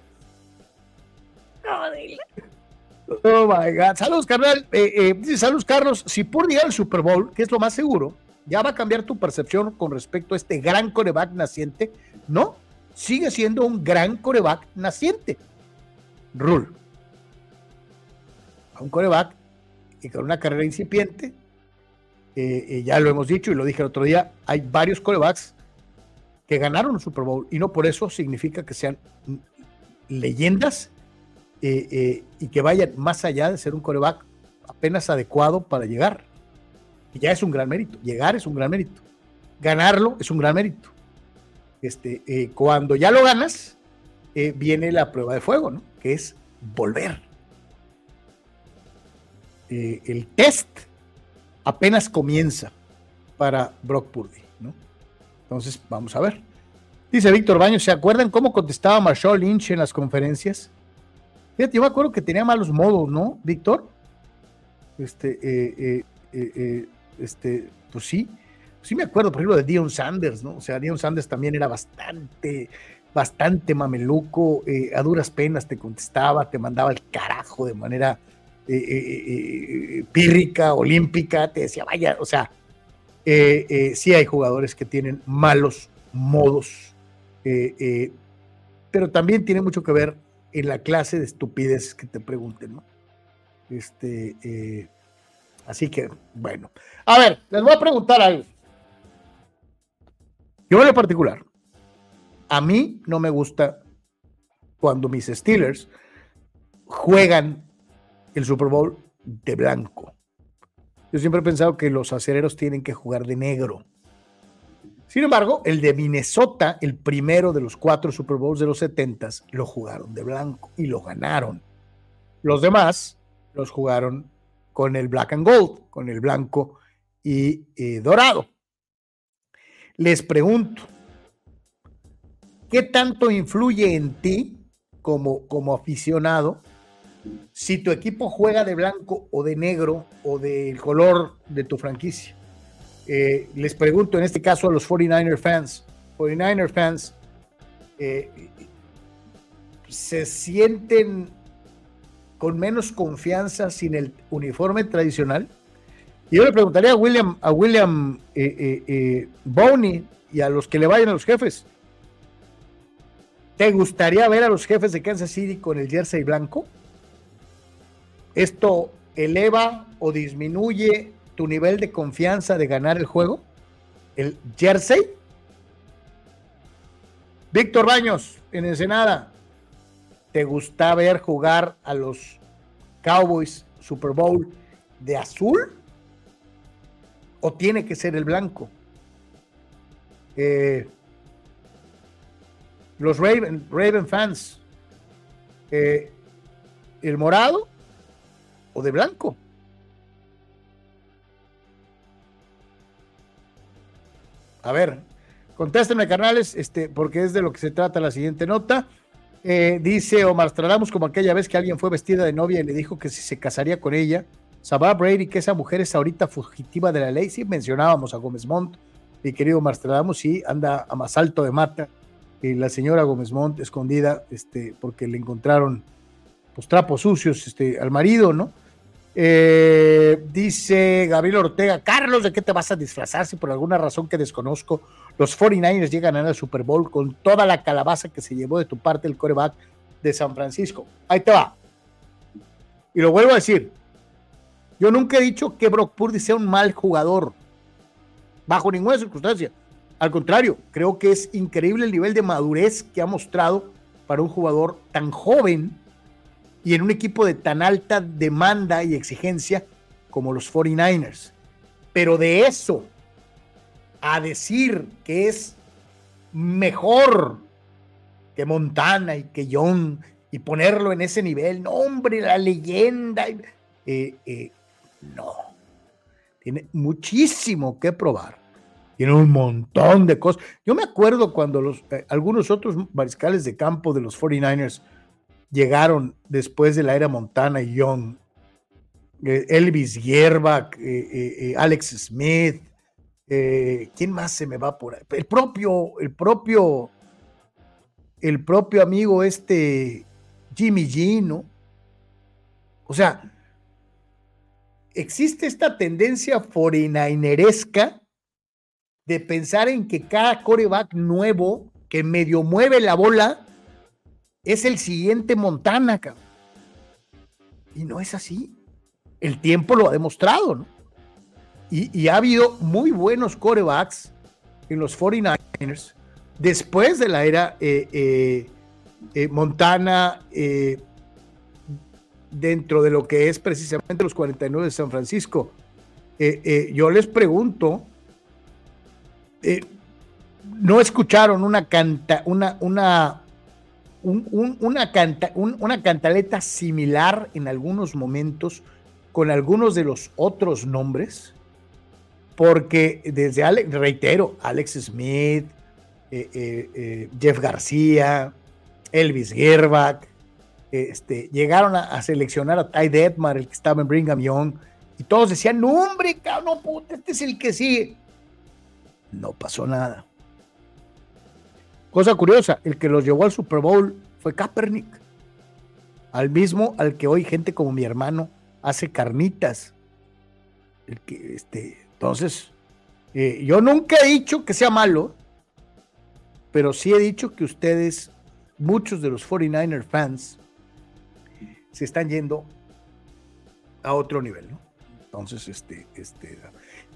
Oh my God. Saludos, carnal. Eh, eh, saludos, Carlos. Si por llegar al Super Bowl, que es lo más seguro, ya va a cambiar tu percepción con respecto a este gran coreback naciente. No, sigue siendo un gran coreback naciente. Rule. A un coreback y con una carrera incipiente, eh, ya lo hemos dicho y lo dije el otro día, hay varios corebacks que ganaron el Super Bowl y no por eso significa que sean leyendas eh, eh, y que vayan más allá de ser un coreback apenas adecuado para llegar. Y ya es un gran mérito. Llegar es un gran mérito. Ganarlo es un gran mérito. Este, eh, cuando ya lo ganas, viene la prueba de fuego, ¿no? Que es volver. el test apenas comienza para Brock Purdy, ¿no? Entonces, vamos a ver. Dice Víctor Baños, ¿se acuerdan cómo contestaba Marshall Lynch en las conferencias? Fíjate, yo me acuerdo que tenía malos modos, ¿no, Víctor? Este, eh, eh, eh, este, pues sí, sí me acuerdo, por ejemplo, de Dion Sanders, ¿no? O sea, Dion Sanders también era bastante, bastante mameluco, a duras penas te contestaba, te mandaba el carajo de manera pírrica, olímpica, te decía, vaya, o sea, sí hay jugadores que tienen malos modos, pero también tiene mucho que ver en la clase de estupidez que te pregunten, ¿no? Este, eh, así que, bueno. A ver, les voy a preguntar algo. Yo en lo particular, a mí no me gusta cuando mis Steelers juegan el Super Bowl de blanco. Yo siempre he pensado que los acereros tienen que jugar de negro. Sin embargo, el de Minnesota, el primero de los cuatro Super Bowls de los 70 lo jugaron de blanco y lo ganaron. Los demás los jugaron con el black and gold, con el blanco y eh, dorado. Les pregunto, ¿qué tanto influye en ti como, como aficionado si tu equipo juega de blanco o de negro o del color de tu franquicia? Eh, les pregunto en este caso a los 49er fans, 49er fans, eh, ¿se sienten con menos confianza sin el uniforme tradicional? Y yo le preguntaría a William, a William eh, Boney y a los que le vayan a los jefes, ¿te gustaría ver a los jefes de Kansas City con el jersey blanco? ¿Esto eleva o disminuye tu nivel de confianza de ganar el juego? ¿El jersey? Víctor Baños, en Ensenada, ¿te gusta ver jugar a los Cowboys Super Bowl de azul? ¿O tiene que ser el blanco? Eh, los Raven, Raven fans, eh, ¿el morado o de blanco? A ver, contéstenme, carnales, este, porque es de lo que se trata la siguiente nota. Eh, dice Omar Stradamos como aquella vez que alguien fue vestida de novia y le dijo que si se casaría con ella. Sabrá Brady que esa mujer es ahorita fugitiva de la ley. Sí, mencionábamos a Gómez Montt, mi querido Omar sí, anda a más alto de mata. Y la señora Gómez Montt escondida, este, porque le encontraron pues trapos sucios este, al marido, ¿no? Eh, dice Gabriel Ortega, Carlos, ¿de qué te vas a disfrazar si por alguna razón que desconozco los 49ers llegan a Super Bowl con toda la calabaza que se llevó de tu parte el coreback de San Francisco? Ahí te va. Y lo vuelvo a decir, yo nunca he dicho que Brock Purdy sea un mal jugador, bajo ninguna circunstancia. Al contrario, creo que es increíble el nivel de madurez que ha mostrado para un jugador tan joven y en un equipo de tan alta demanda y exigencia como los 49ers. Pero de eso a decir que es mejor que Montana y que John y ponerlo en ese nivel, no hombre, la leyenda, eh, eh, no, tiene muchísimo que probar, tiene un montón de cosas. Yo me acuerdo cuando los, eh, algunos otros mariscales de campo de los 49ers llegaron después de la era Montana y Young. Eh, Elvis Yerbach, eh, eh, Alex Smith, ¿quién más se me va por ahí? El propio, el propio, el propio amigo este Jimmy G, ¿no? O sea, existe esta tendencia forinineresca de pensar en que cada coreback nuevo que medio mueve la bola es el siguiente Montana, cabrón. Y no es así. El tiempo lo ha demostrado, ¿no? Y, ha habido muy buenos corebacks en los 49ers después de la era eh, eh, eh, Montana dentro de lo que es precisamente los 49 de San Francisco. yo les pregunto, ¿no escucharon una canta, una, una, una, canta, una cantaleta similar en algunos momentos con algunos de los otros nombres? porque desde Alex, reitero, Alex Smith, eh, eh, eh, Jeff García, Elvis Gerbach, este, llegaron a, seleccionar a Ty Detmar, el que estaba en Brigham Young, y todos decían, no hombre, cabrón, puta, este es el que sigue. No pasó nada. Cosa curiosa, el que los llevó al Super Bowl fue Kaepernick, al mismo al que hoy gente como mi hermano hace carnitas. El que, este, entonces, eh, yo nunca he dicho que sea malo, pero sí he dicho que ustedes, muchos de los 49er fans, se están yendo a otro nivel, ¿no? Entonces, este, este,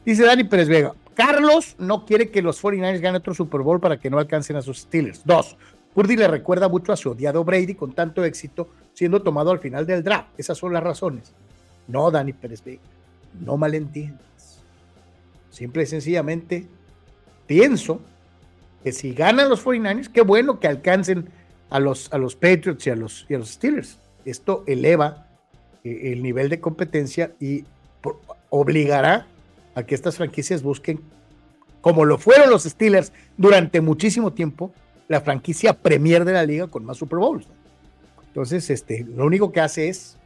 dice Dani Pérez Vega, Carlos no quiere que los 49ers ganen otro Super Bowl para que no alcancen a sus Steelers. Dos, Purdy le recuerda mucho a su odiado Brady con tanto éxito siendo tomado al final del draft. Esas son las razones. No, Dani Pérez Vega, no malentiendas. Simple y sencillamente pienso que si ganan los 49ers, qué bueno que alcancen a los, a los Patriots y a los, y a los Steelers. Esto eleva eh, el nivel de competencia y obligará a que estas franquicias busquen, como lo fueron los Steelers durante muchísimo tiempo, la franquicia premier de la liga con más Super Bowls. Entonces, este, lo único que hace es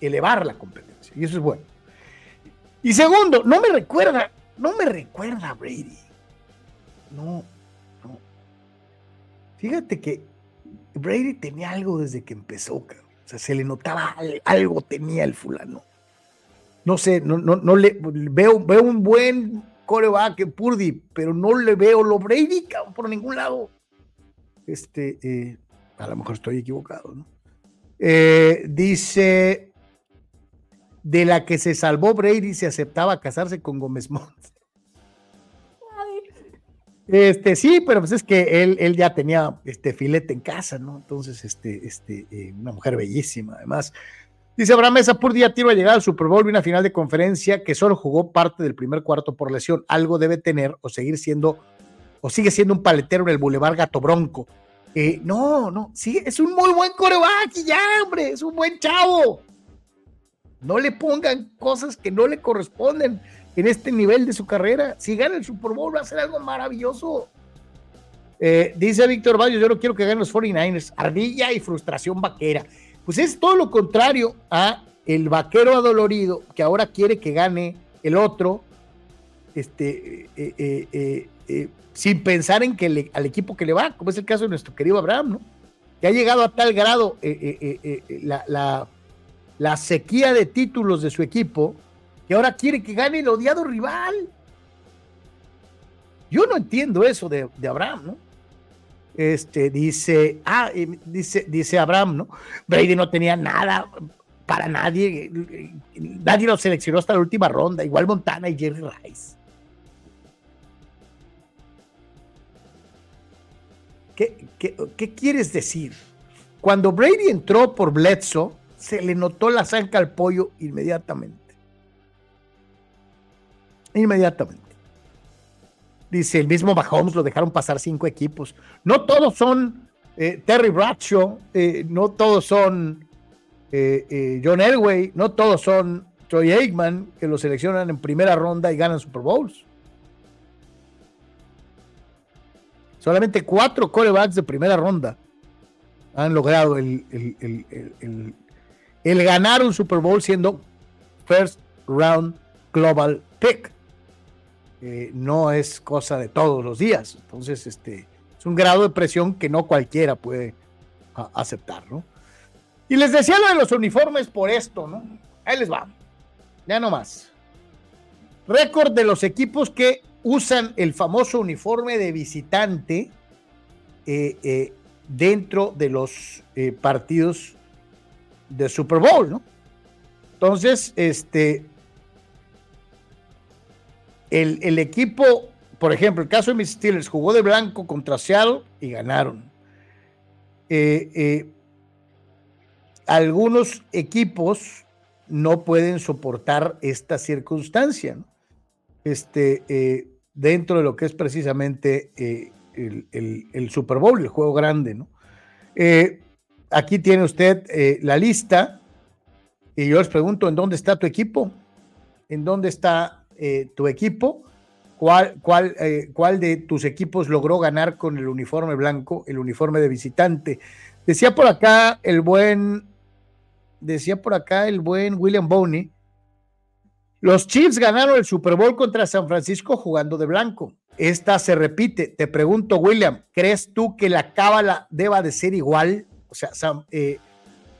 elevar la competencia y eso es bueno. Y segundo, no me recuerda, no me recuerda Brady. No, no. Fíjate que Brady tenía algo desde que empezó, o sea, se le notaba algo tenía el fulano. No sé, no, no, no le veo, veo un buen coreback Purdy, pero no le veo lo Brady por ningún lado. Este, eh, a lo mejor estoy equivocado, ¿no? Eh, dice de la que se salvó Brady se aceptaba casarse con Gómez Mont. Este, sí, pero pues es que él, él, ya tenía este filete en casa, ¿no? Entonces, este, este, eh, una mujer bellísima, además. Dice Abraham Mesa, día tiro a llegar al Super Bowl y una final de conferencia que solo jugó parte del primer cuarto por lesión. Algo debe tener o seguir siendo, o sigue siendo un paletero en el Boulevard Gato Bronco. Eh, no, no, sí, es un muy buen coreback y ya, hombre, es un buen chavo. No le pongan cosas que no le corresponden en este nivel de su carrera. Si gana el Super Bowl va a ser algo maravilloso. Eh, dice Víctor Bayo, yo no quiero que ganen los 49ers. Ardilla y frustración vaquera. Pues es todo lo contrario a el vaquero adolorido que ahora quiere que gane el otro, este, eh, eh, sin pensar en que al equipo que le va, como es el caso de nuestro querido Abraham, ¿no? Que ha llegado a tal grado la la sequía de títulos de su equipo, que ahora quiere que gane el odiado rival. Yo no entiendo eso de, Abraham, ¿no? Este dice, ah, dice, dice Abraham, ¿no? Brady no tenía nada para nadie, nadie lo seleccionó hasta la última ronda, igual Montana y Jerry Rice. ¿Qué, qué quieres decir? Cuando Brady entró por Bledsoe, se le notó la zanca al pollo inmediatamente. Inmediatamente. Dice, el mismo Mahomes lo dejaron pasar cinco equipos. No todos son eh, Terry Bradshaw, eh, no todos son eh, John Elway, no todos son Troy Aikman, que lo seleccionan en primera ronda y ganan Super Bowls. Solamente cuatro corebacks de primera ronda han logrado el, el ganar un Super Bowl siendo first round global pick. Eh, no es cosa de todos los días. Entonces, este, es un grado de presión que no cualquiera puede aceptar, ¿no? Y les decía lo de los uniformes por esto, ¿no? Ahí les va. Ya no más. Récord de los equipos que usan el famoso uniforme de visitante eh, eh, dentro de los partidos de Super Bowl, ¿no? Entonces, este, el, el, equipo, por ejemplo, el caso de mis Steelers, jugó de blanco contra Seattle y ganaron. algunos equipos no pueden soportar esta circunstancia, ¿no? Este, dentro de lo que es precisamente el, Super Bowl, el juego grande, ¿no? Eh, aquí tiene usted eh, la lista y yo les pregunto, ¿en dónde está tu equipo? ¿En dónde está eh, tu equipo? ¿Cuál, cuál, ¿Cuál de tus equipos logró ganar con el uniforme blanco, el uniforme de visitante? Decía por acá el buen, decía por acá el buen William Boney, los Chiefs ganaron el Super Bowl contra San Francisco jugando de blanco. Esta se repite. Te pregunto, William, ¿crees tú que la cábala deba de ser igual? O sea, eh,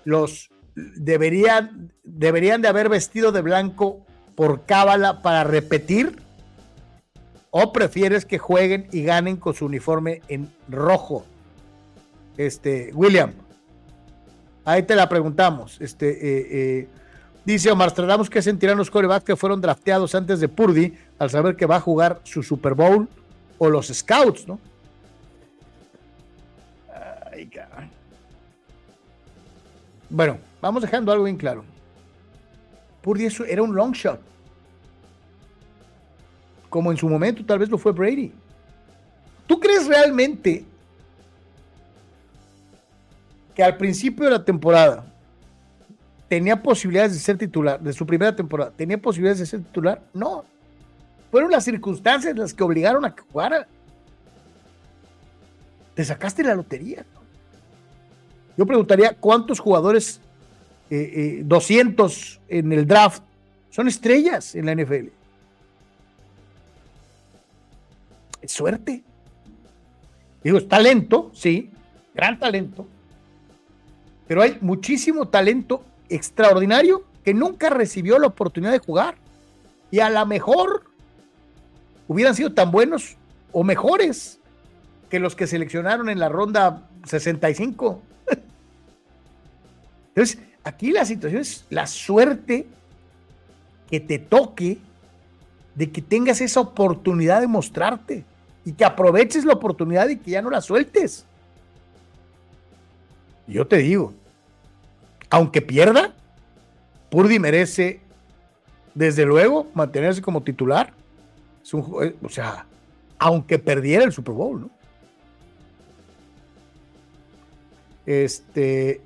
los deberían, deberían de haber vestido de blanco por cábala para repetir. ¿O prefieres que jueguen y ganen con su uniforme en rojo? Este, William, ahí te la preguntamos. Este, eh, eh, Dice Omar Stradamus que sentirán los corebacks que fueron drafteados antes de Purdy al saber que va a jugar su Super Bowl o los Scouts, ¿no? Ay, Bueno, vamos dejando algo bien claro. Purdy era un long shot. Como en su momento tal vez lo fue Brady. ¿Tú crees realmente que al principio de la temporada tenía posibilidades de ser titular, de su primera temporada, ¿tenía posibilidades de ser titular? No. Fueron las circunstancias las que obligaron a que jugara. Te sacaste la lotería. Yo preguntaría, ¿cuántos jugadores, 200 eh, eh, en el draft, son estrellas en la NFL? Es suerte. Digo, es talento, sí, gran talento. Pero hay muchísimo talento extraordinario que nunca recibió la oportunidad de jugar. Y a lo mejor hubieran sido tan buenos o mejores que los que seleccionaron en la ronda 65. <laughs> Entonces, aquí la situación es la suerte que te toque de que tengas esa oportunidad de mostrarte y que aproveches la oportunidad y que ya no la sueltes. Yo te digo, aunque pierda, Purdy merece, desde luego, mantenerse como titular. Eh, o sea, aunque perdiera el Super Bowl, ¿no? Este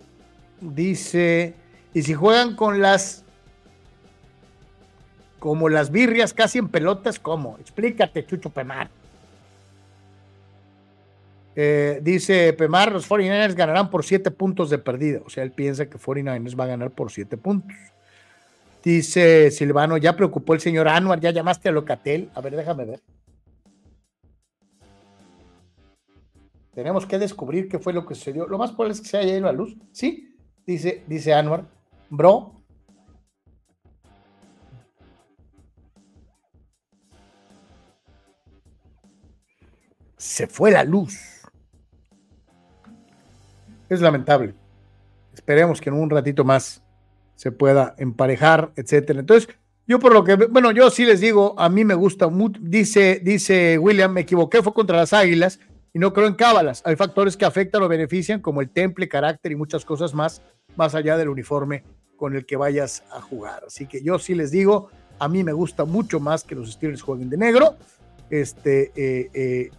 dice, y si juegan con las como las birrias casi en pelotas, ¿cómo? Explícate, Chucho Pemar. Eh, dice Pemar, los 49ers ganarán por 7 puntos de perdida. O sea, él piensa que 49ers va a ganar por 7 puntos. Dice Silvano, ya preocupó el señor Anuar, ya llamaste a Locatel. A ver, déjame ver. Tenemos que descubrir qué fue lo que sucedió. Lo más probable es que se haya ido a luz. Sí, dice, dice Anuar. Bro. Se fue la luz es lamentable. Esperemos que en un ratito más se pueda emparejar, etcétera. Entonces, yo por lo que, bueno, yo sí les digo, a mí me gusta mucho, dice, dice William, me equivoqué, fue contra las águilas y no creo en cábalas. Hay factores que afectan o benefician, como el temple, carácter y muchas cosas más, más allá del uniforme con el que vayas a jugar. Así que yo sí les digo, a mí me gusta mucho más que los Steelers jueguen de negro. Este, eh, eh,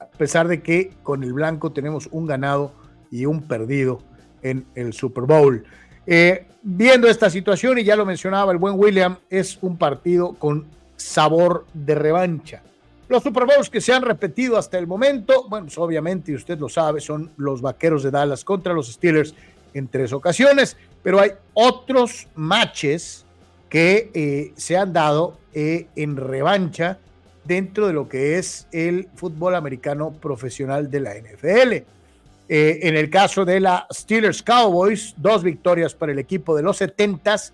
a pesar de que con el blanco tenemos un ganado y un perdido en el Super Bowl. Eh, viendo esta situación, y ya lo mencionaba el buen William, es un partido con sabor de revancha. Los Super Bowls que se han repetido hasta el momento, bueno, pues obviamente, y usted lo sabe, son los Vaqueros de Dallas contra los Steelers en tres ocasiones, pero hay otros matches que eh, se han dado eh, en revancha dentro de lo que es el fútbol americano profesional de la NFL. Eh, en el caso de la Steelers Cowboys, dos victorias para el equipo de los 70s,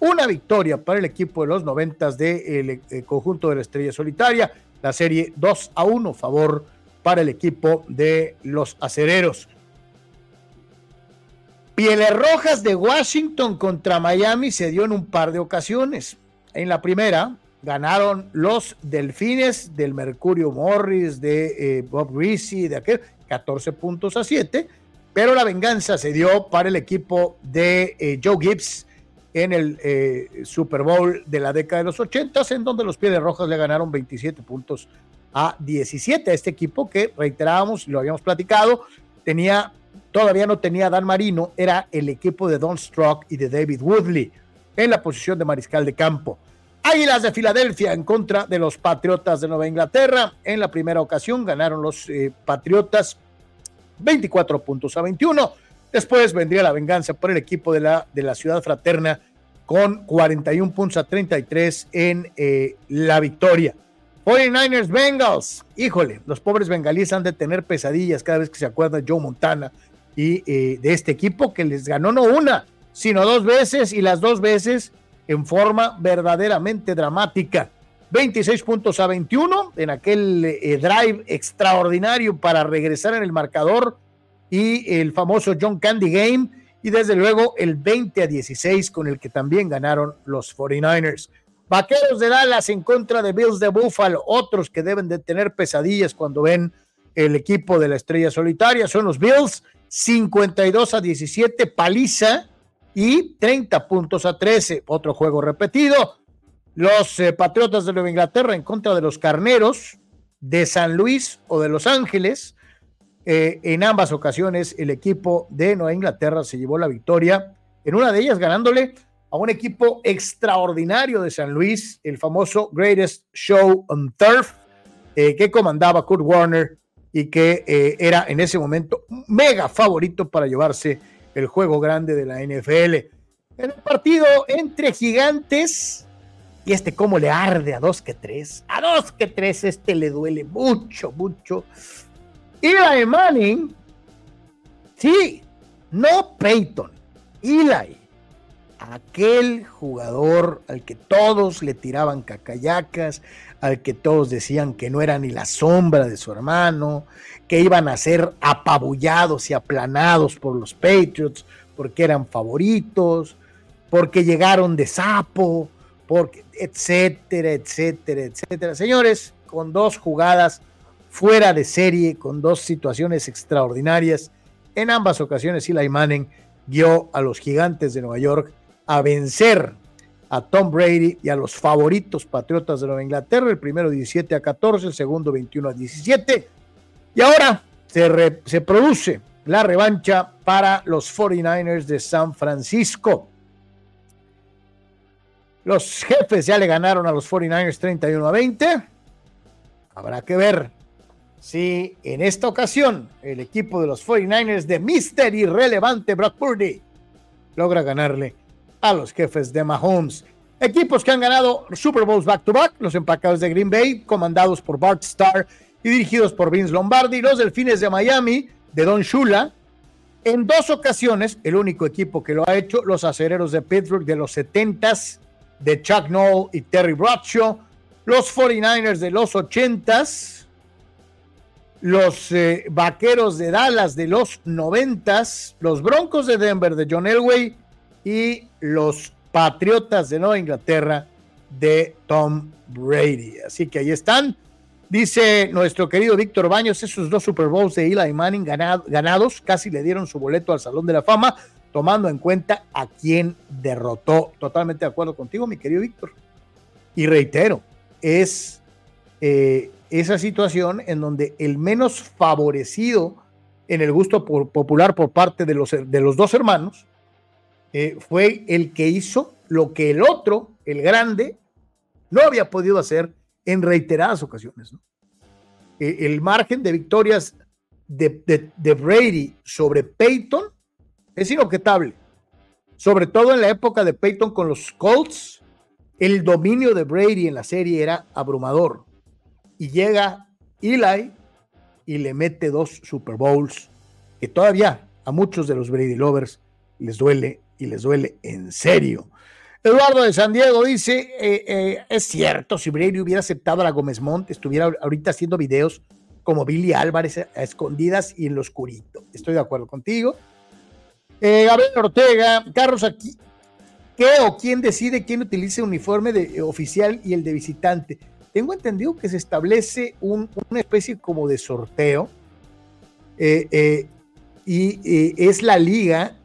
una victoria para el equipo de los 90s del de conjunto de la Estrella Solitaria. La serie 2 a 1 favor para el equipo de los acereros. Pieles Rojas de Washington contra Miami se dio en un par de ocasiones. En la primera ganaron los Delfines del Mercurio Morris, de eh, Bob Greasy, de aquel, 14 puntos a 7, pero la venganza se dio para el equipo de eh, Joe Gibbs en el eh, Super Bowl de la década de los 80, en donde los Pieles Rojas le ganaron 27 puntos a 17 a este equipo que, reiterábamos, lo habíamos platicado, tenía, todavía no tenía Dan Marino, era el equipo de Don Strock y de David Woodley en la posición de mariscal de campo. Águilas de Filadelfia en contra de los Patriotas de Nueva Inglaterra. En la primera ocasión ganaron los eh, Patriotas 24 puntos a 21. Después vendría la venganza por el equipo de la, de la ciudad fraterna con 41 puntos a 33 en eh, la victoria. 49ers Bengals. Híjole, los pobres bengalíes han de tener pesadillas cada vez que se acuerdan de Joe Montana y eh, de este equipo que les ganó no una, sino dos veces y las dos veces en forma verdaderamente dramática. 26 puntos a 21 en aquel eh, drive extraordinario para regresar en el marcador y el famoso John Candy Game y desde luego el 20 a 16 con el que también ganaron los 49ers. Vaqueros de Dallas en contra de Bills de Buffalo, otros que deben de tener pesadillas cuando ven el equipo de la estrella solitaria son los Bills, 52 a 17, paliza y 30 puntos a 13. Otro juego repetido. Los eh, Patriotas de Nueva Inglaterra en contra de los Carneros de San Luis o de Los Ángeles. Eh, en ambas ocasiones el equipo de Nueva Inglaterra se llevó la victoria, en una de ellas ganándole a un equipo extraordinario de San Luis, el famoso Greatest Show on Turf, eh, que comandaba Kurt Warner y que era en ese momento mega favorito para llevarse el juego grande de la NFL. En el partido entre gigantes, y este cómo le arde a dos que tres, a dos que tres, este le duele mucho, mucho. Eli Manning, sí, no Peyton, Eli, aquel jugador al que todos le tiraban cacayacas, al que todos decían que no era ni la sombra de su hermano, que iban a ser apabullados y aplanados por los Patriots porque eran favoritos, porque llegaron de sapo, porque etcétera, etcétera, etcétera. Señores, con dos jugadas fuera de serie, con dos situaciones extraordinarias, en ambas ocasiones Eli Manning dio a los gigantes de Nueva York a vencer a Tom Brady y a los favoritos patriotas de Nueva Inglaterra, el primero 17 a 14, el segundo 21 a 17 y ahora se, produce la revancha para los 49ers de San Francisco. Los jefes ya le ganaron a los 49ers 31 a 20. Habrá que ver si en esta ocasión el equipo de los 49ers de Mister Irrelevante Brock Purdy logra ganarle a los jefes de Mahomes. Equipos que han ganado Super Bowls back to back, los empacados de Green Bay, comandados por Bart Starr y dirigidos por Vince Lombardi, los Delfines de Miami, de Don Shula. En dos ocasiones, el único equipo que lo ha hecho, los acereros de Pittsburgh de los 70s, de Chuck Noll y Terry Bradshaw, los 49ers de los 80s, los eh, Vaqueros de Dallas de los 90s, los Broncos de Denver de John Elway y los Patriotas de Nueva Inglaterra de Tom Brady. Así que ahí están Dice nuestro querido Víctor Baños, esos dos Super Bowls de Eli Manning ganados casi le dieron su boleto al Salón de la Fama, tomando en cuenta a quien derrotó. Totalmente de acuerdo contigo, mi querido Víctor. Y reitero, es eh, esa situación en donde el menos favorecido en el gusto popular por parte de los, de los dos hermanos eh, fue el que hizo lo que el otro, el grande, no había podido hacer en reiteradas ocasiones. E, el margen de victorias de, de, Brady sobre Peyton es inobjetable. Sobre todo en la época de Peyton con los Colts, el dominio de Brady en la serie era abrumador. Y llega Eli y le mete dos Super Bowls que todavía a muchos de los Brady Lovers les duele y les duele en serio. Eduardo de San Diego dice, eh, eh, es cierto, si Brady hubiera aceptado a la Gómez Montt, estuviera ahorita haciendo videos como Billy Álvarez a escondidas y en lo oscurito. Estoy de acuerdo contigo. Eh, Gabriel Ortega, Carlos, aquí, ¿qué o quién decide quién utiliza el uniforme de, oficial y el de visitante? Tengo entendido que se establece una especie como de sorteo y es la liga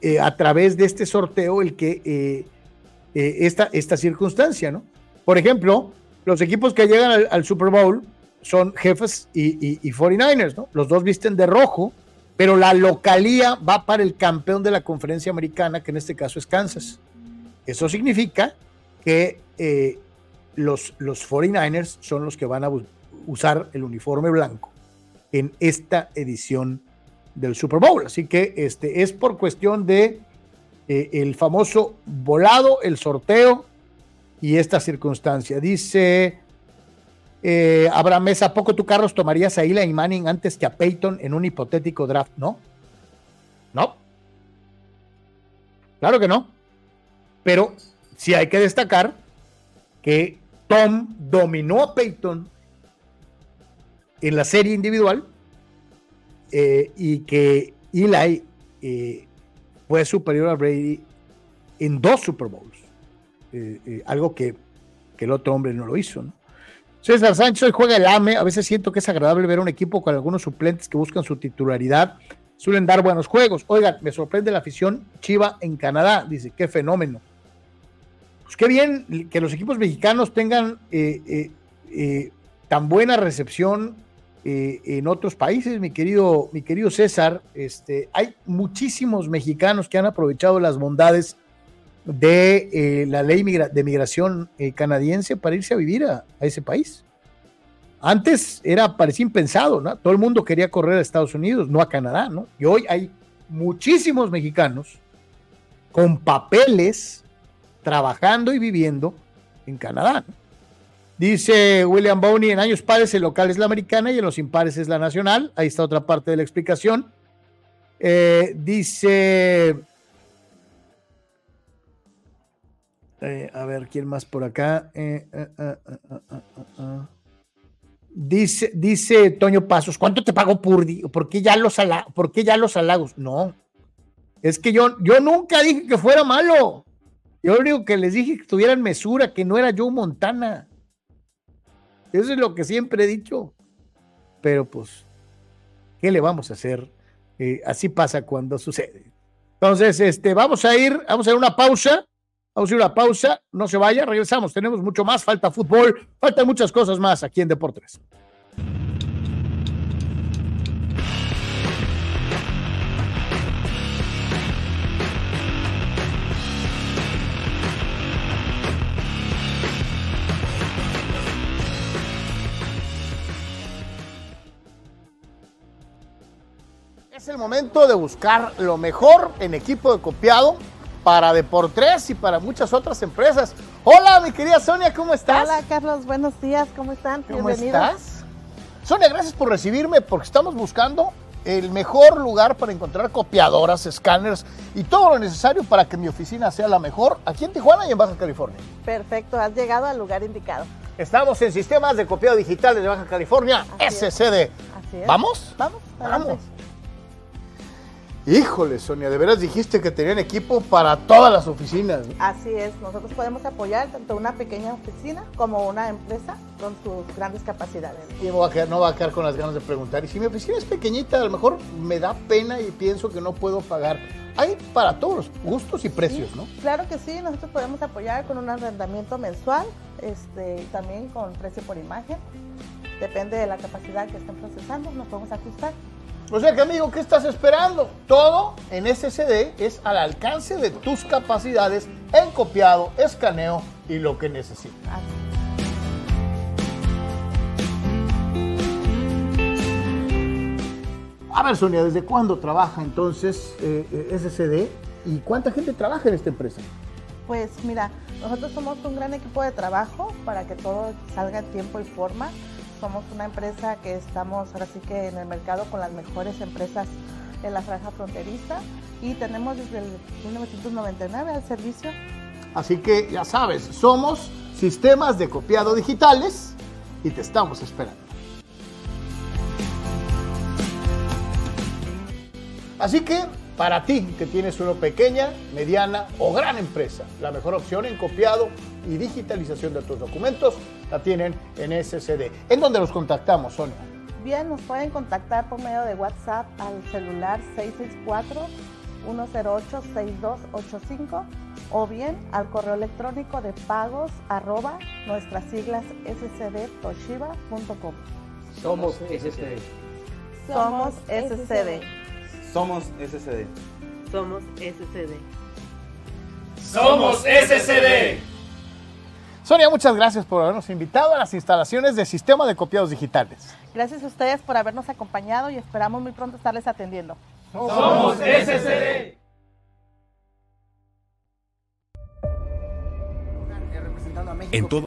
eh, a través de este sorteo el que eh, eh, esta, esta circunstancia, ¿no? Por ejemplo, los equipos que llegan al, Super Bowl son Jefes y, y, 49ers, ¿no? Los dos visten de rojo, pero la localía va para el campeón de la conferencia americana, que en este caso es Kansas. Eso significa que los, los 49ers son los que van a usar el uniforme blanco en esta edición del Super Bowl. Así que este es por cuestión de eh, el famoso volado, el sorteo y esta circunstancia. Dice eh, Abraham Mesa, ¿poco tú, Carlos, tomarías a Eli Manning antes que a Peyton en un hipotético draft? No. No. Claro que no. Pero sí hay que destacar que Tom dominó a Peyton en la serie individual eh, y que Eli eh, fue superior a Brady en dos Super Bowls, eh, algo que, el otro hombre no lo hizo. César Sánchez juega el AME, a veces siento que es agradable ver un equipo con algunos suplentes que buscan su titularidad, suelen dar buenos juegos. Oigan, me sorprende la afición Chiva en Canadá, dice, qué fenómeno. Pues qué bien que los equipos mexicanos tengan tan buena recepción eh, en otros países, mi querido, mi querido César. Este, hay muchísimos mexicanos que han aprovechado las bondades de eh, la ley de migración eh, canadiense para irse a vivir a, ese país. Antes era, parecía impensado, ¿no? Todo el mundo quería correr a Estados Unidos, no a Canadá, ¿no? Y hoy hay muchísimos mexicanos con papeles trabajando y viviendo en Canadá. ¿no? Dice William Bowney, en años pares el local es la americana y en los impares es la nacional. Ahí está otra parte de la explicación. Eh, dice, eh, a ver, ¿quién más por acá? Eh, dice, dice Toño Pasos, ¿cuánto te pagó Purdi? ¿Por qué ya los, ¿por qué ya los halagos? No, es que yo, yo nunca dije que fuera malo. Yo lo único que les dije que tuvieran mesura, que no era Joe Montana. Eso es lo que siempre he dicho. Pero pues, ¿qué le vamos a hacer? Eh, así pasa cuando sucede. Entonces, este, vamos a ir, vamos a ir una pausa. Vamos a ir a una pausa. No se vaya, regresamos. Tenemos mucho más. Falta fútbol, faltan muchas cosas más aquí en Deportes. Es el momento de buscar lo mejor en equipo de copiado para Deportes y para muchas otras empresas. Hola, mi querida Sonia, ¿cómo estás? Hola, Carlos, buenos días, ¿cómo están? ¿Cómo estás? Sonia, gracias por recibirme porque estamos buscando el mejor lugar para encontrar copiadoras, escáneres y todo lo necesario para que mi oficina sea la mejor aquí en Tijuana y en Baja California. Perfecto, has llegado al lugar indicado. Estamos en sistemas de copiado digital de Baja California, SCD. Así es. ¿Vamos? Vamos, vamos. Híjole, Sonia, de veras dijiste que tenían equipo para todas las oficinas. Así es, nosotros podemos apoyar tanto una pequeña oficina como una empresa con sus grandes capacidades. Y no va, a quedar, no va a quedar con las ganas de preguntar. Y si mi oficina es pequeñita, a lo mejor me da pena y pienso que no puedo pagar. Hay para todos los gustos y precios, ¿no? Claro que sí, nosotros podemos apoyar con un arrendamiento mensual, este, también con precio por imagen. Depende de la capacidad que estén procesando, nos podemos ajustar. O sea que amigo, ¿qué estás esperando? Todo en SSD es al alcance de tus capacidades en copiado, escaneo y lo que necesitas. A ver, Sonia, ¿desde cuándo trabaja entonces eh, eh SSD y cuánta gente trabaja en esta empresa? Pues mira, nosotros somos un gran equipo de trabajo para que todo salga en tiempo y forma Somos una empresa que estamos ahora sí que en el mercado con las mejores empresas en la franja fronteriza y tenemos desde el 1999 al servicio. Así que ya sabes, somos sistemas de copiado digitales y te estamos esperando. Así que para ti que tienes una pequeña, mediana o gran empresa, la mejor opción en copiado y digitalización de tus documentos la tienen en SCD. ¿En dónde los contactamos, Sonia? Bien, nos pueden contactar por medio de WhatsApp al celular 664-108-6285 o bien al correo electrónico de pagos arroba nuestras siglas scdtoshiba.com. Somos SCD. Somos SCD. Somos SCD. Somos SCD. Somos SCD. Sonia, muchas gracias por habernos invitado a las instalaciones de Sistema de Copiados Digitales. Gracias a ustedes por habernos acompañado y esperamos muy pronto estarles atendiendo. Somos SCD. En todo.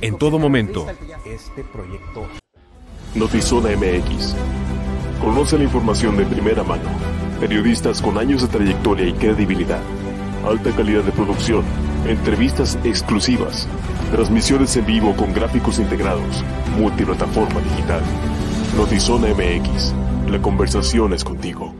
En todo momento. Este proyecto. Notizona MX. Conoce la información de primera mano. Periodistas con años de trayectoria y credibilidad. Alta calidad de producción. Entrevistas exclusivas. Transmisiones en vivo con gráficos integrados. Multiplataforma digital. Notizona MX. La conversación es contigo.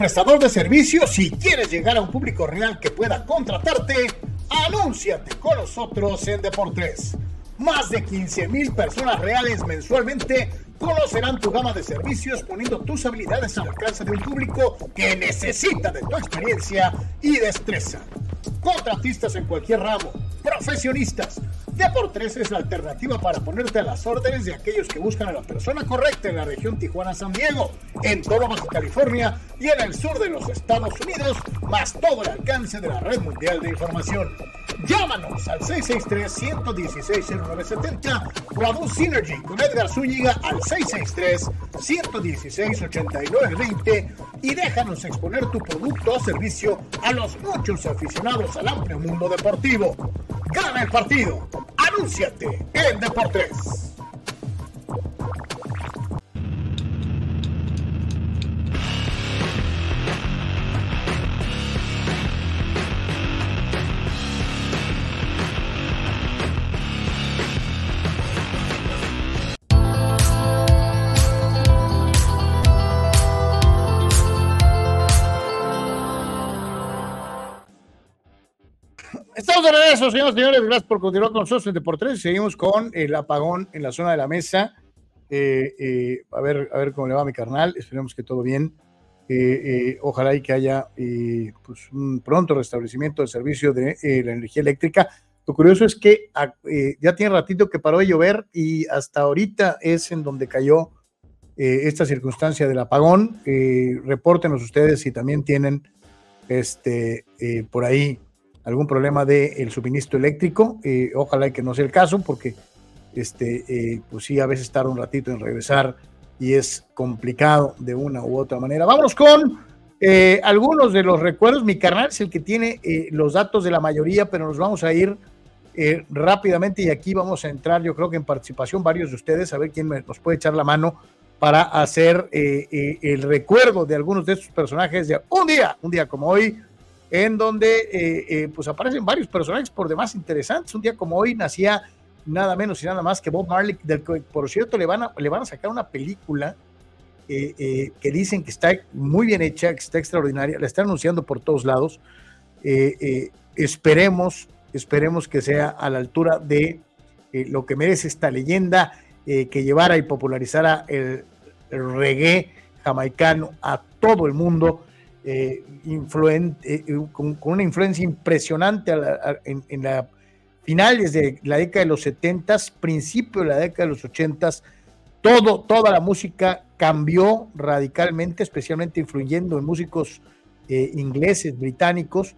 Prestador de servicios, si quieres llegar a un público real que pueda contratarte, anúnciate con nosotros en Deportes. Más de 15 mil personas reales mensualmente conocerán tu gama de servicios poniendo tus habilidades al alcance de un público que necesita de tu experiencia y destreza. Contratistas en cualquier ramo, profesionistas. Deportes es la alternativa para ponerte a las órdenes de aquellos que buscan a la persona correcta en la región Tijuana-San Diego, en todo Baja California y en el sur de los Estados Unidos, más todo el alcance de la red mundial de información. Llámanos al 663-116-0970 o a Bus Synergy con Edgar Zúñiga al 663-116-8920 y déjanos exponer tu producto o servicio a los muchos aficionados al amplio mundo deportivo. Gana el partido. Anúnciate en Deportes. Regreso, señores y señores. Gracias por continuar con nosotros en Deportes. Seguimos con el apagón en la zona de la mesa. Eh, eh, a, ver, a ver cómo le va mi carnal. Esperemos que todo bien. Eh, ojalá y que haya pues un pronto restablecimiento del servicio de la energía eléctrica. Lo curioso es que ah, ya tiene ratito que paró de llover y hasta ahorita es en donde cayó esta circunstancia del apagón. repórtenos ustedes si también tienen este, por ahí algún problema del suministro eléctrico. Eh, ojalá que no sea el caso, porque este, eh, pues sí, a veces tarda un ratito en regresar y es complicado de una u otra manera. Vamos con eh, algunos de los recuerdos. Mi carnal es el que tiene los datos de la mayoría, pero nos vamos a ir rápidamente y aquí vamos a entrar, yo creo que en participación varios de ustedes, a ver quién nos puede echar la mano para hacer el recuerdo de algunos de estos personajes de un día, un día como hoy, en donde eh, eh, pues aparecen varios personajes por demás interesantes. Un día como hoy nacía nada menos y nada más que Bob Marley, del que por cierto le van a, le van a sacar una película que dicen que está muy bien hecha, que está extraordinaria, la están anunciando por todos lados. esperemos, esperemos que sea a la altura de lo que merece esta leyenda que llevara y popularizara el, reggae jamaicano a todo el mundo. Con, una influencia impresionante en, en la finales de la década de los 70, principio de la década de los 80, todo, toda la música cambió radicalmente, especialmente influyendo en músicos eh, ingleses, británicos,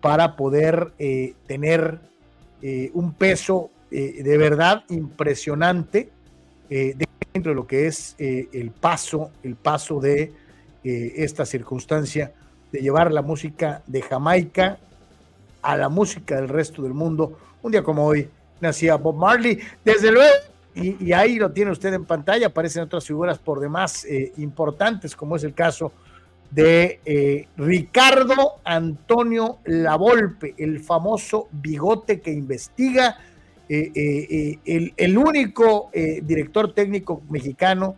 para poder eh, tener eh, un peso de verdad impresionante dentro de lo que es el paso, el paso de esta circunstancia de llevar la música de Jamaica a la música del resto del mundo. Un día como hoy nacía Bob Marley, desde luego, y, ahí lo tiene usted en pantalla, aparecen otras figuras por demás eh, importantes, como es el caso de eh, Ricardo Antonio Lavolpe, el famoso bigote que investiga, eh, el, único director técnico mexicano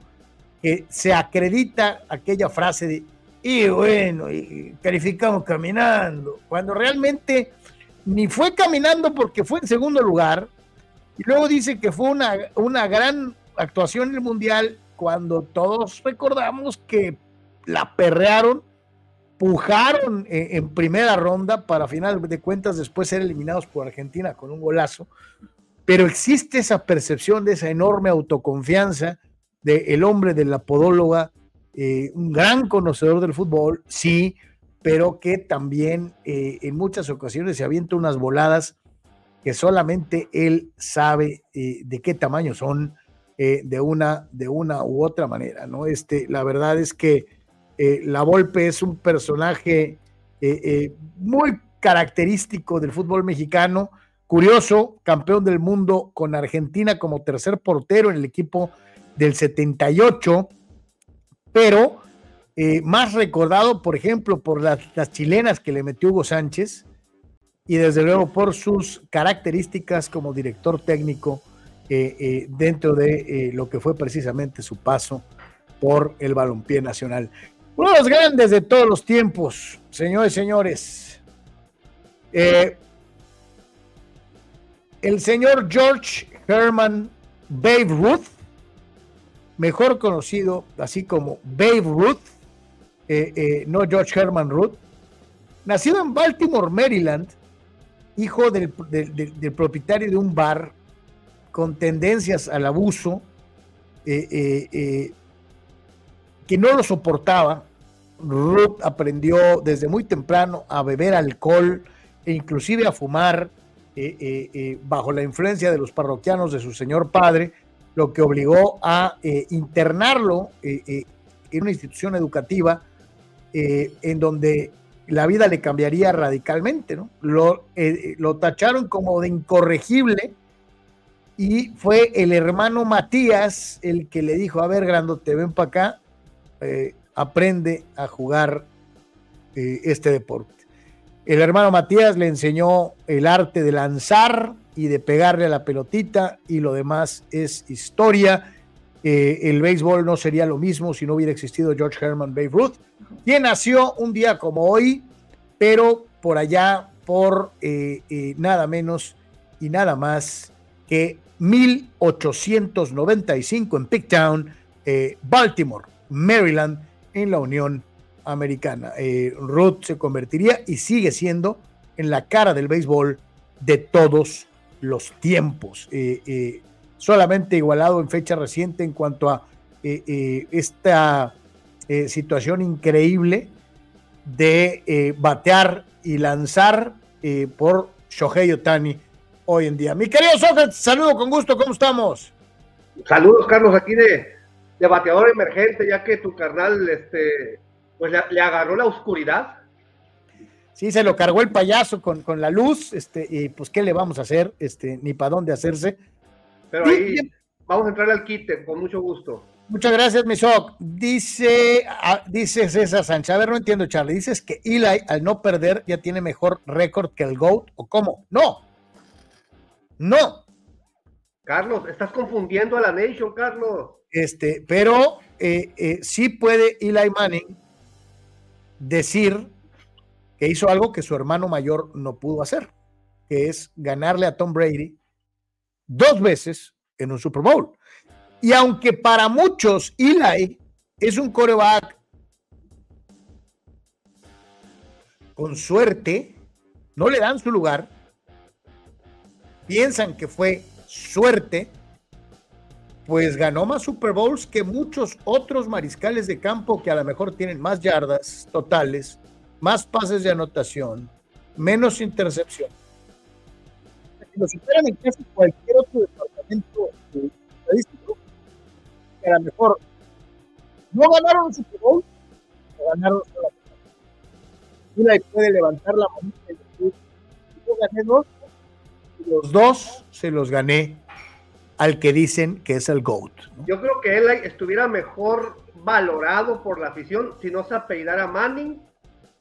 que se acredita aquella frase de, y bueno, y calificamos caminando, cuando realmente ni fue caminando porque fue en segundo lugar, y luego dice que fue una, una gran actuación en el Mundial cuando todos recordamos que la perrearon, pujaron en, primera ronda para final de cuentas después ser eliminados por Argentina con un golazo, pero existe esa percepción de esa enorme autoconfianza del el hombre de la podóloga, eh, un gran conocedor del fútbol, sí, pero que también eh, en muchas ocasiones se avienta unas voladas que solamente él sabe eh, de qué tamaño son de, una, de una u otra manera, ¿no? Este, la verdad es que La Volpe es un personaje muy característico del fútbol mexicano, curioso, campeón del mundo con Argentina como tercer portero en el equipo del 78, pero eh, más recordado, por ejemplo, por las, chilenas que le metió Hugo Sánchez y desde luego por sus características como director técnico eh, eh, dentro de lo que fue precisamente su paso por el balompié nacional. Uno de los grandes de todos los tiempos, señores señores. el señor George Herman Babe Ruth, mejor conocido así como Babe Ruth, eh, eh, no George Herman Ruth, nacido en Baltimore, Maryland, hijo del, propietario de un bar con tendencias al abuso, eh, que no lo soportaba. Ruth aprendió desde muy temprano a beber alcohol e inclusive a fumar bajo la influencia de los parroquianos de su señor padre, lo que obligó a internarlo en una institución educativa eh, en donde la vida le cambiaría radicalmente, ¿no? Lo, eh, lo tacharon como de incorregible y fue el hermano Matías el que le dijo, a ver, Grandote, ven para acá, eh, aprende a jugar este deporte. El hermano Matías le enseñó el arte de lanzar y de pegarle a la pelotita y lo demás es historia. el béisbol no sería lo mismo si no hubiera existido George Herman Babe Ruth quien nació un día como hoy, pero por allá por eh, eh, nada menos y nada más que 1895 en Pigtown, eh, Baltimore, Maryland, en la Unión Americana. Ruth se convertiría y sigue siendo en la cara del béisbol de todos los tiempos. solamente igualado en fecha reciente en cuanto a esta eh, situación increíble de eh, batear y lanzar eh, por Shohei Otani hoy en día. Mi querido Sócrates, saludo con gusto, ¿cómo estamos? Saludos, Carlos, aquí de, de bateador emergente, ya que tu carnal este, pues le, agarró la oscuridad. Sí, se lo cargó el payaso con, con, la luz, este, y pues, ¿qué le vamos a hacer? Este, ni para dónde hacerse. Pero ahí vamos a entrar al quite, con mucho gusto. Muchas gracias, Misok. Dice, ah, dice César Sánchez. A ver, no entiendo, Charlie. Dices que Eli, al no perder, ya tiene mejor récord que el GOAT, ¿o cómo? No. No. Carlos, estás confundiendo a la Nation, Carlos. Este, pero eh, eh, sí puede Eli Manning decir que hizo algo que su hermano mayor no pudo hacer, que es ganarle a Tom Brady dos veces en un Super Bowl. Y aunque para muchos Eli es un coreback con suerte, no le dan su lugar, piensan que fue suerte, pues ganó más Super Bowls que muchos otros mariscales de campo que a lo mejor tienen más yardas totales, más pases de anotación, menos intercepción. Si lo superan en casi cualquier otro departamento estadístico, a lo mejor no ganaron un Super Bowl, o ganaron solo la puede levantar la mano y decir, yo gané dos, y los dos se los gané al que dicen que es el GOAT. ¿no? Yo creo que él estuviera mejor valorado por la afición si no se apellidara Manning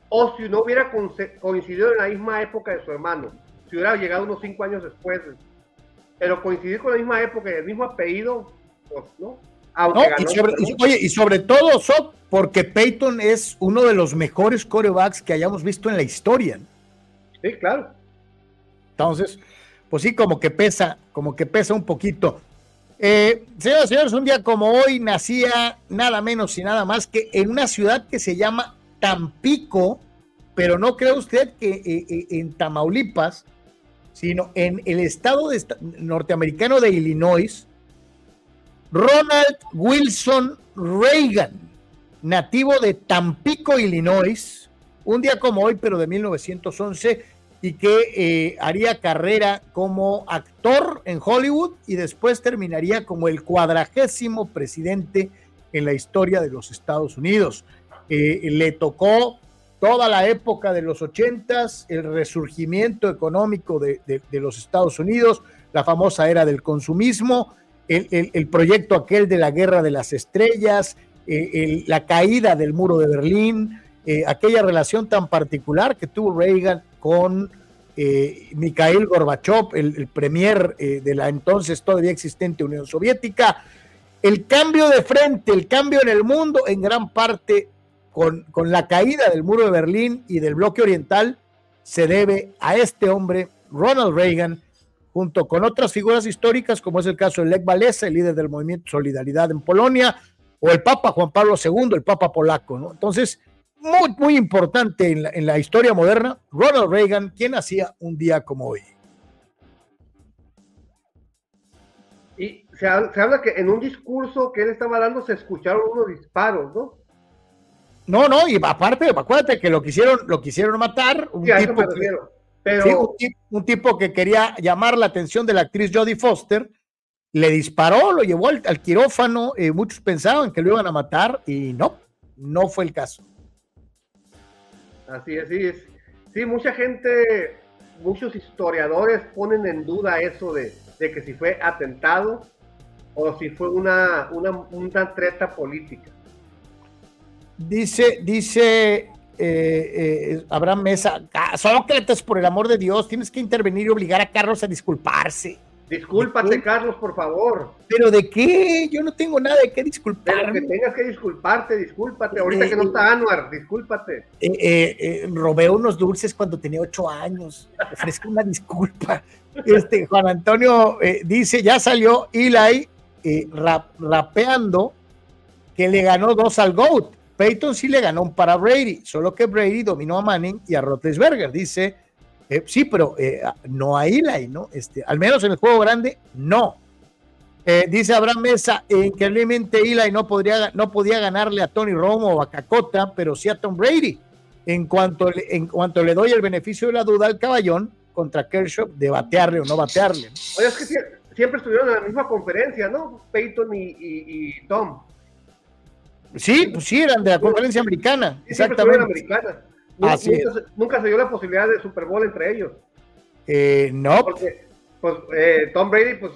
o si no hubiera coincidido en la misma época de su hermano, si hubiera llegado unos cinco años después. Pero coincidir con la misma época y el mismo apellido, pues no. No y, sobre, y, oye, y sobre todo, Sok, porque Peyton es uno de los mejores corebacks que hayamos visto en la historia. Sí, claro. Entonces, pues sí, como que pesa, como que pesa un poquito. Eh, señoras y señores, un día como hoy nacía nada menos y nada más que en una ciudad que se llama Tampico, pero no cree usted que eh, eh, en Tamaulipas, sino en el estado norteamericano de Illinois, Ronald Wilson Reagan, nativo de Tampico, Illinois, un día como hoy, pero de 1911, y que eh, haría carrera como actor en Hollywood y después terminaría como el cuadragésimo presidente en la historia de los Estados Unidos. Eh, le tocó toda la época de los ochentas, el resurgimiento económico de, los Estados Unidos, la famosa era del consumismo, el, el, proyecto aquel de la guerra de las estrellas, eh, la caída del muro de Berlín, eh, aquella relación tan particular que tuvo Reagan con Mikhail Gorbachev, el premier de la entonces todavía existente Unión Soviética, el cambio de frente, el cambio en el mundo, en gran parte con, la caída del muro de Berlín y del bloque oriental, se debe a este hombre, Ronald Reagan, junto con otras figuras históricas, como es el caso de Lech Walesa, el líder del movimiento Solidaridad en Polonia, o el Papa Juan Pablo II, el Papa polaco. ¿no? Entonces, muy, muy importante en la, historia moderna, Ronald Reagan, quien hacía un día como hoy. Y se, habla que en un discurso que él estaba dando se escucharon unos disparos, ¿no? No, no, y aparte, acuérdate que lo quisieron, lo quisieron matar, un, sí, tipo que, Pero... sí, un, tipo, un, tipo que quería llamar la atención de la actriz Jodie Foster, le disparó, lo llevó al, al quirófano, eh, muchos pensaban que lo iban a matar y no, no fue el caso. Así es, así es. Sí, mucha gente, muchos historiadores ponen en duda eso de, de que si fue atentado o si fue una, una, una treta política. Dice, dice eh, eh, Abraham Mesa, Sócrates, por el amor de Dios, tienes que intervenir y obligar a Carlos a disculparse. Discúlpate, Carlos, por favor. ¿Pero de qué? Yo no tengo nada de qué disculparme. De que tengas que disculparte, discúlpate. Ahorita eh, que no está Anuar, discúlpate. Eh, robé unos dulces cuando tenía ocho años. Ofrezco una disculpa. <laughs> Este, Juan Antonio dice, ya salió Eli rap, rapeando que le ganó dos al GOAT. Peyton sí le ganó un para Brady, solo que Brady dominó a Manning y a Roethlisberger. Dice, eh, sí, pero eh, no a Eli, ¿no? Este, al menos en el juego grande, no. Eh, dice Abraham Mesa, increíblemente Eli no, podría, no podía ganarle a Tony Romo o a Cacota, pero sí a Tom Brady. En cuanto, le, en cuanto le doy el beneficio de la duda al caballón contra Kershaw de batearle o no batearle. Oye, es que siempre estuvieron en la misma conferencia, ¿no? Peyton y, Tom. Sí, pues sí, eran de la conferencia americana. Exactamente. Americana. Nunca, Así nunca, nunca, se dio la posibilidad de Super Bowl entre ellos. Eh, no. Porque, pues, eh, Tom Brady, pues,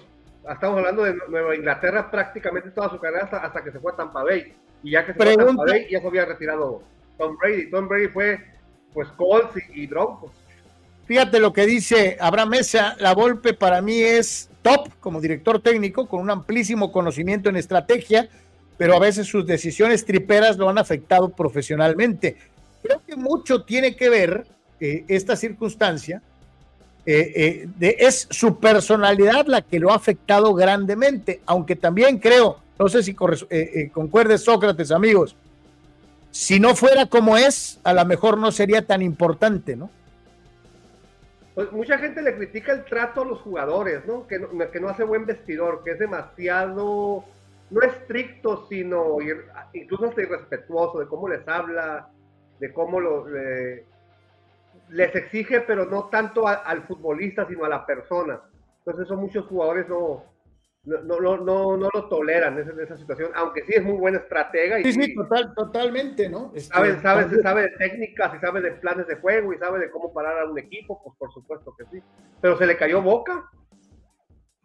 estamos hablando de Nueva Inglaterra prácticamente toda su carrera hasta, hasta, que se fue a Tampa Bay. Y ya que se Pregunta. fue a Tampa Bay, ya se había retirado Tom Brady. Tom Brady fue, pues, Colts y, y Broncos. Fíjate lo que dice Abraham Mesa, la golpe para mí es top como director técnico, con un amplísimo conocimiento en estrategia, pero a veces sus decisiones triperas lo han afectado profesionalmente. Creo que mucho tiene que ver eh, esta circunstancia. Eh, eh, es su personalidad la que lo ha afectado grandemente, aunque también creo, no sé si concuerde Sócrates, amigos, si no fuera como es, a lo mejor no sería tan importante, ¿no? Pues mucha gente le critica el trato a los jugadores, ¿no? Que no, que no hace buen vestidor, que es demasiado, no estricto, sino incluso hasta irrespetuoso de cómo les habla, de cómo lo, les exige, pero no tanto al futbolista, sino a la persona. Entonces, eso muchos jugadores no, no, no, no, no lo toleran en esa, situación, aunque sí es muy buena estratega. Y, sí, sí, total, totalmente, ¿no? Este, sabe, sabe, sabe de técnicas y sabe de planes de juego y sabe de cómo parar a un equipo, pues por supuesto que sí. Pero se le cayó boca.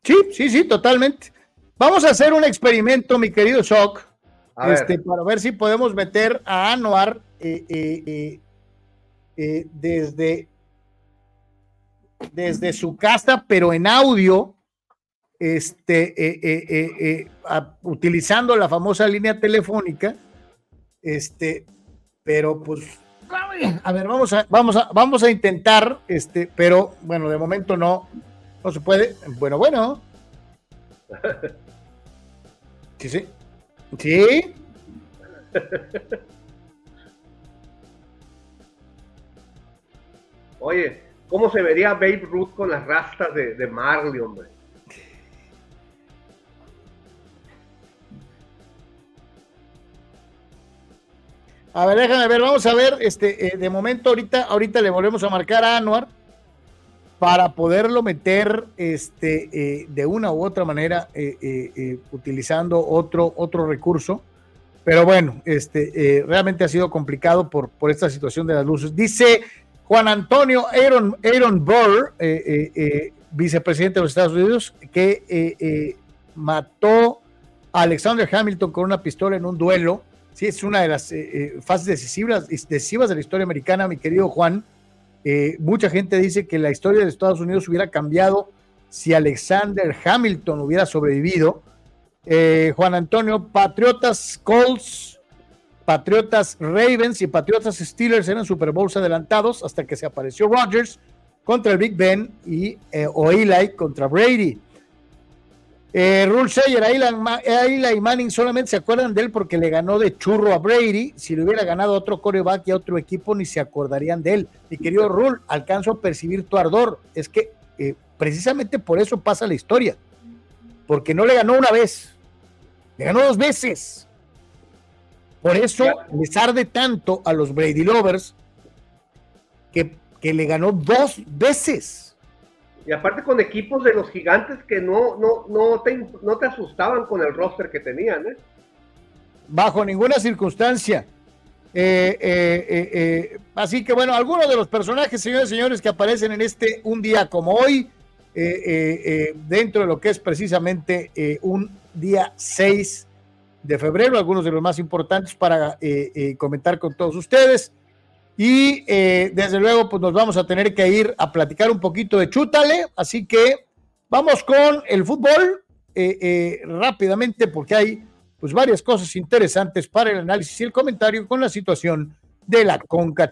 Sí, sí, sí, totalmente. Vamos a hacer un experimento, mi querido Shock, este, para ver si podemos meter a Anuar eh, eh, eh, desde, desde su casa, pero en audio, este, utilizando la famosa línea telefónica, este, pero pues, a ver, vamos a, vamos a, vamos a intentar, este, pero bueno, de momento no, no se puede. Bueno, bueno. Sí, sí. Sí. Oye, ¿cómo se vería Babe Ruth con las rastas de, de Marley, hombre? A ver, déjame ver, vamos a ver, este, eh, de momento ahorita, ahorita le volvemos a marcar a Anuar para poderlo meter este, eh, de una u otra manera eh, utilizando otro, otro recurso. Pero bueno, este, realmente ha sido complicado por, por esta situación de las luces. Dice Juan Antonio Aaron, Aaron Burr, eh, eh, eh, vicepresidente de los Estados Unidos, que mató a Alexander Hamilton con una pistola en un duelo. Sí, es una de las fases decisivas, decisivas de la historia americana, mi querido Juan. Mucha gente dice que la historia de Estados Unidos hubiera cambiado si Alexander Hamilton hubiera sobrevivido. Juan Antonio, Patriotas Colts Patriotas Ravens y Patriotas Steelers eran Super Bowls adelantados hasta que se apareció Rodgers contra el Big Ben y eh, o Eli contra Brady. Eh, Rule Sayer, Eli, Manning solamente se acuerdan de él porque le ganó de churro a Brady. Si le hubiera ganado a otro coreback y a otro equipo, ni se acordarían de él. Mi querido Rule, alcanzo a percibir tu ardor. Es que eh, precisamente por eso pasa la historia. Porque no le ganó una vez, le ganó dos veces. Por eso les arde tanto a los Brady Lovers que, que le ganó dos veces. Y aparte con equipos de los gigantes que no, no, no, te, no te asustaban con el roster que tenían. ¿eh? Bajo ninguna circunstancia. Eh, eh, eh, así que bueno, algunos de los personajes, señores y señores, que aparecen en este un día como hoy, dentro de lo que es precisamente un día 6 de febrero, algunos de los más importantes para eh, eh, comentar con todos ustedes. Y eh, desde luego, pues nos vamos a tener que ir a platicar un poquito de Chútale. Así que vamos con el fútbol rápidamente, porque hay pues varias cosas interesantes para el análisis y el comentario con la situación de la Conca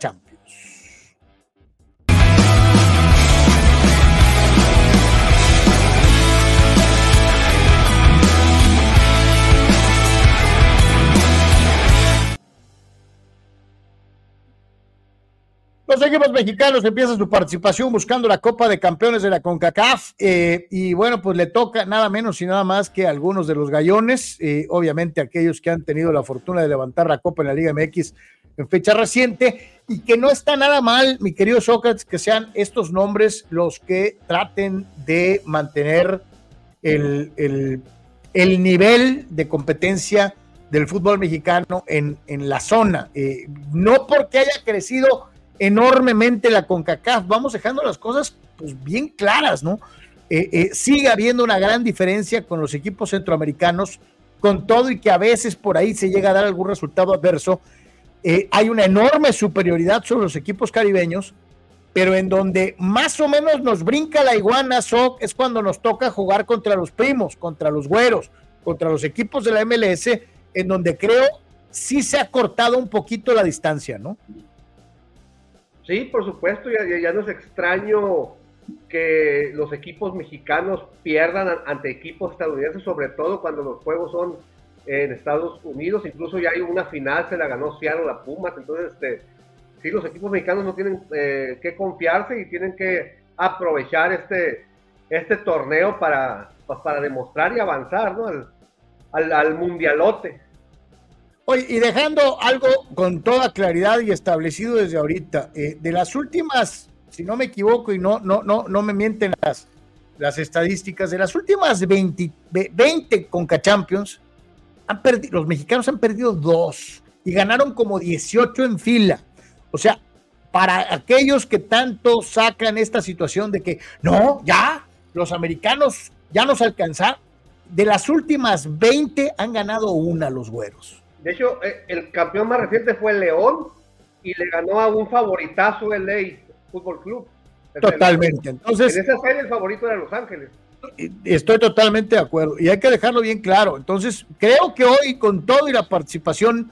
Los equipos mexicanos empiezan su participación buscando la Copa de Campeones de la CONCACAF eh, y bueno, pues le toca nada menos y nada más que algunos de los gallones, eh, obviamente aquellos que han tenido la fortuna de levantar la Copa en la Liga MX en fecha reciente y que no está nada mal, mi querido Sócrates, que sean estos nombres los que traten de mantener el, el, nivel de competencia del fútbol mexicano en, en la zona. Eh, no porque haya crecido enormemente la CONCACAF. Vamos dejando las cosas pues bien claras, ¿no? Eh, eh, sigue habiendo una gran diferencia con los equipos centroamericanos, con todo y que a veces por ahí se llega a dar algún resultado adverso. Eh, hay una enorme superioridad sobre los equipos caribeños pero en donde más o menos nos brinca la iguana Soc es cuando nos toca jugar contra los primos, contra los güeros, contra los equipos de la MLS, en donde creo sí se ha cortado un poquito la distancia, ¿no? Sí, por supuesto, ya, ya no es extraño que los equipos mexicanos pierdan ante equipos estadounidenses, sobre todo cuando los juegos son en Estados Unidos, incluso ya hay una final, se la ganó Seattle la Pumas, entonces este, sí, los equipos mexicanos no tienen eh, que confiarse y tienen que aprovechar este, este torneo para, pues, para demostrar y avanzar ¿no? al, al, mundialote. Oye, y dejando algo con toda claridad y establecido desde ahorita, eh, de las últimas, si no me equivoco y no, no, no, no me mienten las, las estadísticas, de las últimas 20, 20 Conca Champions, han perdido, los mexicanos han perdido dos y ganaron como 18 en fila. O sea, para aquellos que tanto sacan esta situación de que no, ya, los americanos ya nos alcanzan, de las últimas 20 han ganado una los güeros. De hecho, eh, el campeón más reciente fue León y le ganó a un favoritazo el Ley Fútbol Club. Totalmente. Entonces, en esa serie el favorito era Los Ángeles. Estoy totalmente de acuerdo y hay que dejarlo bien claro. Entonces, creo que hoy con todo y la participación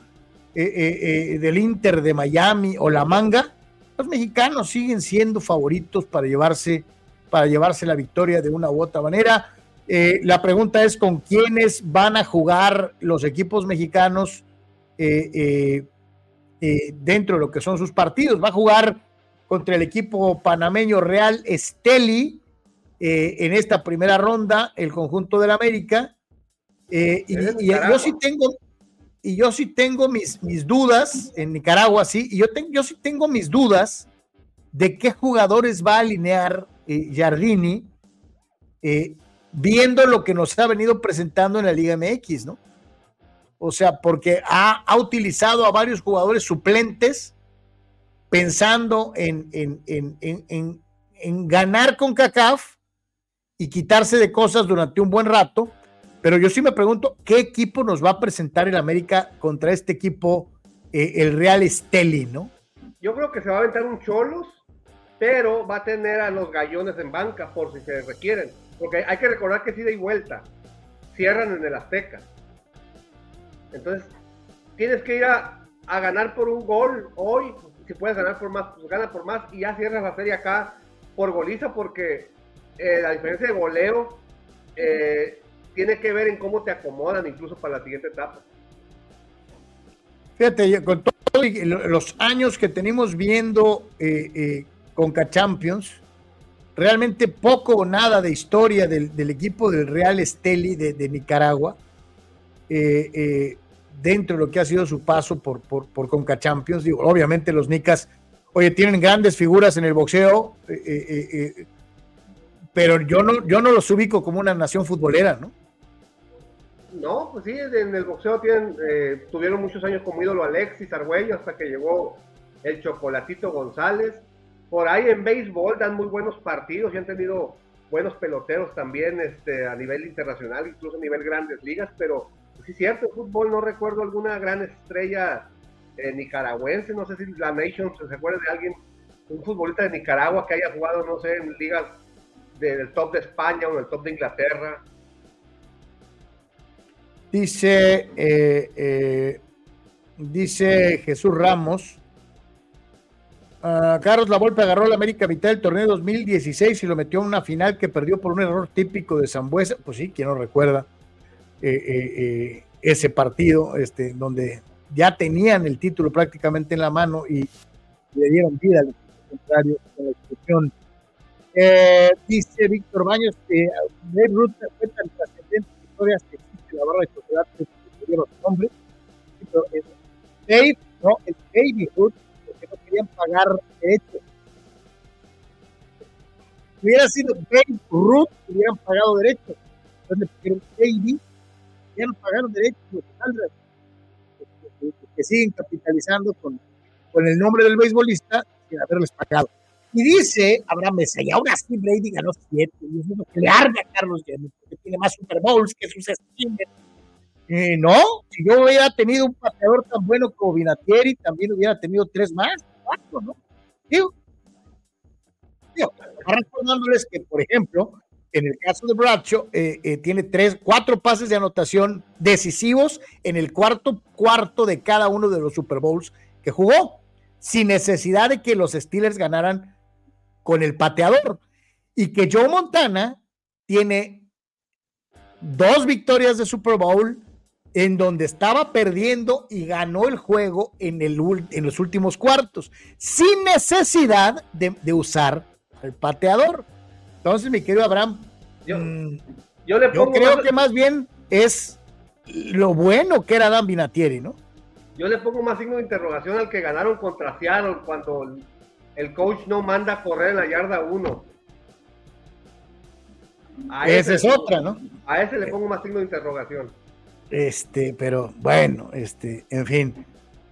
eh, eh, eh, del Inter de Miami o la Manga, los mexicanos siguen siendo favoritos para llevarse, para llevarse la victoria de una u otra manera. La pregunta es con quiénes van a jugar los equipos mexicanos dentro de lo que son sus partidos. Va a jugar contra el equipo panameño Real Esteli en esta primera ronda, el conjunto del América. y, y yo sí tengo, y yo sí tengo mis, mis dudas en Nicaragua, sí, y yo, tengo, yo sí tengo mis dudas de qué jugadores va a alinear eh, Jardini, eh, viendo lo que nos ha venido presentando en la Liga MX, ¿no? O sea, porque ha, utilizado a varios jugadores suplentes pensando en, en, en, en ganar con CACAF y quitarse de cosas durante un buen rato pero yo sí me pregunto, ¿qué equipo nos va a presentar el América contra este equipo, eh, el Real Esteli, no? Yo creo que se va a aventar un Cholos, pero va a tener a los gallones en banca por si se requieren. Porque hay que recordar que si de vuelta. Cierran en el Azteca. Entonces, tienes que ir a, ganar por un gol hoy. Si puedes ganar por más, pues gana por más y ya cierras la serie acá por goliza porque eh, la diferencia de goleo eh, tiene que ver en cómo te acomodan incluso para la siguiente etapa. Fíjate, con todos los años que tenemos viendo eh, eh, Conca realmente poco o nada de historia del, equipo del Real Esteli de, Nicaragua, eh, dentro de lo que ha sido su paso por, por, por Conca Champions. Digo, obviamente los Nicas, oye, tienen grandes figuras en el boxeo, pero yo no, yo no los ubico como una nación futbolera, ¿no? No, pues sí, en el boxeo tienen, eh, tuvieron muchos años como ídolo Alexis Argüello hasta que llegó el Chocolatito González. Por ahí en béisbol dan muy buenos partidos y han tenido buenos peloteros también este, a nivel internacional, incluso a nivel grandes ligas, pero pues es cierto, el fútbol no recuerdo alguna gran estrella eh, nicaragüense, no sé si la Nation se acuerda de alguien, un futbolista de Nicaragua que haya jugado, no sé, en ligas del top de España o en el top de Inglaterra. Dice, eh, eh, dice Jesús Ramos. Uh, Carlos Lavolpe agarró la América Vital del torneo 2016 y lo metió en una final que perdió por un error típico de Zambuesa. Pues sí, quien no recuerda eh, ese partido, este, donde ya tenían el título prácticamente en la mano y le dieron vida al contrario con la discusión. dice Víctor Baños que Dave Ruth fue tan trascendente que la barra de chocolate que lleva su nombre. Dave, no, el Baby porque no querían pagar derechos. Si hubiera sido Babe Ruth, hubieran pagado derechos. Entonces, pero Baby, ya no pagaron derechos los que, que siguen capitalizando con, con el nombre del beisbolista sin haberles pagado. Y dice Abraham Mesa, y ahora sí Brady ganó siete, y es lo que le arde a Carlos Jenner, porque tiene más Super Bowls que sus Steelers. Eh, no, si yo hubiera tenido un pateador tan bueno como Vinatieri, también hubiera tenido tres más, cuatro, ¿no? Digo, recordándoles que, por ejemplo, en el caso de Bradshaw, eh, eh, tiene tres, cuatro pases de anotación decisivos en el cuarto cuarto de cada uno de los Super Bowls que jugó, sin necesidad de que los Steelers ganaran con el pateador. Y que Joe Montana tiene dos victorias de Super Bowl en donde estaba perdiendo y ganó el juego en, el, en los últimos cuartos, sin necesidad de usar el pateador. Entonces, mi querido Abraham, yo, mm, le creo que más bien es lo bueno que era Dan Binatieri, ¿no? Yo le pongo más signo de interrogación al que ganaron contra Seattle cuando el coach no manda a correr en la yarda 1. Esa es otra, ¿no? A ese le pongo más signo de interrogación. Este, pero bueno, este, en fin.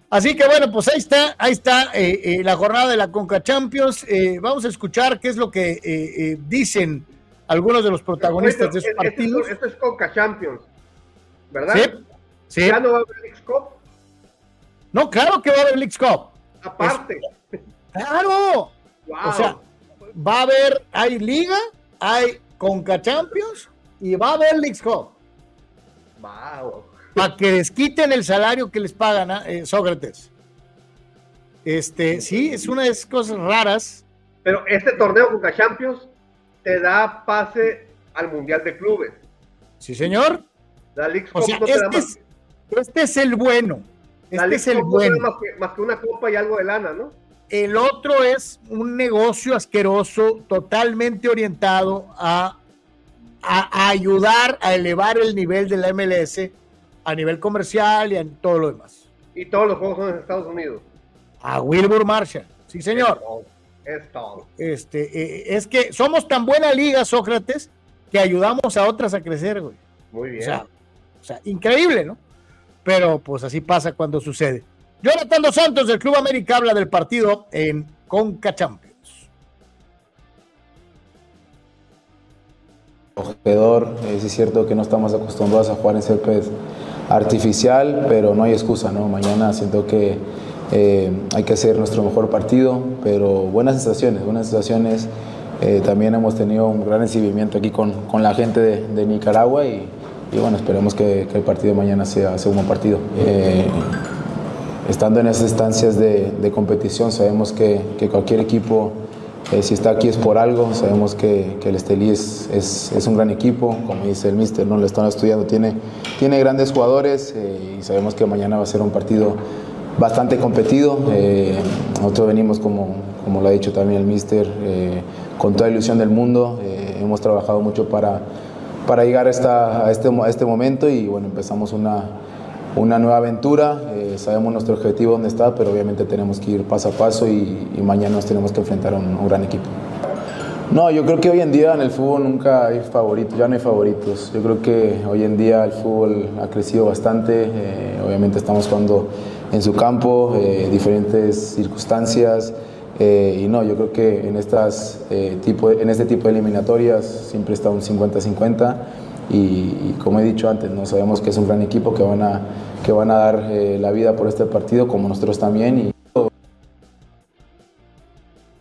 Así que bueno, pues ahí está, ahí está eh, eh, la jornada de la Conca Champions. Eh, vamos a escuchar qué es lo que dicen algunos de los protagonistas de esos partidos. Esto, es Conca Champions, ¿verdad? Sí. ¿Ya no va a haber League Cup? No, claro que va a haber League Cup. Aparte. ¡Claro! O sea, va a haber, hay Liga, hay Conca Champions y va a haber League Cup. Wow para que desquiten el salario que les pagan a eh, Sócrates. Este, sí, es una de esas cosas raras. Pero este torneo Cuca Champions te da pase al Mundial de Clubes. Sí, señor. La League o sea, este, es, este, es, el bueno. Este es el bueno. más, que, más que una copa y algo de lana, ¿no? El otro es un negocio asqueroso, totalmente orientado a, a, a ayudar a elevar el nivel de la MLS a nivel comercial y en todo lo demás. Y todos los juegos son en Estados Unidos. A Wilbur Marshall, sí señor. Es todo. Este, eh, es que somos tan buena liga, Sócrates, que ayudamos a otras a crecer, güey. Muy bien. O sea, increíble, ¿no? Pero pues así pasa cuando sucede. Jonathan Dos Santos del Club América habla del partido en Conca Champions. Es cierto que no estamos acostumbrados a jugar en césped artificial, pero no hay excusa, ¿no? Mañana siento que eh, hay que hacer nuestro mejor partido, pero buenas sensaciones, buenas sensaciones. Eh, también hemos tenido un gran recibimiento aquí con, con la gente de, Nicaragua y, y, bueno, esperemos que, el partido de mañana sea, sea un buen partido. Eh, estando en esas instancias de, de competición, sabemos que, que cualquier equipo eh, si está aquí es por algo, sabemos que, el Estelí es, es, un gran equipo, como dice el Mister, ¿no? lo están estudiando, tiene, tiene grandes jugadores eh, y sabemos que mañana va a ser un partido bastante competido. Eh, nosotros venimos, como, como lo ha dicho también el Mister, con toda ilusión del mundo, hemos trabajado mucho para, para llegar a, este, a este momento y bueno, empezamos una, una nueva aventura. Eh, sabemos nuestro objetivo dónde está, pero obviamente tenemos que ir paso a paso y, mañana nos tenemos que enfrentar a un, gran equipo. No, yo creo que hoy en día en el fútbol nunca hay favoritos, ya no hay favoritos. Yo creo que hoy en día el fútbol ha crecido bastante. Eh, obviamente estamos jugando en su campo, eh, diferentes circunstancias. y no, yo creo que en, estas, tipo, en este tipo de eliminatorias siempre está un 50-50 y, como he dicho antes, no sabemos que es un gran equipo que van a, que van a dar eh, la vida por este partido, como nosotros también. Y...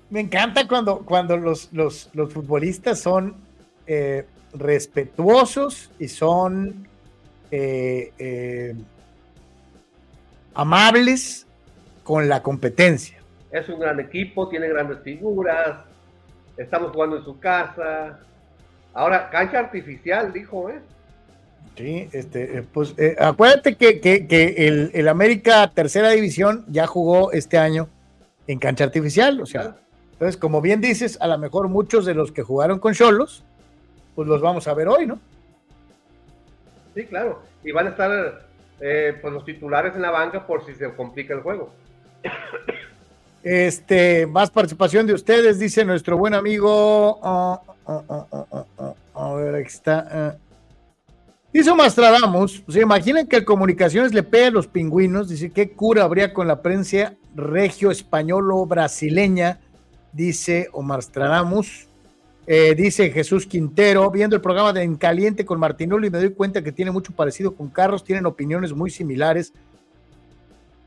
Me encanta cuando, cuando los, los, los futbolistas son eh, respetuosos y son eh, amables con la competencia. Es un gran equipo, tiene grandes figuras, estamos jugando en su casa, Ahora, cancha artificial, dijo, ¿eh? Sí, este, eh, pues eh, acuérdate que, el, el, América Tercera División ya jugó este año en cancha artificial, o sea, entonces, como bien dices, a lo mejor muchos de los que jugaron con Cholos, pues los vamos a ver hoy, ¿no? Sí, claro, y van a estar eh, pues los titulares en la banca por si se complica el juego. Este, más participación de ustedes, dice nuestro buen amigo. Ah, ah, ah, a ver, aquí está. Dice Mastradamus, ¿se imaginan que el Comunicaciones le pegue a los pingüinos? Dice, ¿qué cura habría con la prensa regio españolo brasileña? Dice Omar Stradamus. Eh, dice Jesús Quintero, viendo el programa de En Caliente con Martinoli, me doy cuenta que tiene mucho parecido con Carlos, tienen opiniones muy similares.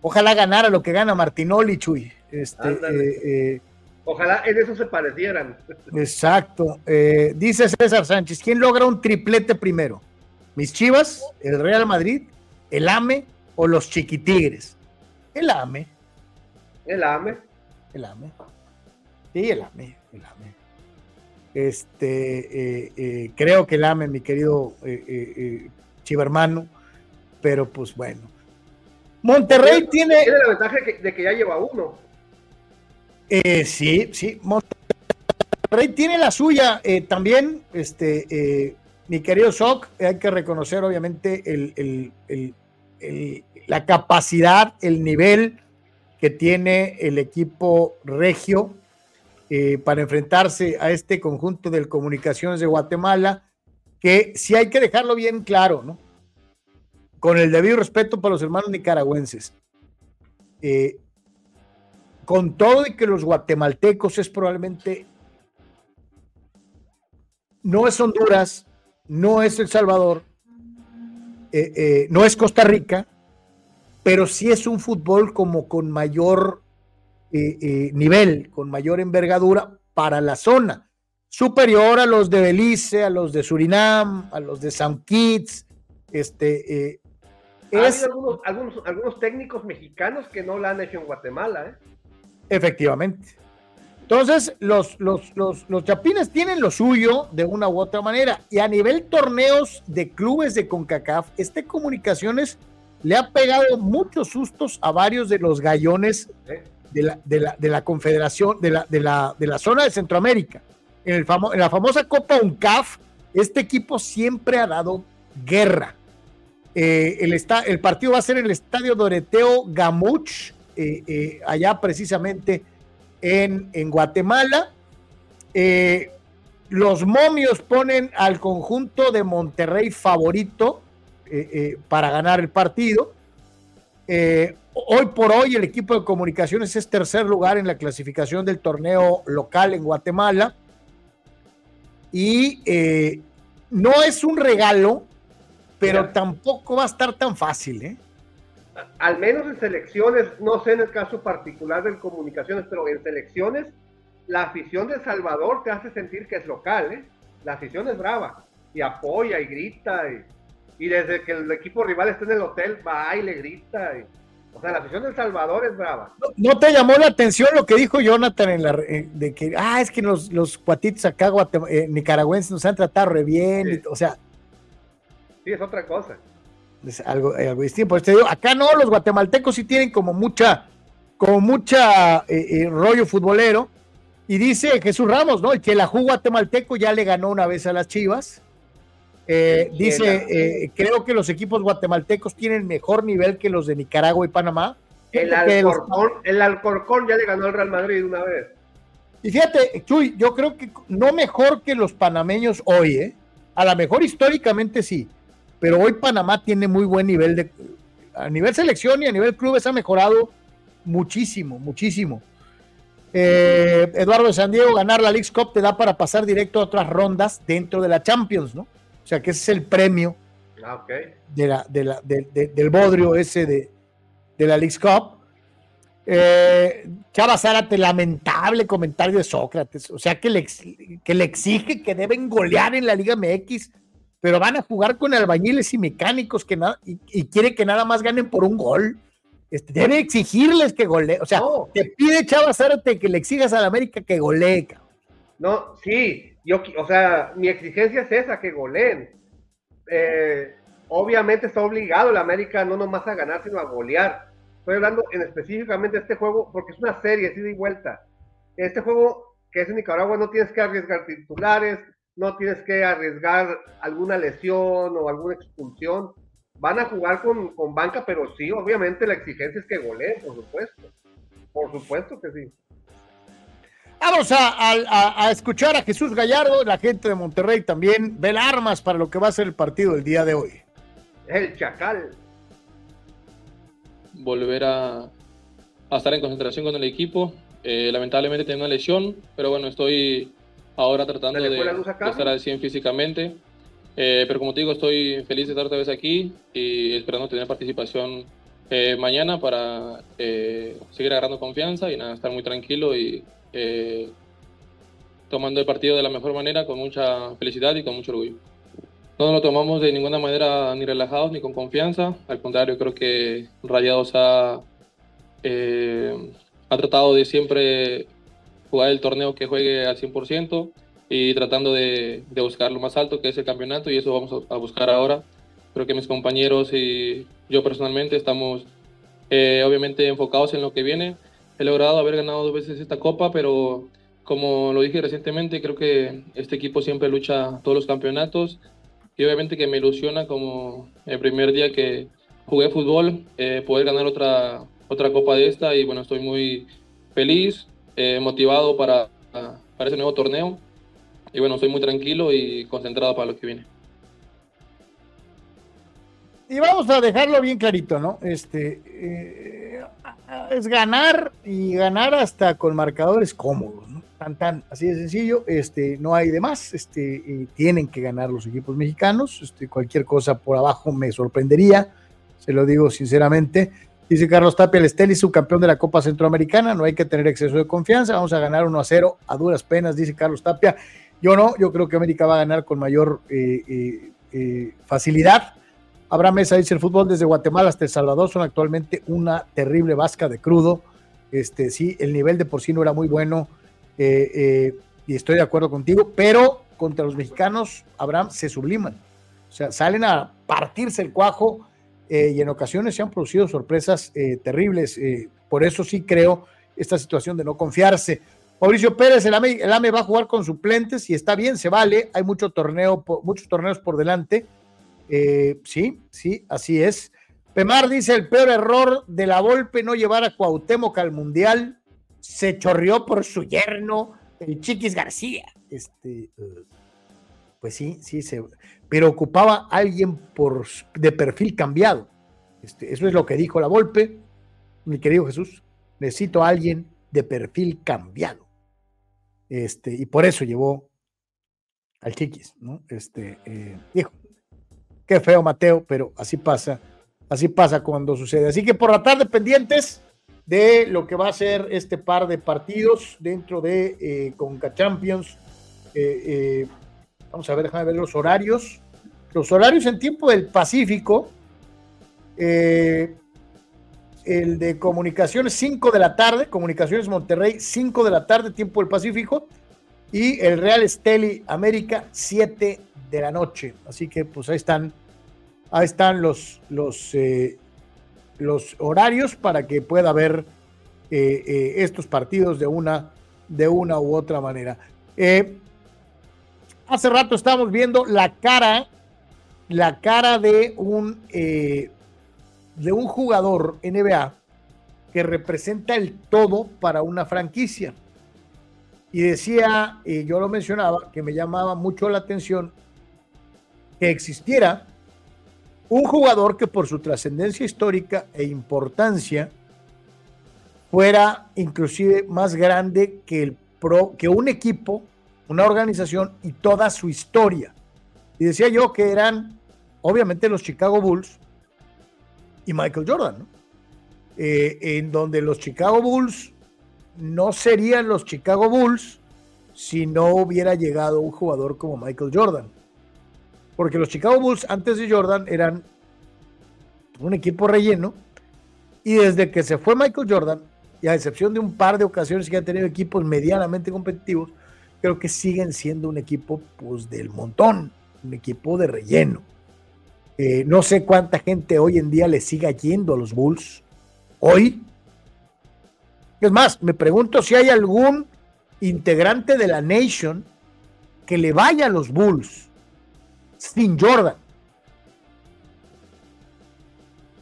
Ojalá ganara lo que gana Martinoli, Chuy. Este, eh, eh, Ojalá en eso se parecieran. Exacto. Eh, dice César Sánchez, ¿quién logra un triplete primero? ¿Mis Chivas, el Real Madrid, el AME o los Chiquitigres? El AME. El AME. El AME. Sí, el AME. El AME. Este, eh, eh, creo que el AME, mi querido Chiva hermano, pero pues bueno. Monterrey tiene. Tiene la ventaja de que ya lleva uno. Sí, sí. Monterrey tiene la suya también. Este, mi querido Soc, hay que reconocer, obviamente, la capacidad, el nivel que tiene el equipo regio eh, para enfrentarse a este conjunto de comunicaciones de Guatemala, que sí hay que dejarlo bien claro, ¿no? Con el debido respeto para los hermanos nicaragüenses. Eh, con todo y que los guatemaltecos es probablemente, no es Honduras, no es El Salvador, eh, no es Costa Rica, pero sí es un fútbol como con mayor eh, eh, nivel, con mayor envergadura para la zona, superior a los de Belice, a los de Surinam, a los de San Kitts. Este, eh, es... algunos, algunos, técnicos mexicanos que no la han hecho en Guatemala. Efectivamente. Entonces, los, los, los, los, chapines tienen lo suyo de una u otra manera. Y a nivel torneos de clubes de CONCACAF, este Comunicaciones le ha pegado muchos sustos a varios de los gallones de la, de la, de la confederación, de la, de, la, de la zona de Centroamérica. En, el en la famosa Copa UNCAF, este equipo siempre ha dado guerra. Eh, el, el partido va a ser en el estadio Doreteo Gamuch, eh, eh, allá precisamente en, en Guatemala. los momios ponen al conjunto de Monterrey favorito para ganar el partido. Hoy por hoy el equipo de comunicaciones es tercer lugar en la clasificación del torneo local en Guatemala. Y eh, no es un regalo, pero tampoco va a estar tan fácil. ¿eh? Al menos en selecciones, no sé en el caso particular de comunicaciones, pero en selecciones, la afición de Salvador te hace sentir que es local. ¿eh? La afición es brava y apoya y grita. Y, desde que el equipo rival está en el hotel, va y le grita. Y, o sea, la afición del Salvador es brava. ¿No, te llamó la atención lo que dijo Jonathan en la, de que, ah, es que los, los cuatitos acá eh, nicaragüenses nos han tratado re bien, o sea. Sí, es otra cosa. Es algo, algo distinto. Digo, acá no, los guatemaltecos sí tienen como mucha, como mucha eh, eh, rollo futbolero. Y dice Jesús Ramos, ¿no? El que la jugó guatemalteco ya le ganó una vez a las Chivas. Eh, dice, eh, creo que los equipos guatemaltecos tienen mejor nivel que los de Nicaragua y Panamá. El Alcorcón, el Alcorcón ya le ganó al Real Madrid una vez. Y fíjate, Chuy, yo creo que no mejor que los panameños hoy, ¿eh? A lo mejor históricamente sí, pero hoy Panamá tiene muy buen nivel de... A nivel selección y a nivel clubes ha mejorado muchísimo, muchísimo. Eh, Eduardo de San Diego, ganar la League Cup te da para pasar directo a otras rondas dentro de la Champions, ¿no? O sea, que ese es el premio ah, de la, del bodrio ese de, la League Cup. Eh, Chava Zárate, lamentable comentario de Sócrates. O sea, que le, que le exige que deben golear en la Liga MX, pero van a jugar con albañiles y mecánicos que nada, y, quiere que nada más ganen por un gol. Este, debe exigirles que golee. O sea, te pide Chava Zárate que le exigas a la América que golee. No, sí, yo, o sea, mi exigencia es esa, que goleen. Eh, obviamente está obligado el América no nomás a ganar, sino a golear. Estoy hablando en específicamente de este juego porque es una serie, así de vuelta. Este juego que es en Nicaragua no tienes que arriesgar titulares, no tienes que arriesgar alguna lesión o alguna expulsión. Van a jugar con, con banca, pero sí, obviamente la exigencia es que goleen, por supuesto. Por supuesto que sí. Vamos a, escuchar a Jesús Gallardo, la gente de Monterrey también, ver armas para lo que va a ser el partido del día de hoy. El Chacal. Volver a, estar en concentración con el equipo. Eh, lamentablemente tengo una lesión, pero bueno, estoy ahora tratando de, estar al 100 físicamente. Eh, pero como te digo, estoy feliz de estar otra vez aquí y esperando tener participación eh, mañana para seguir agarrando confianza y nada, estar muy tranquilo y eh, tomando el partido de la mejor manera, con mucha felicidad y con mucho orgullo. No nos lo tomamos de ninguna manera ni relajados ni con confianza, al contrario, creo que Rayados ha, ha tratado de siempre jugar el torneo que juegue al 100% y tratando de, de, buscar lo más alto que es el campeonato y eso vamos a, buscar ahora. Creo que mis compañeros y yo personalmente estamos eh, obviamente enfocados en lo que viene. He logrado haber ganado dos veces esta copa, pero como lo dije recientemente, creo que este equipo siempre lucha todos los campeonatos y obviamente que me ilusiona como el primer día que jugué fútbol, eh, poder ganar otra, otra copa de esta y bueno, estoy muy feliz, eh, motivado para, para ese nuevo torneo y bueno, estoy muy tranquilo y concentrado para lo que viene. Y vamos a dejarlo bien clarito, ¿no? Este eh, es ganar y ganar hasta con marcadores cómodos. Tan tan, así de sencillo, este, no hay de más, este, tienen que ganar los equipos mexicanos, este, cualquier cosa por abajo me sorprendería, se lo digo sinceramente. Dice Carlos Tapia, el Esteli subcampeón de la Copa Centroamericana, no hay que tener exceso de confianza, vamos a ganar 1 a 0 a duras penas, dice Carlos Tapia. Yo no, yo creo que América va a ganar con mayor eh, eh, eh, facilidad. Abraham Mesa dice, el fútbol desde Guatemala hasta El Salvador son actualmente una terrible vasca de crudo. Este, sí, el nivel de por sí no era muy bueno y estoy de acuerdo contigo, pero contra los mexicanos, Abraham, se subliman. O sea, salen a partirse el cuajo y en ocasiones se han producido sorpresas terribles. por eso sí creo esta situación de no confiarse. Mauricio Pérez, el AME, el AME va a jugar con suplentes y está bien, se vale. Hay mucho torneo, muchos torneos por delante. Eh, sí, sí, así es. Pemar dice: el peor error de la Volpe no llevar a Cuauhtémoc al Mundial. Se chorrió por su yerno, el Chiquis García. Este, eh, pues sí, sí, se, pero ocupaba a alguien por, de perfil cambiado. Este, eso es lo que dijo la Volpe, mi querido Jesús. Necesito a alguien de perfil cambiado. Este, y por eso llevó al Chiquis, ¿no? Este, eh, hijo, qué feo Mateo, pero así pasa, así pasa cuando sucede. Así que por la tarde pendientes de lo que va a ser este par de partidos dentro de eh, Conca Champions. Eh, vamos a ver, déjame ver los horarios. Los horarios en tiempo del Pacífico. el de Comunicaciones 5 de la tarde, Comunicaciones Monterrey 5 de la tarde, tiempo del Pacífico, y el Real Esteli América 7 de la noche. Así que pues ahí están, ahí están los, los, eh, los horarios para que pueda ver eh, eh, estos partidos de una, de una u otra manera. Hace rato estábamos viendo la cara, la cara de un, de un jugador NBA que representa el todo para una franquicia. Y decía, y yo lo mencionaba, que me llamaba mucho la atención que existiera un jugador que por su trascendencia histórica e importancia fuera inclusive más grande que, el pro, que un equipo, una organización y toda su historia. Y decía yo que eran obviamente los Chicago Bulls y Michael Jordan, eh, en donde los Chicago Bulls no serían los Chicago Bulls si no hubiera llegado un jugador como Michael Jordan. Porque los Chicago Bulls antes de Jordan eran un equipo relleno y desde que se fue Michael Jordan, y a excepción de un par de ocasiones que han tenido equipos medianamente competitivos, creo que siguen siendo un equipo pues del montón, un equipo de relleno. Eh, no sé cuánta gente hoy en día le siga yendo a los Bulls. Hoy, es más, me pregunto si hay algún integrante de la Nation que le vaya a los Bulls sin Jordan.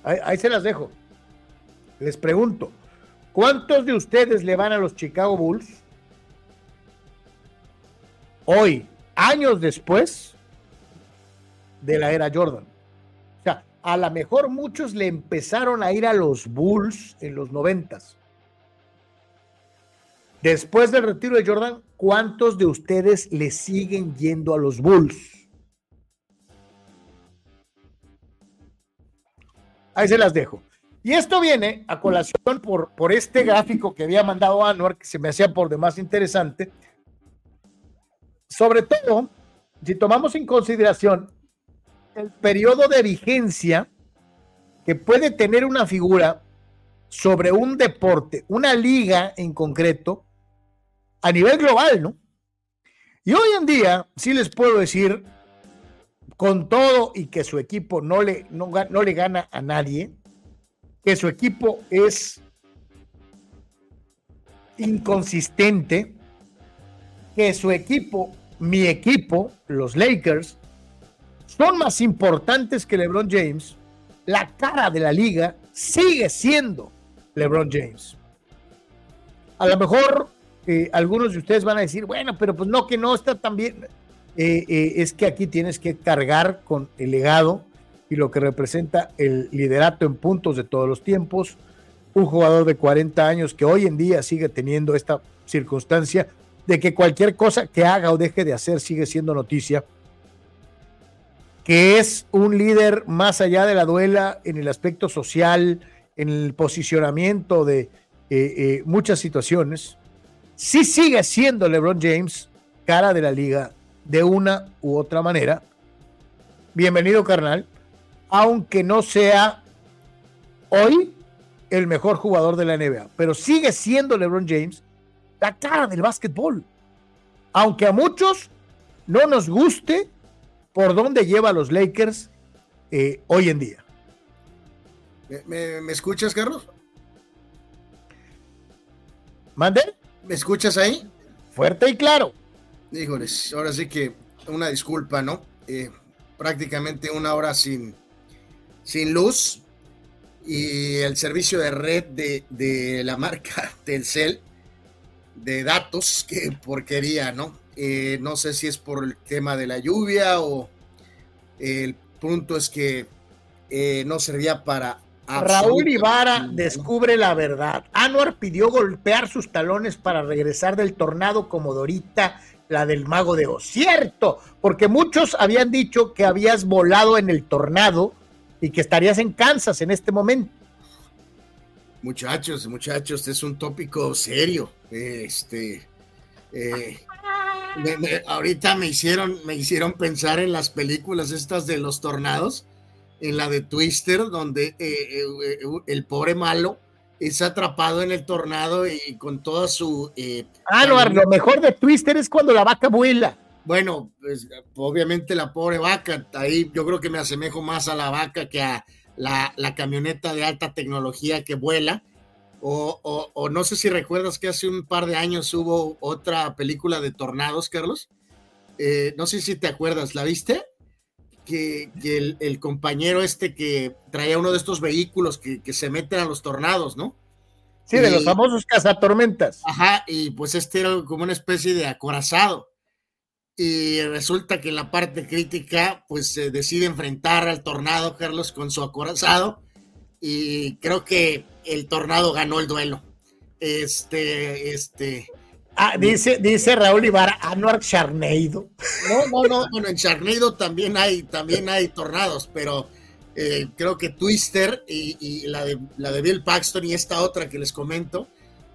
Ahí, se las dejo. Les pregunto, ¿cuántos de ustedes le van a los Chicago Bulls hoy, años después de la era Jordan? O sea, a lo mejor muchos le empezaron a ir a los Bulls en los noventas Después del retiro de Jordan, ¿cuántos de ustedes le siguen yendo a los Bulls? Ahí se las dejo. Y esto viene a colación por, por este gráfico que había mandado Anuar, que se me hacía por demás interesante. Sobre todo, si tomamos en consideración el periodo de vigencia que puede tener una figura sobre un deporte, una liga en concreto, a nivel global, ¿no? Y hoy en día, sí les puedo decir, con todo y que su equipo no le, no, no le gana a nadie, que su equipo es inconsistente, que su equipo, mi equipo, los Lakers, son más importantes que LeBron James, la cara de la liga sigue siendo LeBron James. A lo mejor eh, algunos de ustedes van a decir, bueno, pero pues no, que no está tan bien. Eh, eh, es que aquí tienes que cargar con el legado y lo que representa el liderato en puntos de todos los tiempos. Un jugador de 40 años que hoy en día sigue teniendo esta circunstancia de que cualquier cosa que haga o deje de hacer sigue siendo noticia. Que es un líder más allá de la duela en el aspecto social, en el posicionamiento de eh, eh, muchas situaciones. Sí sigue siendo LeBron James cara de la liga de una u otra manera. Bienvenido, carnal aunque no sea hoy el mejor jugador de la NBA, pero sigue siendo LeBron James la cara del básquetbol. Aunque a muchos no nos guste por dónde lleva a los Lakers eh, hoy en día. ¿Me, escuchas, Carlos? ¿Mande? ¿Me escuchas ahí? Fuerte y claro. Híjoles, ahora sí que una disculpa, ¿no? Eh, prácticamente una hora sin, sin luz y el servicio de red de, la marca <laughs> Telcel de datos, qué porquería, ¿no? Eh, no sé si es por el tema de la lluvia o el punto es que eh, no servía para... Raúl Ibarra descubre la verdad. Anuar pidió golpear sus talones para regresar del tornado como Dorita, la del mago de Oz. Cierto, porque muchos habían dicho que habías volado en el tornado y que estarías en Kansas en este momento. Muchachos, muchachos, este es un tópico serio. Este, eh, ahorita me hicieron, me hicieron pensar en las películas estas de los tornados, en la de Twister, donde eh, eh, el pobre malo es atrapado en el tornado y con toda su... ah, no, lo mejor de Twister es cuando la vaca vuela. Bueno, pues obviamente la pobre vaca, ahí yo creo que me asemejo más a la vaca que a la, camioneta de alta tecnología que vuela. O, no sé si recuerdas que hace un par de años hubo otra película de tornados, Carlos. Eh, no sé si te acuerdas, ¿la viste? Que, el, compañero este que traía uno de estos vehículos que, se meten a los tornados, ¿no? Sí, de los famosos cazatormentas. Ajá, y pues este era como una especie de acorazado y resulta que en la parte crítica pues se decide enfrentar al tornado Carlos con su acorazado y creo que el tornado ganó el duelo. Este, este. Ah, dice, dice Raúl Ibarra, Anuar Charneido. No, no, no, bueno, en Charneido también hay, también hay tornados, pero eh, creo que Twister y, y, la, de, la de Bill Paxton y esta otra que les comento,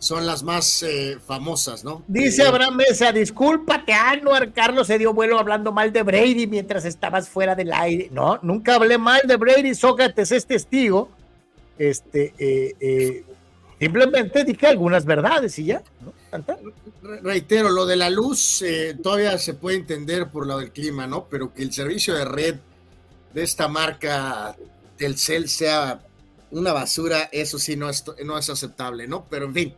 son las más eh, famosas, ¿no? Dice eh, Abraham Mesa, discúlpate, Anuar, Carlos se dio vuelo hablando mal de Brady mientras estabas fuera del aire. No, nunca hablé mal de Brady, Sócrates es testigo. Este, eh, simplemente dije algunas verdades y ya, ¿no? Reitero, lo de la luz todavía se puede entender por lo del clima, ¿no? Pero que el servicio de red de esta marca Telcel sea una basura, eso sí no es, no es aceptable, ¿no? Pero en fin,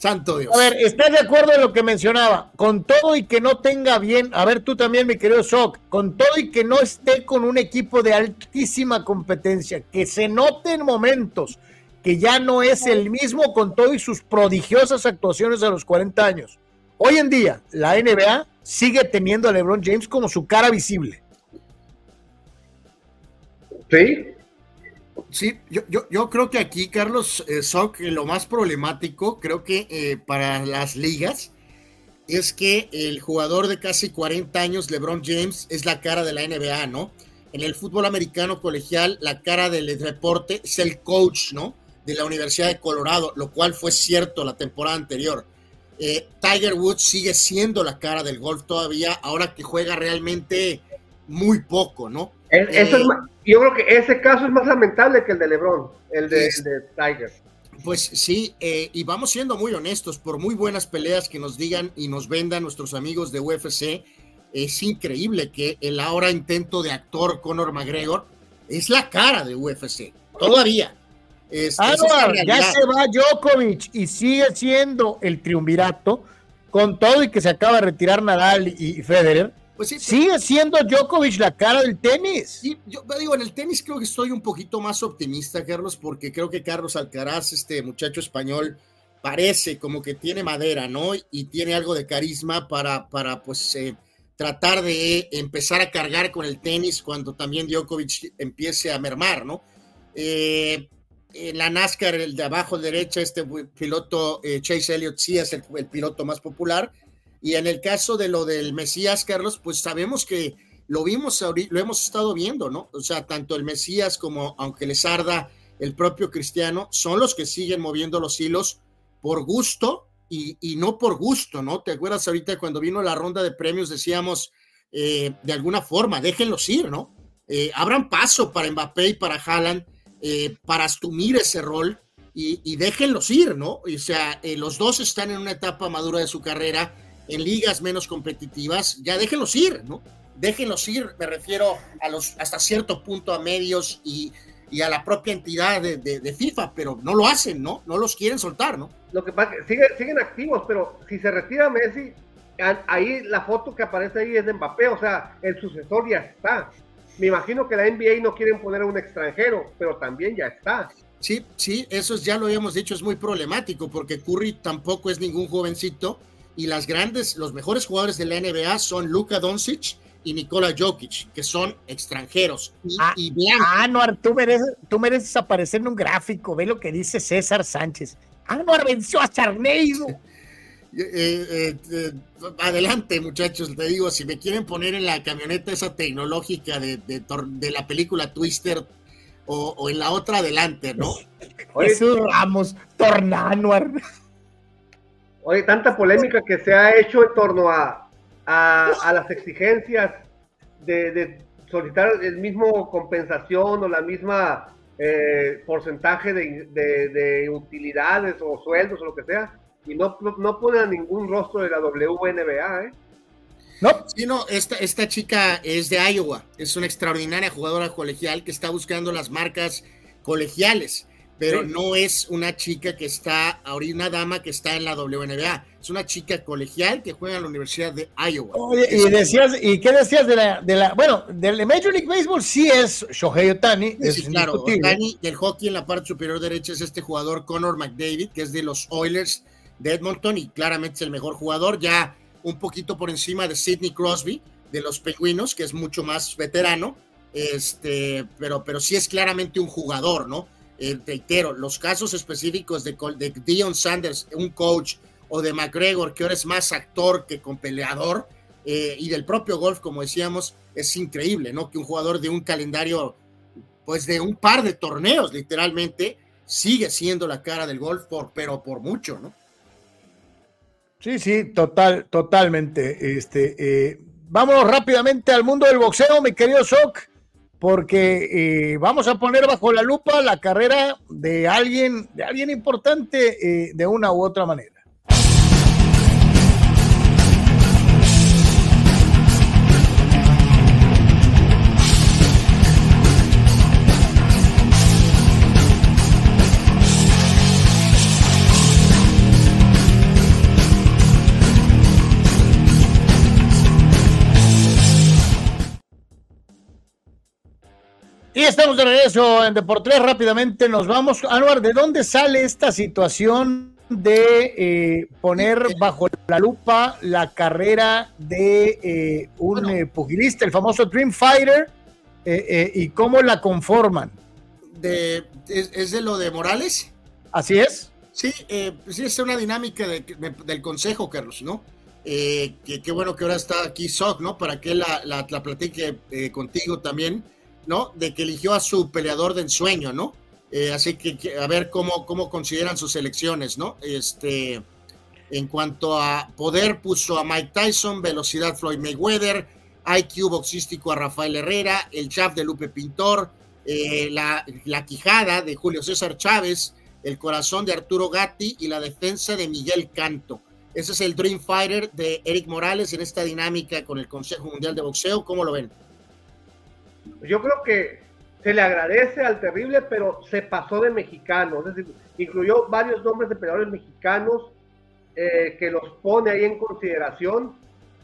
Santo Dios. A ver, ¿estás de acuerdo en lo que mencionaba? Con todo y que no tenga bien, a ver tú también, mi querido Shock, con todo y que no esté con un equipo de altísima competencia, que se note en momentos que ya no es el mismo con todo y sus prodigiosas actuaciones a los 40 años. Hoy en día, la NBA sigue teniendo a LeBron James como su cara visible. Sí, Sí, yo, yo, creo que aquí, Carlos eh, lo más problemático, creo que eh, para las ligas, es que el jugador de casi 40 años, LeBron James, es la cara de la NBA, ¿no? en el fútbol americano colegial la cara del deporte es el coach, ¿no? De la Universidad de Colorado, lo cual fue cierto la temporada anterior. Eh, Tiger Woods sigue siendo la cara del golf todavía, ahora que juega realmente muy poco, ¿no? eso eh, yo creo que ese caso es más lamentable que el de LeBron, el de, Tiger. Pues sí, eh, y vamos siendo muy honestos, por muy buenas peleas que nos digan y nos vendan nuestros amigos de UFC, es increíble que el ahora intento de actor Conor McGregor es la cara de UFC, todavía. ah, ya se va Djokovic y sigue siendo el triunvirato con todo y que se acaba de retirar Nadal y Federer pues Sigue siendo Djokovic la cara del tenis. Sí, yo digo, en el tenis creo que estoy un poquito más optimista, Carlos, porque creo que Carlos Alcaraz, este muchacho español, parece como que tiene madera, ¿no? Y tiene algo de carisma para, para pues, eh, tratar de empezar a cargar con el tenis cuando también Djokovic empiece a mermar, ¿no? Eh, en la NASCAR, el de abajo derecha, este piloto eh, Chase Elliott sí es el, el piloto más popular y en el caso de lo del Mesías, Carlos, pues sabemos que lo vimos, lo hemos estado viendo, ¿no? O sea, tanto el Mesías como, aunque les arda el propio cristiano, son los que siguen moviendo los hilos por gusto y, no por gusto, ¿no? ¿Te acuerdas ahorita cuando vino la ronda de premios decíamos, eh, de alguna forma, déjenlos ir, ¿no? Eh, abran paso para Mbappé y para Haaland eh, para asumir ese rol y, y, déjenlos ir, ¿no? O sea, los dos están en una etapa madura de su carrera en ligas menos competitivas, ya déjenlos ir, ¿no? Déjenlos ir, me refiero a los hasta cierto punto a medios y, y a la propia entidad de, de, FIFA, pero no lo hacen, ¿no? No los quieren soltar, ¿no? Lo que pasa es que siguen, siguen activos, pero si se retira Messi, ahí la foto que aparece ahí es de Mbappé, o sea, el sucesor ya está. Me imagino que la NBA no quieren poner a un extranjero, pero también ya está. Sí, sí, eso ya lo habíamos dicho, es muy problemático porque Curry tampoco es ningún jovencito y las grandes, los mejores jugadores de la NBA son Luka Doncic y Nikola Jokic, que son extranjeros y, ah, Anuar, tú mereces, tú mereces aparecer en un gráfico, ve lo que dice César Sánchez. Anuar venció a Charneiro. <laughs> Eh, eh, eh, adelante, muchachos, te digo, si me quieren poner en la camioneta esa tecnológica de, de, la película Twister o, en la otra, adelante, ¿no? <laughs> Jesús Ramos, Tornanuar. Oye, tanta polémica que se ha hecho en torno a, a, las exigencias de, solicitar el mismo compensación o la misma eh, porcentaje de, de, utilidades o sueldos o lo que sea, y no, no, ponen ningún rostro de la WNBA, ¿eh? No, sí, no, esta, esta chica es de Iowa, es una extraordinaria jugadora colegial que está buscando las marcas colegiales pero no es una chica que está, ahorita una dama que está en la WNBA, es una chica colegial que juega en la Universidad de Iowa. y decías, ¿y qué decías de la, de la, bueno, del Major League Baseball sí es Shohei Otani, es claro, Otani del hockey en la parte superior derecha es este jugador Connor McDavid, que es de los Oilers de Edmonton y claramente es el mejor jugador, ya un poquito por encima de Sidney Crosby de los Penguinos, que es mucho más veterano, este, pero, pero sí es claramente un jugador, ¿no? Eh, reitero, los casos específicos de, de Dion Sanders, un coach, o de McGregor, que ahora es más actor que con peleador, eh, y del propio golf, como decíamos, es increíble, ¿no? Que un jugador de un calendario, pues de un par de torneos, literalmente, sigue siendo la cara del golf, por, pero por mucho, ¿no? Sí, sí, total, totalmente. Este, eh, vámonos rápidamente al mundo del boxeo, mi querido Shock porque eh, vamos a poner bajo la lupa la carrera de alguien, de alguien importante eh, de una u otra manera. Y estamos de regreso en Deportes. Rápidamente nos vamos. Anuar, ¿de dónde sale esta situación de eh, poner bajo la lupa la carrera de eh, un eh, pugilista, el famoso Dream Fighter, y cómo la conforman? De, ¿es, de lo de Morales? Así es. Sí, pues sí, es una dinámica del consejo, Carlos, ¿no? qué bueno que ahora está aquí Sock, ¿no? Para que la, la, la platique contigo también ¿no? De que eligió a su peleador de ensueño, ¿no? Eh, así que a ver cómo, cómo consideran sus elecciones, ¿no? Este, en cuanto a poder, puso a Mike Tyson, velocidad Floyd Mayweather, IQ boxístico a Rafael Herrera, el chaf de Lupe Pintor, eh, la, la, quijada de Julio César Chávez, el corazón de Arturo Gatti y la defensa de Miguel Canto. Ese es el Dream Fighter de Eric Morales en esta dinámica con el Consejo Mundial de Boxeo. ¿Cómo lo ven? Yo creo que se le agradece al terrible, pero se pasó de mexicano. Es decir, incluyó varios nombres de peleadores mexicanos eh, que los pone ahí en consideración,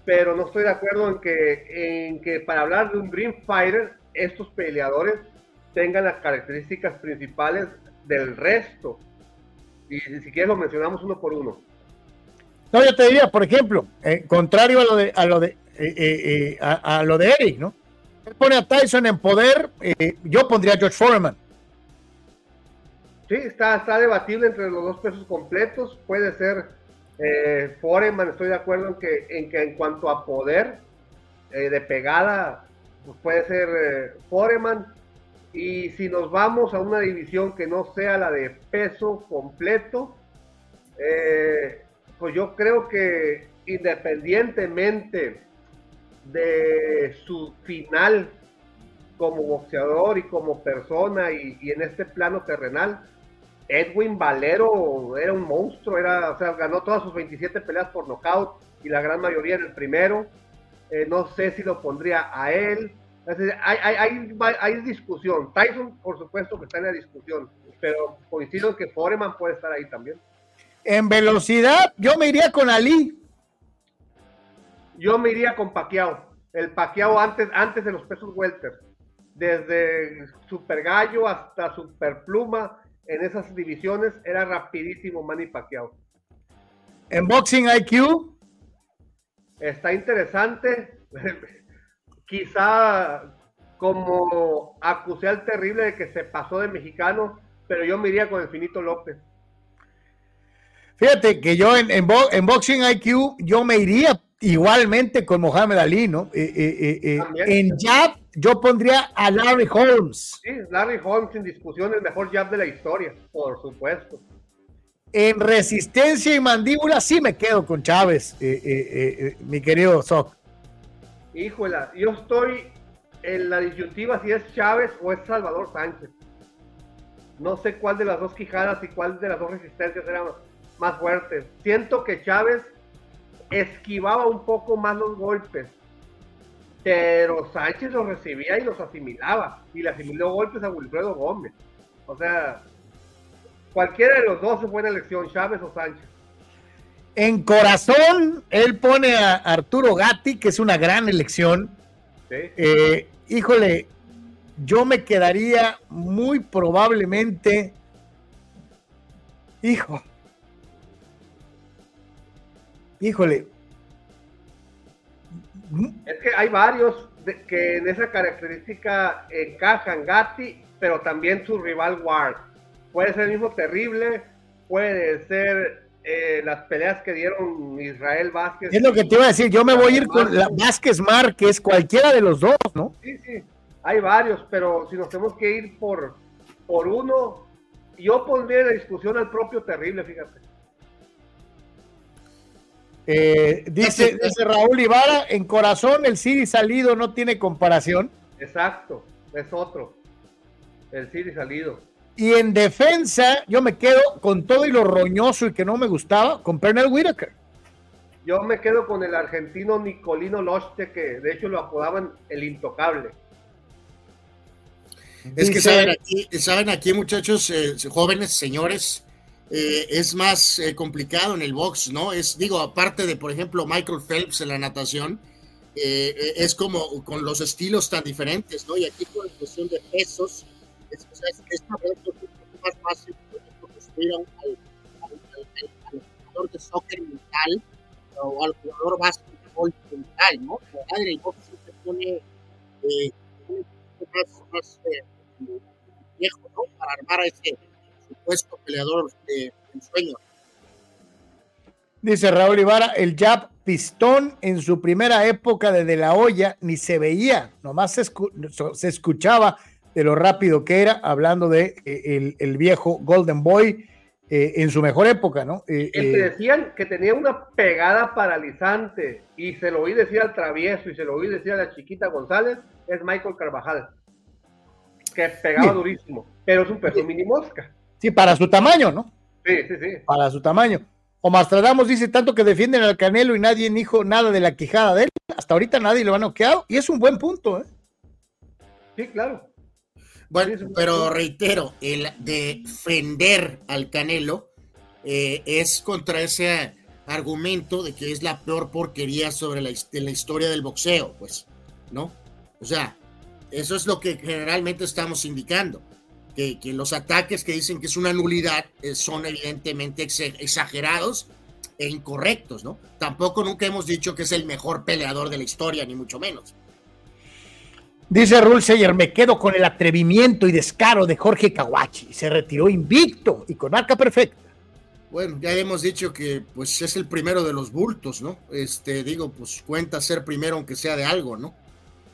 pero no estoy de acuerdo en que, en que para hablar de un Dream Fighter, estos peleadores tengan las características principales del resto. Y si quieres lo mencionamos uno por uno. No, yo te diría, por ejemplo, eh, contrario a lo de a lo de eh, a, a, lo de Eric, ¿no? Pone a Tyson en poder, yo pondría a George Foreman. Sí, está, está entre los dos pesos completos. Puede ser eh, Foreman, estoy de acuerdo en que en, que en cuanto a poder eh, de pegada, pues puede ser eh, Foreman. Y si nos vamos a una división que no sea la de peso completo, eh, pues yo creo que independientemente de su final como boxeador y como persona y, en este plano terrenal, Edwin Valero era un monstruo, era, o sea, ganó todas sus 27 peleas por nocaut y la gran mayoría en el primero. Eh, no sé si lo pondría a él. Hay, hay, hay, discusión. Tyson, por supuesto, que está en la discusión, pero coincido en que Foreman puede estar ahí también. En velocidad, yo me iría con Ali. Yo me iría con Pacquiao. El Pacquiao antes, antes de los pesos welter. Desde Super Gallo hasta Super Pluma en esas divisiones era rapidísimo Manny Pacquiao. En Boxing IQ. Está interesante. <laughs> Quizá como acusé al terrible de que se pasó de mexicano, pero yo me iría con el Finito López. Fíjate que yo en, en, Boxing IQ, yo me iría igualmente con Mohamed Ali, ¿no? Eh, eh, eh, en jab, yo pondría a Larry Holmes. Sí, Larry Holmes sin discusión, el mejor jab de la historia, por supuesto. En resistencia y mandíbula, sí me quedo con Chávez, mi querido Soc. Híjola, yo estoy en la disyuntiva si es Chávez o es Salvador Sánchez. No sé cuál de las dos quijadas y cuál de las dos resistencias era más fuerte. Siento que Chávez esquivaba un poco más los golpes, pero Sánchez los recibía y los asimilaba, y le asimiló golpes a Wilfredo Gómez. O sea, cualquiera de los dos es buena elección, Chávez o Sánchez. En corazón, él pone a Arturo Gatti, que es una gran elección. Eh, híjole, yo me quedaría muy probablemente, hijo, Híjole. Es que hay varios que en esa característica encajan Gatti, pero también su rival Ward. Puede ser el mismo terrible, puede ser eh, las peleas que dieron Israel Vázquez. Es lo que te iba a decir, yo me voy a ir con la Vázquez Márquez, cualquiera de los dos, ¿no? Sí, sí, hay varios, pero si nos tenemos que ir por, por uno, yo pondría en la discusión al propio terrible, fíjate. Eh, dice, dice Raúl Ibarra, en corazón el Siri salido no tiene comparación. Exacto, es otro. El Siri salido. Y en defensa, yo me quedo con todo y lo roñoso y que no me gustaba, con Pernell Whitaker. Yo me quedo con el argentino Nicolino Lochte, que de hecho lo apodaban el intocable. Es que saben aquí, saben aquí muchachos, eh, jóvenes, señores, eh, es más eh, complicado en el box, ¿no? Es, digo, aparte de, por ejemplo, Michael Phelps en la natación, eh, es como con los estilos tan diferentes, ¿no? Y aquí con la cuestión de pesos, es, es, más fácil, por ejemplo, construir al, al, jugador de soccer mental o al jugador básquetbol mental, ¿no? Verdad, el box se pone más, más viejo, ¿no? Para armar a ese supuesto peleador de ensueño. Dice Raúl Ibarra, el jab pistón en su primera época de De La Hoya ni se veía, nomás se, se escuchaba de lo rápido que era, hablando de eh, el, viejo Golden Boy eh, en su mejor época, ¿no? Eh, el que decían que tenía una pegada paralizante y se lo oí decir al travieso y se lo oí decir a la chiquita González, es Michael Carvajal, que pegaba durísimo, pero es un peso mini mosca. Sí, para su tamaño, ¿no? Sí, sí, sí. Para su tamaño. O Mastradamos dice tanto que defienden al Canelo y nadie dijo nada de la quijada de él. Hasta ahorita nadie lo ha noqueado y es un buen punto, ¿eh? Sí, claro. Bueno, pero reitero, el defender al Canelo eh, es contra ese argumento de que es la peor porquería sobre la, la historia del boxeo, pues, ¿no? O sea, eso es lo que generalmente estamos indicando. Que, que, los ataques que dicen que es una nulidad eh, son evidentemente exagerados e incorrectos, ¿no? Tampoco nunca hemos dicho que es el mejor peleador de la historia, ni mucho menos. Dice Rulseyer, me quedo con el atrevimiento y descaro de Jorge Kawachi. Se retiró invicto y con marca perfecta. Bueno, ya hemos dicho que pues es el primero de los bultos, ¿no? Este, digo, pues cuenta ser primero aunque sea de algo, ¿no?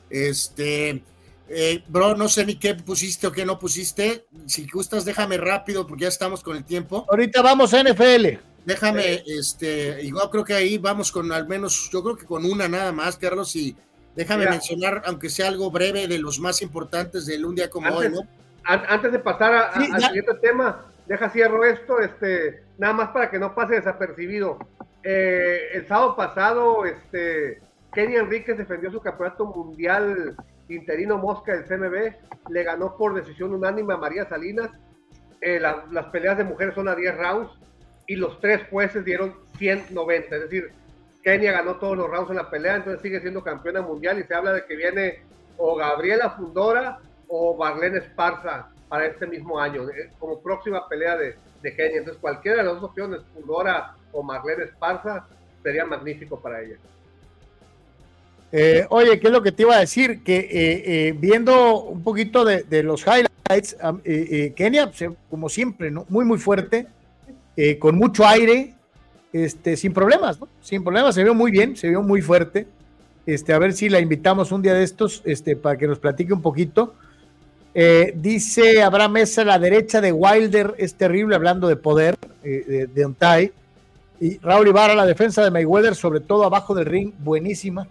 Este, eh, bro, no sé ni qué pusiste o qué no pusiste. Si gustas, déjame rápido porque ya estamos con el tiempo. Ahorita vamos a NFL. Déjame, este, igual creo que ahí vamos con al menos, yo creo que con una nada más, Carlos, y Déjame mencionar, aunque sea algo breve, de los más importantes del un día como hoy, ¿no? Antes de pasar al siguiente tema, deja cierro esto, este, nada más para que no pase desapercibido. Eh, el sábado pasado, este, Kenny Enríquez defendió su campeonato mundial interino Mosca del CMB, le ganó por decisión unánime a María Salinas. Eh, las peleas de mujeres son a 10 rounds y los tres jueces dieron 190, es decir, Kenia ganó todos los rounds en la pelea, entonces sigue siendo campeona mundial y se habla de que viene o Gabriela Fundora o Marlene Esparza para este mismo año, como próxima pelea de, de Kenia. Entonces cualquiera de las dos opciones, Fundora o Marlene Esparza, sería magnífico para ella. Eh, oye, ¿qué es lo que te iba a decir? Que eh, eh, viendo un poquito de, los highlights, Kenia, como siempre, ¿no? muy, muy fuerte, con mucho aire, este, sin problemas, ¿no? Sin problemas, se vio muy bien, se vio muy fuerte. Este, a ver si la invitamos un día de estos, este, para que nos platique un poquito. Dice Abraham Mesa, la derecha de Wilder es terrible, hablando de poder, de, de Ontai. Y Raúl Ibarra, la defensa de Mayweather, sobre todo abajo del ring, buenísima.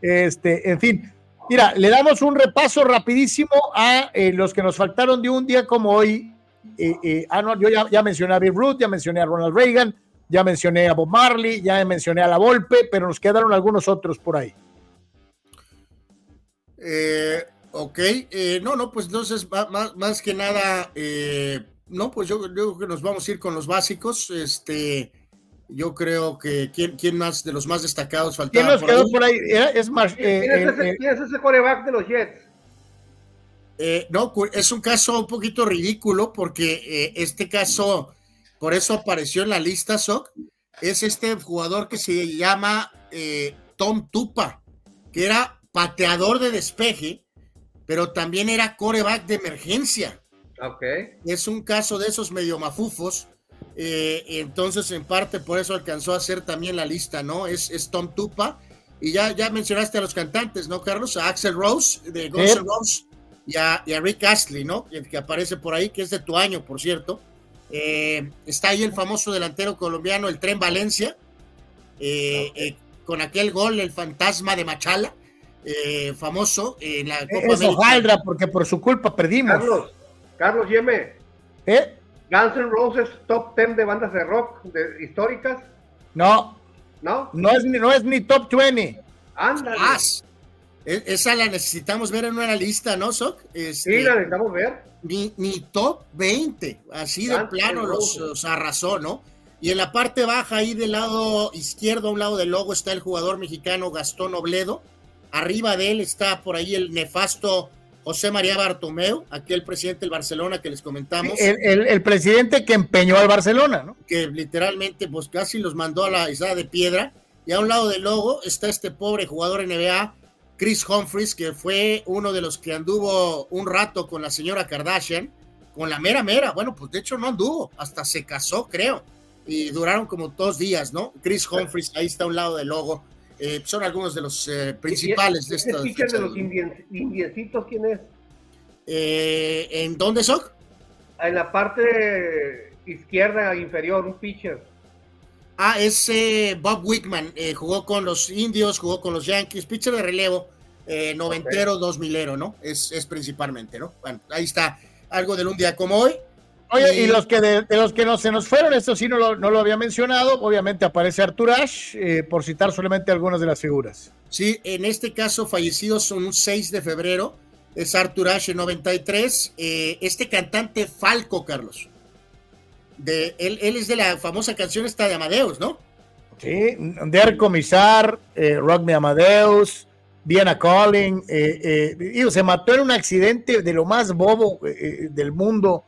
Este, en fin, mira, le damos un repaso rapidísimo a eh, los que nos faltaron de un día como hoy ah, yo ya, mencioné a Bill Ruth, ya mencioné a Ronald Reagan, ya mencioné a Bob Marley, ya mencioné a La Volpe, pero nos quedaron algunos otros por ahí. Eh, ok, eh, no, no, pues entonces más, que nada, eh, no, pues yo, creo que nos vamos a ir con los básicos. Este, yo creo que quién, quién más de los más destacados faltaba. ¿Quién nos quedó por ahí? Es más, ¿Quién, es ese, coreback de los Jets? Eh, no, es un caso un poquito ridículo porque eh, este caso, por eso apareció en la lista, Soc, es este jugador que se llama eh, Tom Tupa, que era pateador de despeje, pero también era coreback de emergencia. Okay. Es un caso de esos medio mafufos. Entonces, en parte, por eso alcanzó a hacer también la lista, ¿no? Es, Tom Tupa. Y ya, ya mencionaste a los cantantes, ¿no, Carlos? A Axel Rose, de Guns N' Roses y a, Rick Astley, ¿no? El que aparece por ahí, que es de tu año, por cierto. Eh, está ahí el famoso delantero colombiano, el Tren Valencia, eh, eh, con aquel gol, el fantasma de Machala, famoso en la Copa América. porque por su culpa perdimos. Carlos, Carlos Yeme. ¿Eh? Guns N' Roses top 10 de bandas de rock de, históricas. No. ¿No? No es, no es ni top 20. Ándale. E, esa la necesitamos ver en una lista, ¿no, Soc? Este, sí, la necesitamos ver. Ni, ni top 20, así de plano los, arrasó, ¿no? Y en la parte baja, ahí del lado izquierdo, a un lado del logo, está el jugador mexicano Gastón Obledo. Arriba de él está por ahí el nefasto José María Bartomeu, aquel presidente del Barcelona que les comentamos. El, presidente que empeñó al Barcelona, ¿no? Que literalmente, pues casi los mandó a la isla de piedra. Y a un lado del logo está este pobre jugador NBA Chris Humphries, que fue uno de los que anduvo un rato con la señora Kardashian, con la mera mera, bueno, pues de hecho no anduvo, hasta se casó, creo. y duraron como dos días, ¿no? Chris Humphries, ahí está a un lado del logo. Eh, son algunos de los eh, principales de estos. ¿El de los indiecitos quién es? Eh, ¿En dónde son? En la parte izquierda inferior, un pitcher. Ah, es Bob Wickman, jugó con los indios, jugó con los Yankees, pitcher de relevo, noventero, dos milero, ¿no? Es, es principalmente, ¿no? Bueno, ahí está algo de un día como hoy. Oye, y, los que de, los que no se nos fueron, esto sí no lo, no lo había mencionado, obviamente aparece Arthur Ashe, eh, por citar solamente algunas de las figuras. Sí, en este caso fallecidos son un 6 de febrero, es Arthur Ashe 93, eh, este cantante Falco, Carlos. De, él, él, es de la famosa canción esta de Amadeus, ¿no? Sí, Der Comisar, eh, Rock Me Amadeus, Diana Calling, eh, eh, se mató en un accidente de lo más bobo del mundo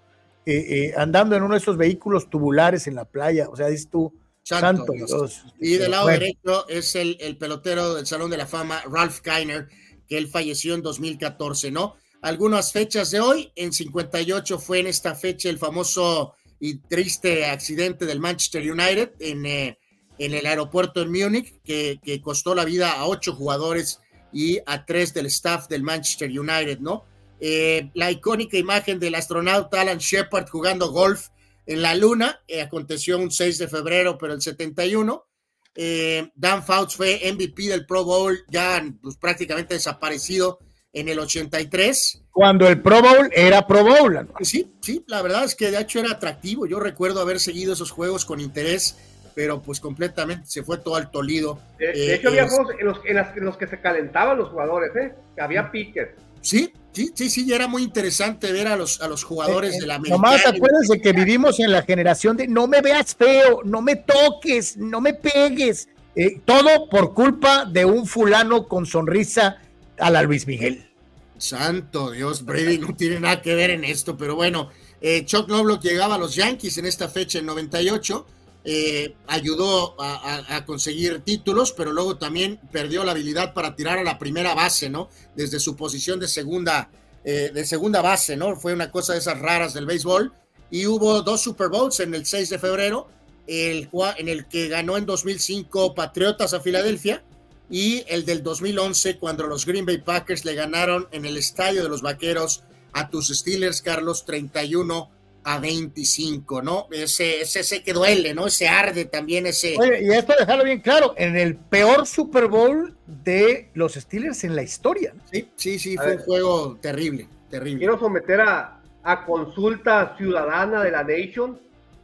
eh, eh, andando en uno de esos vehículos tubulares en la playa. O sea, dices tú, santo, Dios. Y del lado derecho es el, el, pelotero del Salón de la Fama, Ralph Kiner, que él falleció en 2014, ¿no? Algunas fechas de hoy, en 58 fue en esta fecha el famoso y triste accidente del Manchester United en, eh, en el aeropuerto en Múnich, que, que costó la vida a ocho jugadores y a tres del staff del Manchester United, ¿no? Eh, la icónica imagen del astronauta Alan Shepard jugando golf en la Luna, eh, aconteció un 6 de febrero, pero el 71. Eh, Dan Fouts fue MVP del Pro Bowl, ya pues, prácticamente desaparecido en el 83. Cuando el Pro Bowl era Pro Bowl. Sí, sí, la verdad es que de hecho era atractivo. Yo recuerdo haber seguido esos juegos con interés, pero pues completamente se fue todo al tolido. De, hecho, había juegos en los, en, los, que se calentaban los jugadores, ¿eh? que había piques. Sí, sí, sí, sí, era muy interesante ver a los, a los jugadores eh, de la América. Nomás acuérdense que vivimos en la generación de no me veas feo, no me toques, no me pegues. Eh, todo por culpa de un fulano con sonrisa a la Luis Miguel. Santo Dios, Brady no tiene nada que ver en esto, pero bueno, eh, Chuck Lovelock llegaba a los Yankees en esta fecha en 98 eh, ayudó a, conseguir títulos, pero luego también perdió la habilidad para tirar a la primera base, ¿no? Desde su posición de segunda, eh, de segunda base, ¿no? Fue una cosa de esas raras del béisbol. Y hubo dos Super Bowls en el 6 de febrero, en el que ganó en 2005 Patriotas a Filadelfia y el del 2011 cuando los Green Bay Packers le ganaron en el estadio de los Vaqueros a tus Steelers, Carlos, 31 a 25, ¿no? Ese, ese, que duele, ¿no? Ese arde también, ese. Oye, y esto dejarlo bien claro, en el peor Super Bowl de los Steelers en la historia. Sí, sí, sí, fue un juego terrible, terrible. Quiero someter a, a consulta ciudadana de la Nation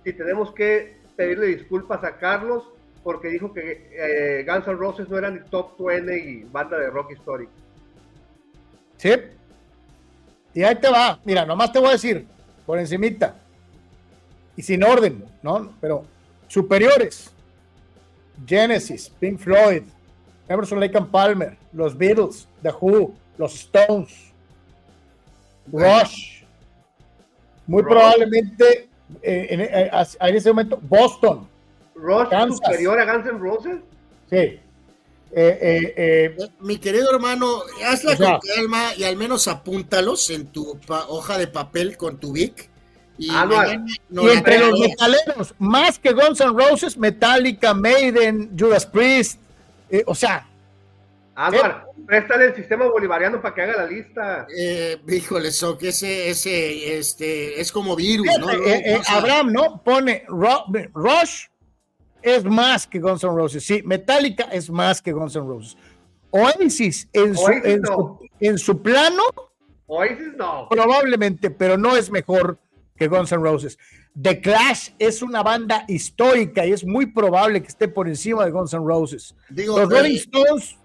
si tenemos que pedirle disculpas a Carlos porque dijo que eh, Guns N' Roses no eran top 20 y banda de rock histórico. Sí. Y ahí te va. Mira, nomás te voy a decir, por encimita y sin orden, ¿no? Pero superiores. Genesis, Pink Floyd, Emerson Lake and Palmer, los Beatles, The Who, los Stones, Rush, muy probablemente eh, eh, en, ese momento Boston. Rush superior a Guns N' Roses. Sí. Eh, Mi querido hermano, hazla con calma y al menos apúntalos en tu hoja de papel con tu Vic y, ah, entre los metaleros, más que Guns N' Roses, Metallica, Maiden, Judas Priest, eh, o sea. Álvaro, ¿eh? préstale el sistema bolivariano para que haga la lista. Eh, híjole, so que ese, ese, este, es como virus, ¿no? Eh, Abraham, ¿no? Pone Rush es más que Guns N' Roses. Sí, Metallica es más que Guns N' Roses. Oasis en su, en, su, plano. Oasis no. Probablemente, pero no es mejor que Guns N' Roses. The Clash es una banda histórica y es muy probable que esté por encima de Guns N' Roses. Los Rolling Stones,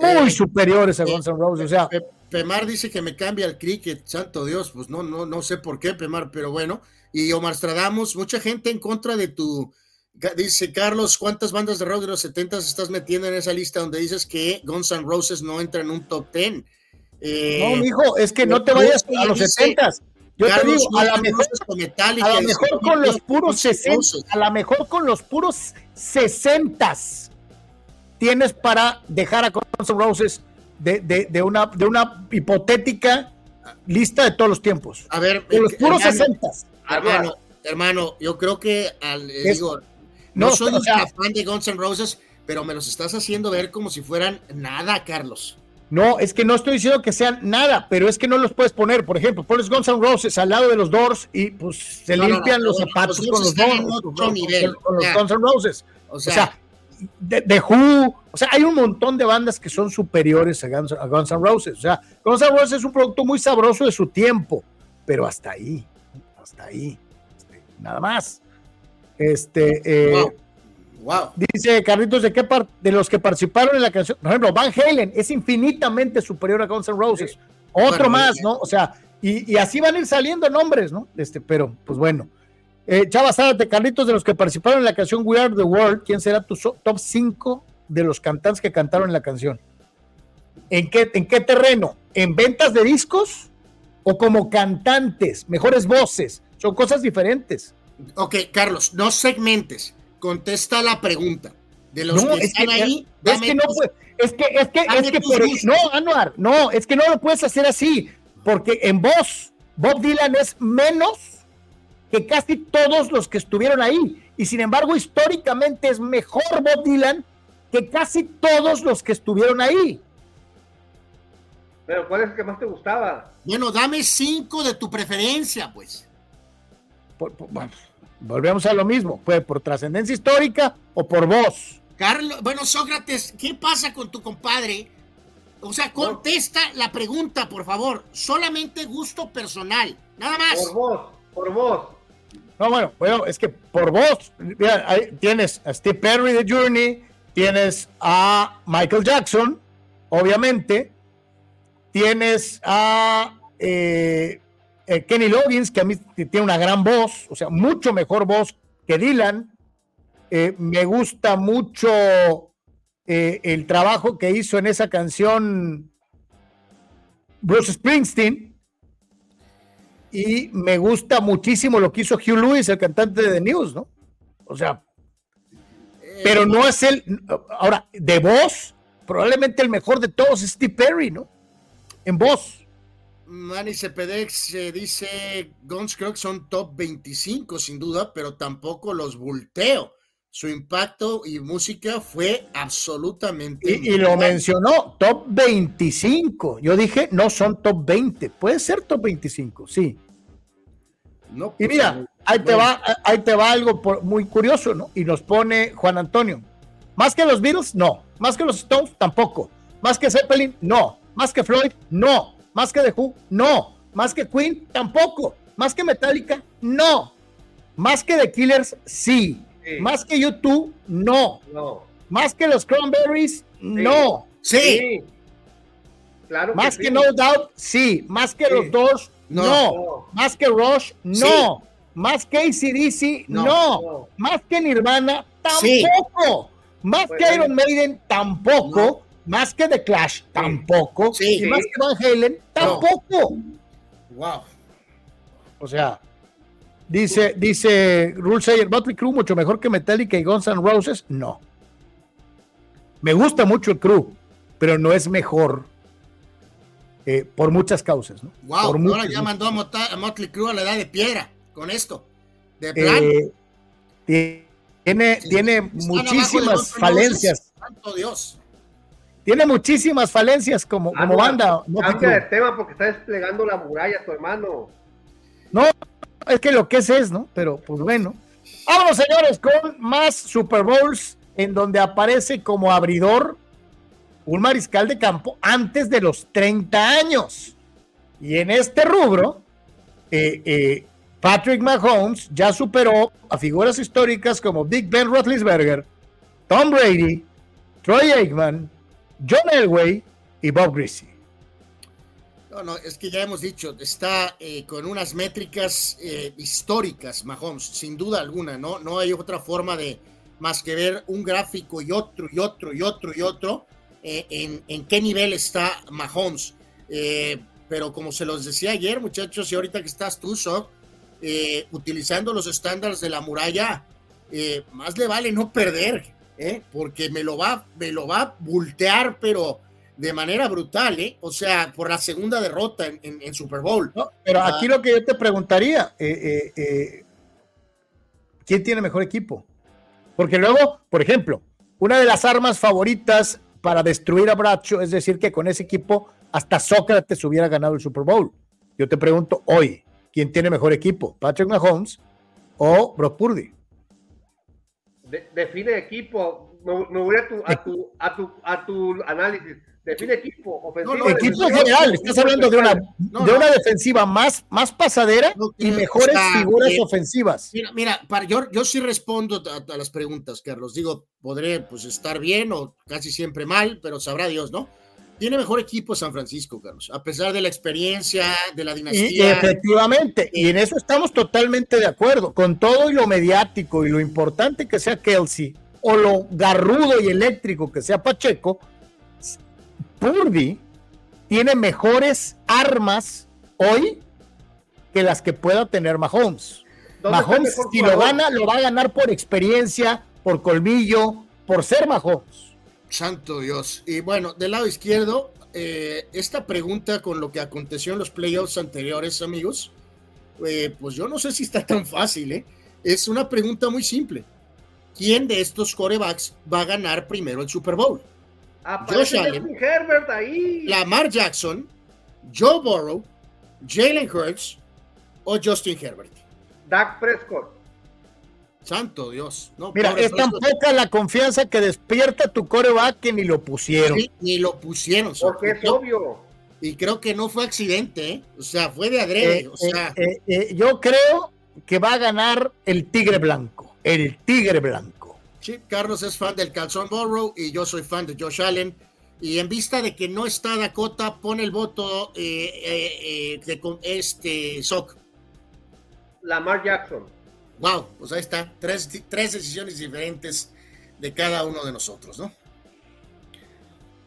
muy eh, superiores a eh, Guns N' Roses. O sea, Pemar dice que me cambia el cricket, santo Dios, pues no, no, no sé por qué, Pemar, pero bueno. Y Omar Stradamos, mucha gente en contra de tu. Dice Carlos, ¿cuántas bandas de rock de los 70 estás metiendo en esa lista donde dices que Guns N' Roses no entra en un top 10? Eh, no, mijo, es que no te vayas a los 70 yo te digo, a lo mejor, a mejor con los puros 60, a lo mejor con los puros 60 tienes para dejar a Guns N' Roses de, de, de, una, de una hipotética lista de todos los tiempos. A ver, con los puros 60. Hermano, hermano, yo creo que al, digo, No, soy un fan de Guns N' Roses, pero me los estás haciendo ver como si fueran nada, Carlos. No, es que no estoy diciendo que sean nada, pero es que no los puedes poner. Por ejemplo, pones Guns N' Roses al lado de los Doors y pues se limpian los zapatos con los Doors, con, los Guns N' Roses. O sea, de, de, Who, o sea, hay un montón de bandas que son superiores a Guns, a Guns N' Roses. O sea, Guns N' Roses es un producto muy sabroso de su tiempo, pero hasta ahí, hasta ahí, este, nada más. Este, eh, Dice Carlitos, ¿de qué parte de los que participaron en la canción? Por ejemplo, Van Halen es infinitamente superior a Guns N' Roses. Otro más, ¿no? O sea, y, así van a ir saliendo nombres, ¿no? Este, pero, pues bueno. Eh, Chava Zárate, Carlitos, de los que participaron en la canción We Are the World, ¿quién será tu top 5 de los cantantes que cantaron en la canción? ¿En qué, ¿En qué terreno? ¿En ventas de discos? ¿O como cantantes? Mejores voces. Son cosas diferentes. Ok, Carlos, no segmentes contesta la pregunta. De los no, que es que, ahí, es que no es que, es que, es que por, no, Anuar, no, es que no lo puedes hacer así, porque en voz, Bob Dylan es menos que casi todos los que estuvieron ahí, y sin embargo, históricamente es mejor Bob Dylan que casi todos los que estuvieron ahí. Pero ¿cuál es el que más te gustaba? Bueno, dame cinco de tu preferencia, pues. Por, Volvemos a lo mismo, fue por trascendencia histórica o por voz. Carlos, bueno, Sócrates, ¿qué pasa con tu compadre? O sea, contesta la pregunta, por favor. Solamente gusto personal, nada más. Por voz, por voz. No, bueno, bueno, es que por voz, mira, tienes a Steve Perry de Journey, tienes a Michael Jackson, obviamente, tienes a eh, eh, Kenny Loggins, que a mí tiene una gran voz, o sea, mucho mejor voz que Dylan. Eh, me gusta mucho eh, el trabajo que hizo en esa canción Bruce Springsteen. Y me gusta muchísimo lo que hizo Hugh Lewis, el cantante de The News, ¿no? O sea, pero no es el. Ahora, de voz, probablemente el mejor de todos es Steve Perry, ¿no? En voz. Manny Cepedex dice, Guns creo que son top 25 sin duda, pero tampoco los volteo. Su impacto y música fue absolutamente... Y, lo mencionó, top 25. Yo dije, no son top 20. Puede ser top 25, sí. No, y pues, mira, ahí te, va, ahí te va algo muy curioso, ¿no? Y nos pone Juan Antonio. Más que los Beatles, no. Más que los Stones, tampoco. Más que Zeppelin, no. Más que Floyd, no. Más que The Who, no. Más que Queen, tampoco. Más que Metallica, no. Más que The Killers, sí. Más que YouTube, no. no. Más que los Cranberries, no. Sí. Claro Más que, No Doubt, sí. Más que los Doors, no. Más que Rush, no. Más que ACDC, no. no. Más que Nirvana, tampoco. Más pues que Iron Maiden, tampoco. Más que The Clash, tampoco. y más que Van Halen, tampoco. Wow. O sea, dice, dice Rule Sayer, Motley Crue mucho mejor que Metallica y Guns N' Roses. No. Me gusta mucho el Crue, pero no es mejor eh, por muchas causas. ¿no? Wow, ahora ya mandó a, Motley Crue a la edad de piedra con esto. De plan. Eh, tiene, tiene muchísimas falencias. Santo Dios tiene muchísimas falencias como, como banda. No cambia de tema porque está desplegando la muralla tu hermano. No, es que lo que es es, ¿no? Pero pues bueno. Vámonos, señores, con más Super Bowls en donde aparece como abridor un mariscal de campo antes de los 30 años. Y en este rubro, eh, eh, Patrick Mahomes ya superó a figuras históricas como Big Ben Roethlisberger, Tom Brady, Troy Aikman, John Elway y Bob Greasy. No, no, es que ya hemos dicho, está eh, con unas métricas eh, históricas, Mahomes, sin duda alguna, ¿no? No hay otra forma de más que ver un gráfico y otro y otro y otro y otro eh, en, en, qué nivel está Mahomes. pero como se los decía ayer, muchachos, y ahorita que estás tú, so, utilizando los estándares de la muralla, más le vale no perder ¿eh? porque me lo va, me lo va a voltear, pero de manera brutal, ¿eh? O sea, por la segunda derrota en, Super Bowl. pero ah. aquí lo que yo te preguntaría, eh, ¿quién tiene mejor equipo? Porque luego, por ejemplo, una de las armas favoritas para destruir a Bradshaw es decir que con ese equipo hasta Sócrates hubiera ganado el Super Bowl. Yo te pregunto hoy, ¿quién tiene mejor equipo? ¿Patrick Mahomes o Brock Purdy? Define equipo. Me, voy a tu, a tu, a tu, a tu análisis. Define equipo. Ofensivo, equipo en general. Estás hablando de una, de una defensiva más, más pasadera y mejores figuras ofensivas. Mira, mira para, yo, yo sí respondo a, a, las preguntas, Carlos. Digo, podré pues estar bien o casi siempre mal, pero sabrá Dios, ¿no? Tiene mejor equipo San Francisco, Carlos, a pesar de la experiencia, de la dinastía. Y, efectivamente, y en eso estamos totalmente de acuerdo, con todo y lo mediático y lo importante que sea Kelsey, o lo garrudo y eléctrico que sea Pacheco, Purdy tiene mejores armas hoy que las que pueda tener Mahomes. Mahomes, si lo gana, lo va a ganar por experiencia, por colmillo, por ser Mahomes. Santo Dios. Y bueno, del lado izquierdo, eh, esta pregunta con lo que aconteció en los playoffs anteriores, amigos, eh, pues yo no sé si está tan fácil, ¿eh? Es una pregunta muy simple. ¿Quién de estos corebacks va a ganar primero el Super Bowl? Josh Allen, Herbert ahí. Lamar Jackson, Joe Burrow, Jalen Hurts o Justin Herbert. Dak Prescott. Santo Dios. No, Mira, es tan poca la confianza que despierta tu coreback que ni lo pusieron. ni lo pusieron. Porque es obvio. Y creo que no fue accidente, ¿eh? O sea, fue de adrede. Eh, o sea. Eh, yo creo que va a ganar el Tigre Blanco. El Tigre Blanco. Sí, Carlos es fan del Calzón Borough y yo soy fan de Josh Allen. Y en vista de que no está Dakota, pone el voto de este Sock. Lamar Jackson. Wow, pues ahí está, tres, tres decisiones diferentes de cada uno de nosotros, ¿no?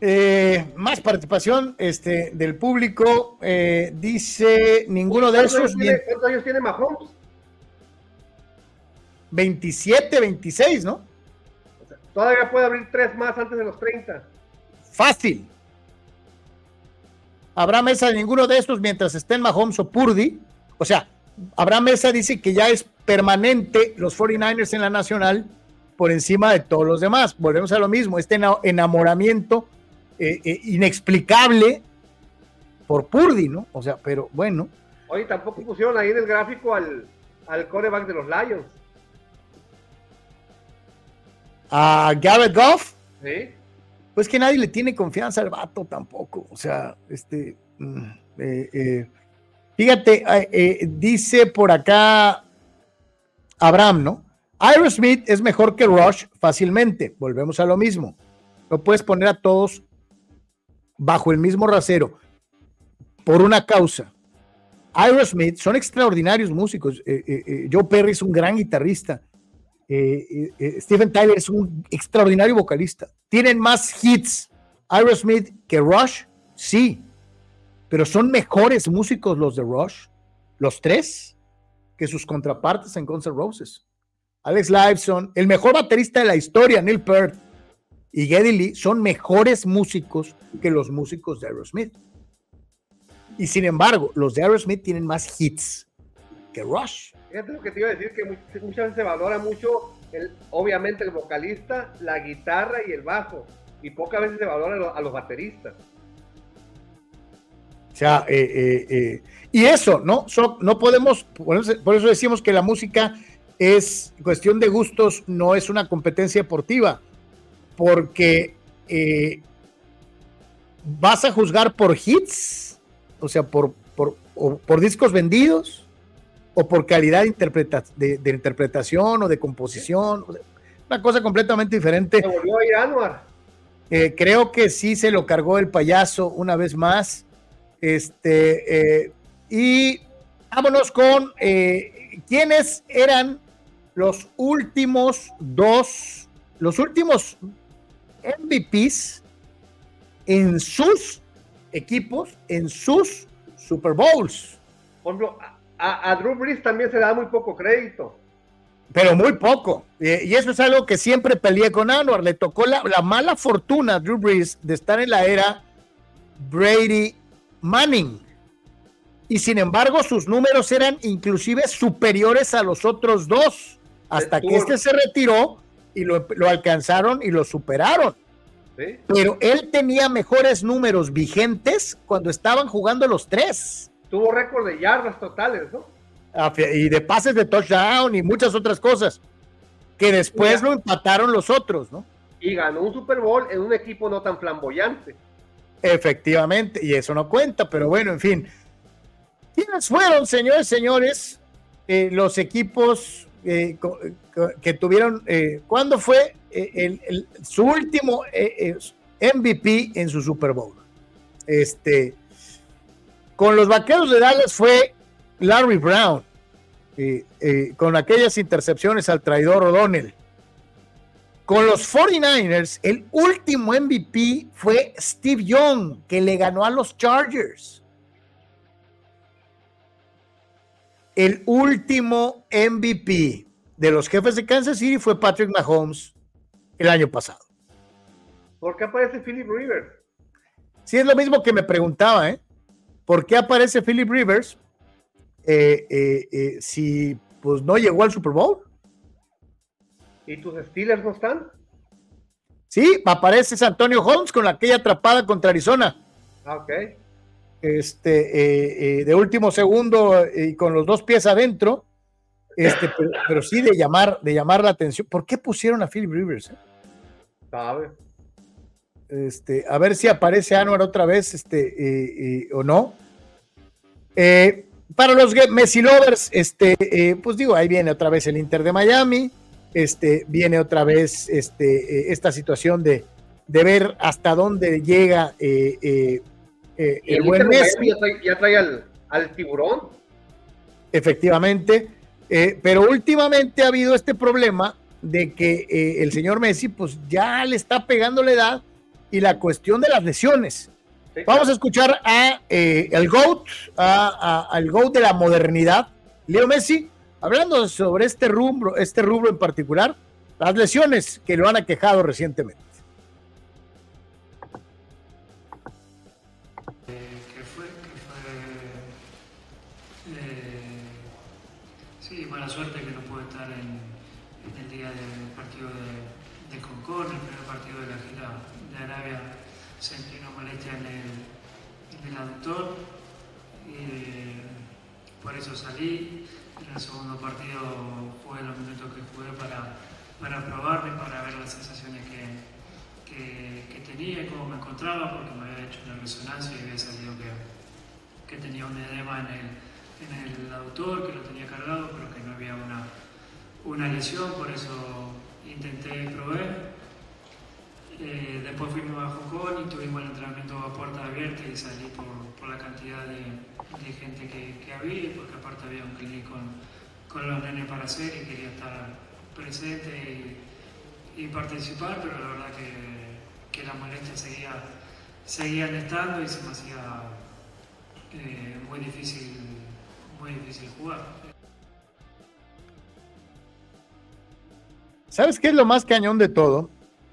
Eh, más participación este, del público. Eh, dice ninguno de esos. ¿Cuántos años tiene Mahomes? 27, 26, ¿no? todavía puede abrir tres más antes de los 30. Fácil. Habrá mesa de ninguno de estos mientras estén Mahomes o Purdy. O sea, habrá mesa dice que ya es permanente los 49ers en la nacional por encima de todos los demás. Volvemos a lo mismo, este enamoramiento eh, eh, inexplicable por Purdy, ¿no? O sea, pero bueno. Oye, tampoco pusieron ahí en el gráfico al, al coreback de los Lions. ¿A Garrett Goff? Sí. Pues que nadie le tiene confianza al vato tampoco. O sea, este. Mm, eh, fíjate, dice por acá Abraham, ¿no? Aerosmith es mejor que Rush fácilmente. Volvemos a lo mismo. No puedes poner a todos bajo el mismo rasero por una causa. Aerosmith son extraordinarios músicos. Eh, eh, eh, Joe Perry es un gran guitarrista. Stephen Tyler es un extraordinario vocalista. Tienen más hits Aerosmith que Rush, sí, pero son mejores músicos los de Rush, los tres que sus contrapartes en Guns N' Roses. Alex Lifeson, el mejor baterista de la historia, Neil Peart y Geddy Lee son mejores músicos que los músicos de Aerosmith. Y sin embargo, los de Aerosmith tienen más hits que Rush. Fíjate lo que te iba a decir, que muchas veces se valora mucho, el, obviamente, el vocalista, la guitarra y el bajo, y pocas veces se valora a los bateristas. O sea, eh, eh, eh, y eso, ¿no? no podemos, por eso, decimos que la música es cuestión de gustos, no es una competencia deportiva, porque vas a juzgar por hits, o sea, por, por, por discos vendidos, o por calidad de, de, interpretación o de composición, una cosa completamente diferente. Se volvió a ir Anuar. creo que sí se lo cargó el payaso una vez más. Este, eh, y vámonos con eh, quiénes eran los últimos dos, los últimos MVPs en sus equipos, en sus Super Bowls. Por ejemplo, a, Drew Brees también se da muy poco crédito. Pero muy poco. Eh, y eso es algo que siempre peleé con Anwar. Le tocó la, la mala fortuna a Drew Brees de estar en la era Brady Manning. Y sin embargo, sus números eran inclusive superiores a los otros dos, hasta que este se retiró y lo, alcanzaron y lo superaron. Pero él tenía mejores números vigentes cuando estaban jugando los tres. Tuvo récord de yardas totales, ¿no? Y de pases de touchdown y muchas otras cosas. Que después lo empataron los otros, ¿no? Y ganó un Super Bowl en un equipo no tan flamboyante. Efectivamente, y eso no cuenta, pero bueno, en fin. ¿Quiénes fueron, señores, señores, eh, los equipos eh, que tuvieron, eh, ¿cuándo fue el, su último MVP en su Super Bowl? Este, con los Vaqueros de Dallas fue Larry Brown, con aquellas intercepciones al traidor O'Donnell. Con los 49ers, el último MVP fue Steve Young, que le ganó a los Chargers. El último MVP de los jefes de Kansas City fue Patrick Mahomes el año pasado. ¿Por qué aparece Philip Rivers? Sí, es lo mismo que me preguntaba, ¿eh? ¿Por qué aparece Philip Rivers eh, eh, eh, si pues no llegó al Super Bowl? ¿Y tus Steelers no están? Sí, aparece Antonio Holmes con aquella atrapada contra Arizona. Ah, ok este, eh, eh, de último segundo y con los dos pies adentro, este, pero, sí de llamar, de llamar la atención. ¿Por qué pusieron a Philip Rivers? Eh? Este, a ver si aparece Anuar otra vez, este, o no. para los Messi lovers, este, pues digo, ahí viene otra vez el Inter de Miami, este, viene otra vez este, esta situación de, de ver hasta dónde llega eh, el, buen Messi. Ya trae, al, tiburón. Efectivamente, eh, pero últimamente ha habido este problema de que eh, el señor Messi pues ya le está pegando la edad y la cuestión de las lesiones. Vamos a escuchar a el GOAT, al GOAT de la modernidad, Leo Messi, hablando sobre este rubro, este rubro en particular, las lesiones que lo han aquejado recientemente. suerte que no pude estar en, el día del partido de, de Concón, el primer partido de la gira de Arabia. Sentí una molestia en el, en el aductor, y por eso salí. El segundo partido fue los minutos que jugué para, para probarme, para ver las sensaciones que, que, que, tenía y cómo me encontraba, porque me había hecho una resonancia y había salido que, que tenía un edema en el en el autor, que lo tenía cargado, pero que no había una, una lesión, por eso intenté probar. Eh, después fuimos a Jocón y tuvimos el entrenamiento a puerta abierta y salí por, la cantidad de, gente que, había, porque aparte había un clic con, con, los nenes para hacer y quería estar presente y, participar, pero la verdad que, que las molestias seguía, seguían estando y se me hacía eh, muy difícil difícil jugar. ¿Sabes qué es lo más cañón de todo?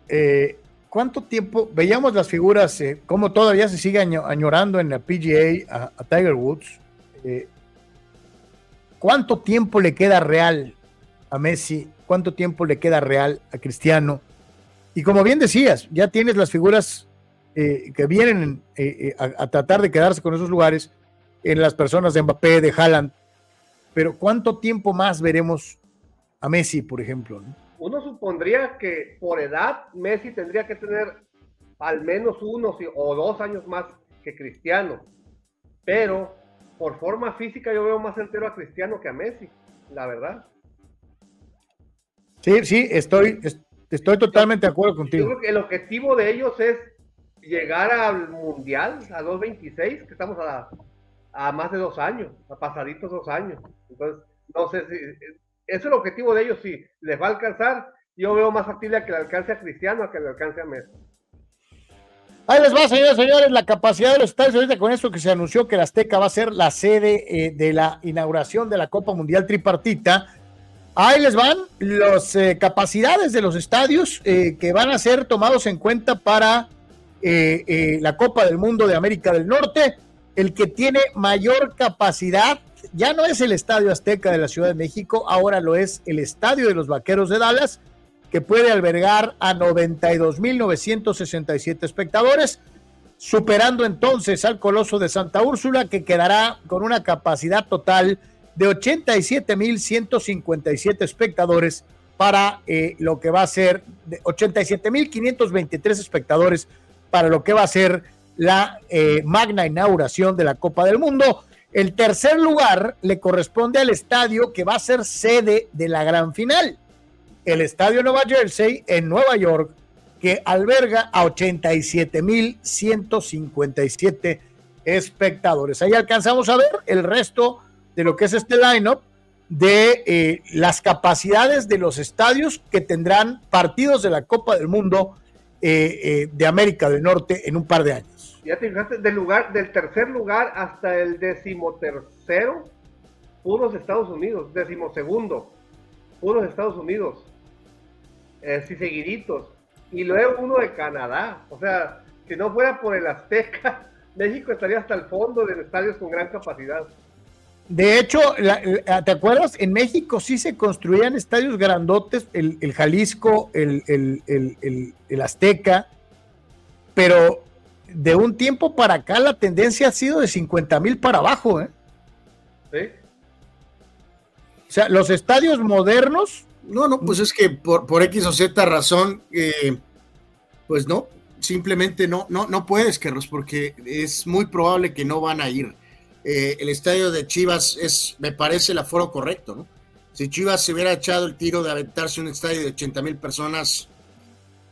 Eh, ¿Cuánto tiempo veíamos las figuras, eh, cómo todavía se sigue añorando en la PGA a, Tiger Woods? Eh, ¿Cuánto tiempo le queda real a Messi? ¿Cuánto tiempo le queda real a Cristiano? Y como bien decías, ya tienes las figuras que vienen a, tratar de quedarse con esos lugares en las personas de Mbappé, de Haaland. Pero ¿cuánto tiempo más veremos a Messi, por ejemplo? Uno supondría que por edad Messi tendría que tener al menos uno o dos años más que Cristiano. Pero por forma física yo veo más entero a Cristiano que a Messi, la verdad. Sí, sí, estoy, estoy totalmente de acuerdo contigo. Yo creo que el objetivo de ellos es llegar al Mundial, a 2.26, que estamos a, a más de dos años, a pasaditos dos años. Entonces, no sé si es el objetivo de ellos, si les va a alcanzar, yo veo más factible que le alcance a Cristiano a que le alcance a Messi. Ahí les va, señores, señores, la capacidad de los estadios, ahorita con esto que se anunció que la Azteca va a ser la sede eh, de la inauguración de la Copa Mundial Tripartita. Ahí les van las eh, capacidades de los estadios eh, que van a ser tomados en cuenta para la Copa del Mundo de América del Norte el que tiene mayor capacidad ya no es el Estadio Azteca de la Ciudad de México, ahora lo es el Estadio de los Vaqueros de Dallas, que puede albergar a 92.967 espectadores, superando entonces al Coloso de Santa Úrsula, que quedará con una capacidad total de 87.157 espectadores para eh, lo que va a ser 87.523 espectadores para lo que va a ser la eh, magna inauguración de la Copa del Mundo. El tercer lugar le corresponde al estadio que va a ser sede de la gran final, el Estadio Nueva Jersey en Nueva York, que alberga a 87.157 espectadores. Ahí alcanzamos a ver el resto de lo que es este lineup de eh, las capacidades de los estadios que tendrán partidos de la Copa del Mundo eh, eh, de América del Norte en un par de años. Ya te fijaste, del lugar, del tercer lugar hasta el decimotercero, puros Estados Unidos, decimosegundo, puros Estados Unidos, sí seguiditos, y luego uno de Canadá, o sea, si no fuera por el Azteca, <laughs> México estaría hasta el fondo de estadios con gran capacidad. De hecho, ¿te acuerdas? En México sí se construían estadios grandotes, el, Jalisco, el, el, Azteca, pero de un tiempo para acá la tendencia ha sido de 50 mil para abajo. ¿eh? Sí. O sea, los estadios modernos. No, no, pues es que por, por X o Z razón, eh, pues no, simplemente no, no, no puedes, Carlos, porque es muy probable que no van a ir. Eh, el estadio de Chivas es, me parece, el aforo correcto, ¿no? Si Chivas se hubiera echado el tiro de aventarse un estadio de 80 mil personas,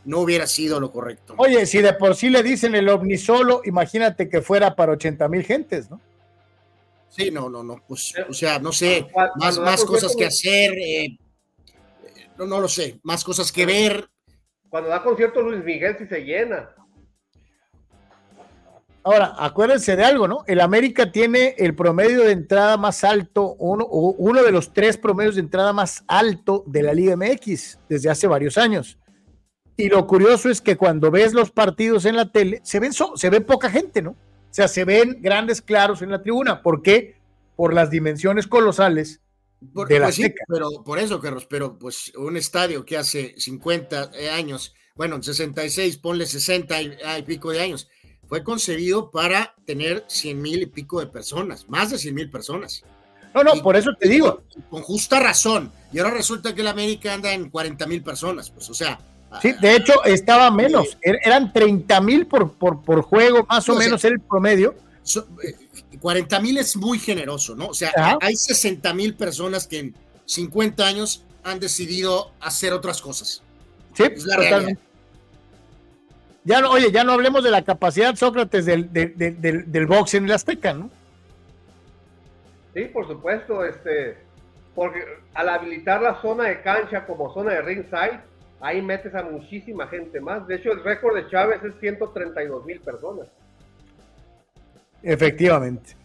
no hubiera sido lo correcto. Oye, si de por sí le dicen el solo, imagínate que fuera para 80 mil gentes, ¿no? Sí, no, no, no, pues, o sea, no sé, más, más cosas que hacer, eh, no, no lo sé, más cosas que ver. Cuando da concierto Luis Miguel, si se llena. Ahora, acuérdense de algo, ¿no? El América tiene el promedio de entrada más alto, uno, uno de los tres promedios de entrada más alto de la Liga MX desde hace varios años. Y lo curioso es que cuando ves los partidos en la tele, se, ven se ve poca gente, ¿no? O sea, se ven grandes claros en la tribuna. ¿Por qué? Por las dimensiones colosales de la pues pero por eso, Carlos, pero pues un estadio que hace 50 años, bueno, 66, ponle 60 y, y pico de años, fue concebido para tener 100 mil y pico de personas, más de 100 mil personas. No, no, por eso te digo. Con, justa razón. Y ahora resulta que el América anda en 40 mil personas, pues, o sea. Sí, de hecho estaba menos, er, eran 30 mil por, por, juego, más o, menos el promedio. 40 eh, mil es muy generoso, ¿no? O sea, hay 60 mil personas que en 50 años han decidido hacer otras cosas. Sí, es la totalmente. Ya no, oye, ya no hablemos de la capacidad, Sócrates, del, del, del, box en el Azteca, ¿no? Sí, por supuesto, este, porque al habilitar la zona de cancha como zona de ringside, ahí metes a muchísima gente más. De hecho, el récord de Chávez es 132 mil personas. Efectivamente.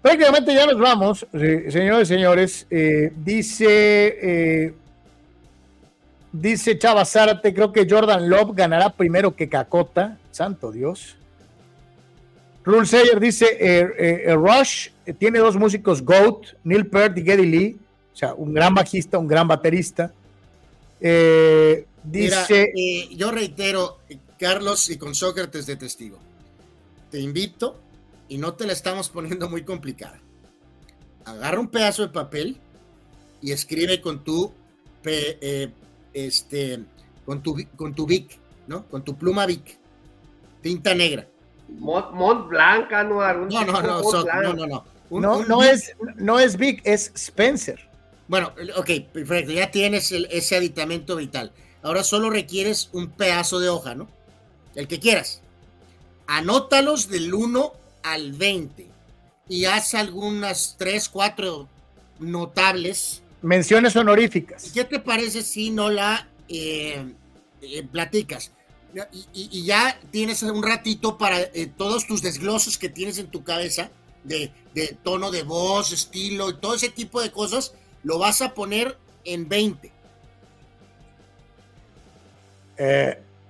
Prácticamente ya nos vamos, señores y señores. Eh, dice eh, Dice Chava Zárate, creo que Jordan Love ganará primero que Cacota. Santo Dios. Rule Sayer dice, eh, Rush tiene dos músicos GOAT, Neil Peart y Geddy Lee. O sea, un gran bajista, un gran baterista. Dice... yo reitero, Carlos, y con Sócrates de testigo, te invito, y no te la estamos <laughs> poniendo muy complicada. Agarra un pedazo de papel y escribe con tu este, con tu, con tu Vic, ¿no? Con tu pluma Vic, tinta negra. Mont, Blanca, no, no, no, no, no, no, no. no, no, es, no es Vic, es Spencer. Bueno, ok, perfecto, ya tienes ese aditamento vital. Ahora solo requieres un pedazo de hoja, ¿no? El que quieras. Anótalos del 1 al 20 y haz algunas 3, 4 notables Menciones honoríficas. ¿Qué te parece si no la eh, eh, platicas? Y, ya tienes un ratito para eh, todos tus desglosos que tienes en tu cabeza de, tono de voz, estilo y todo ese tipo de cosas, lo vas a poner en 20.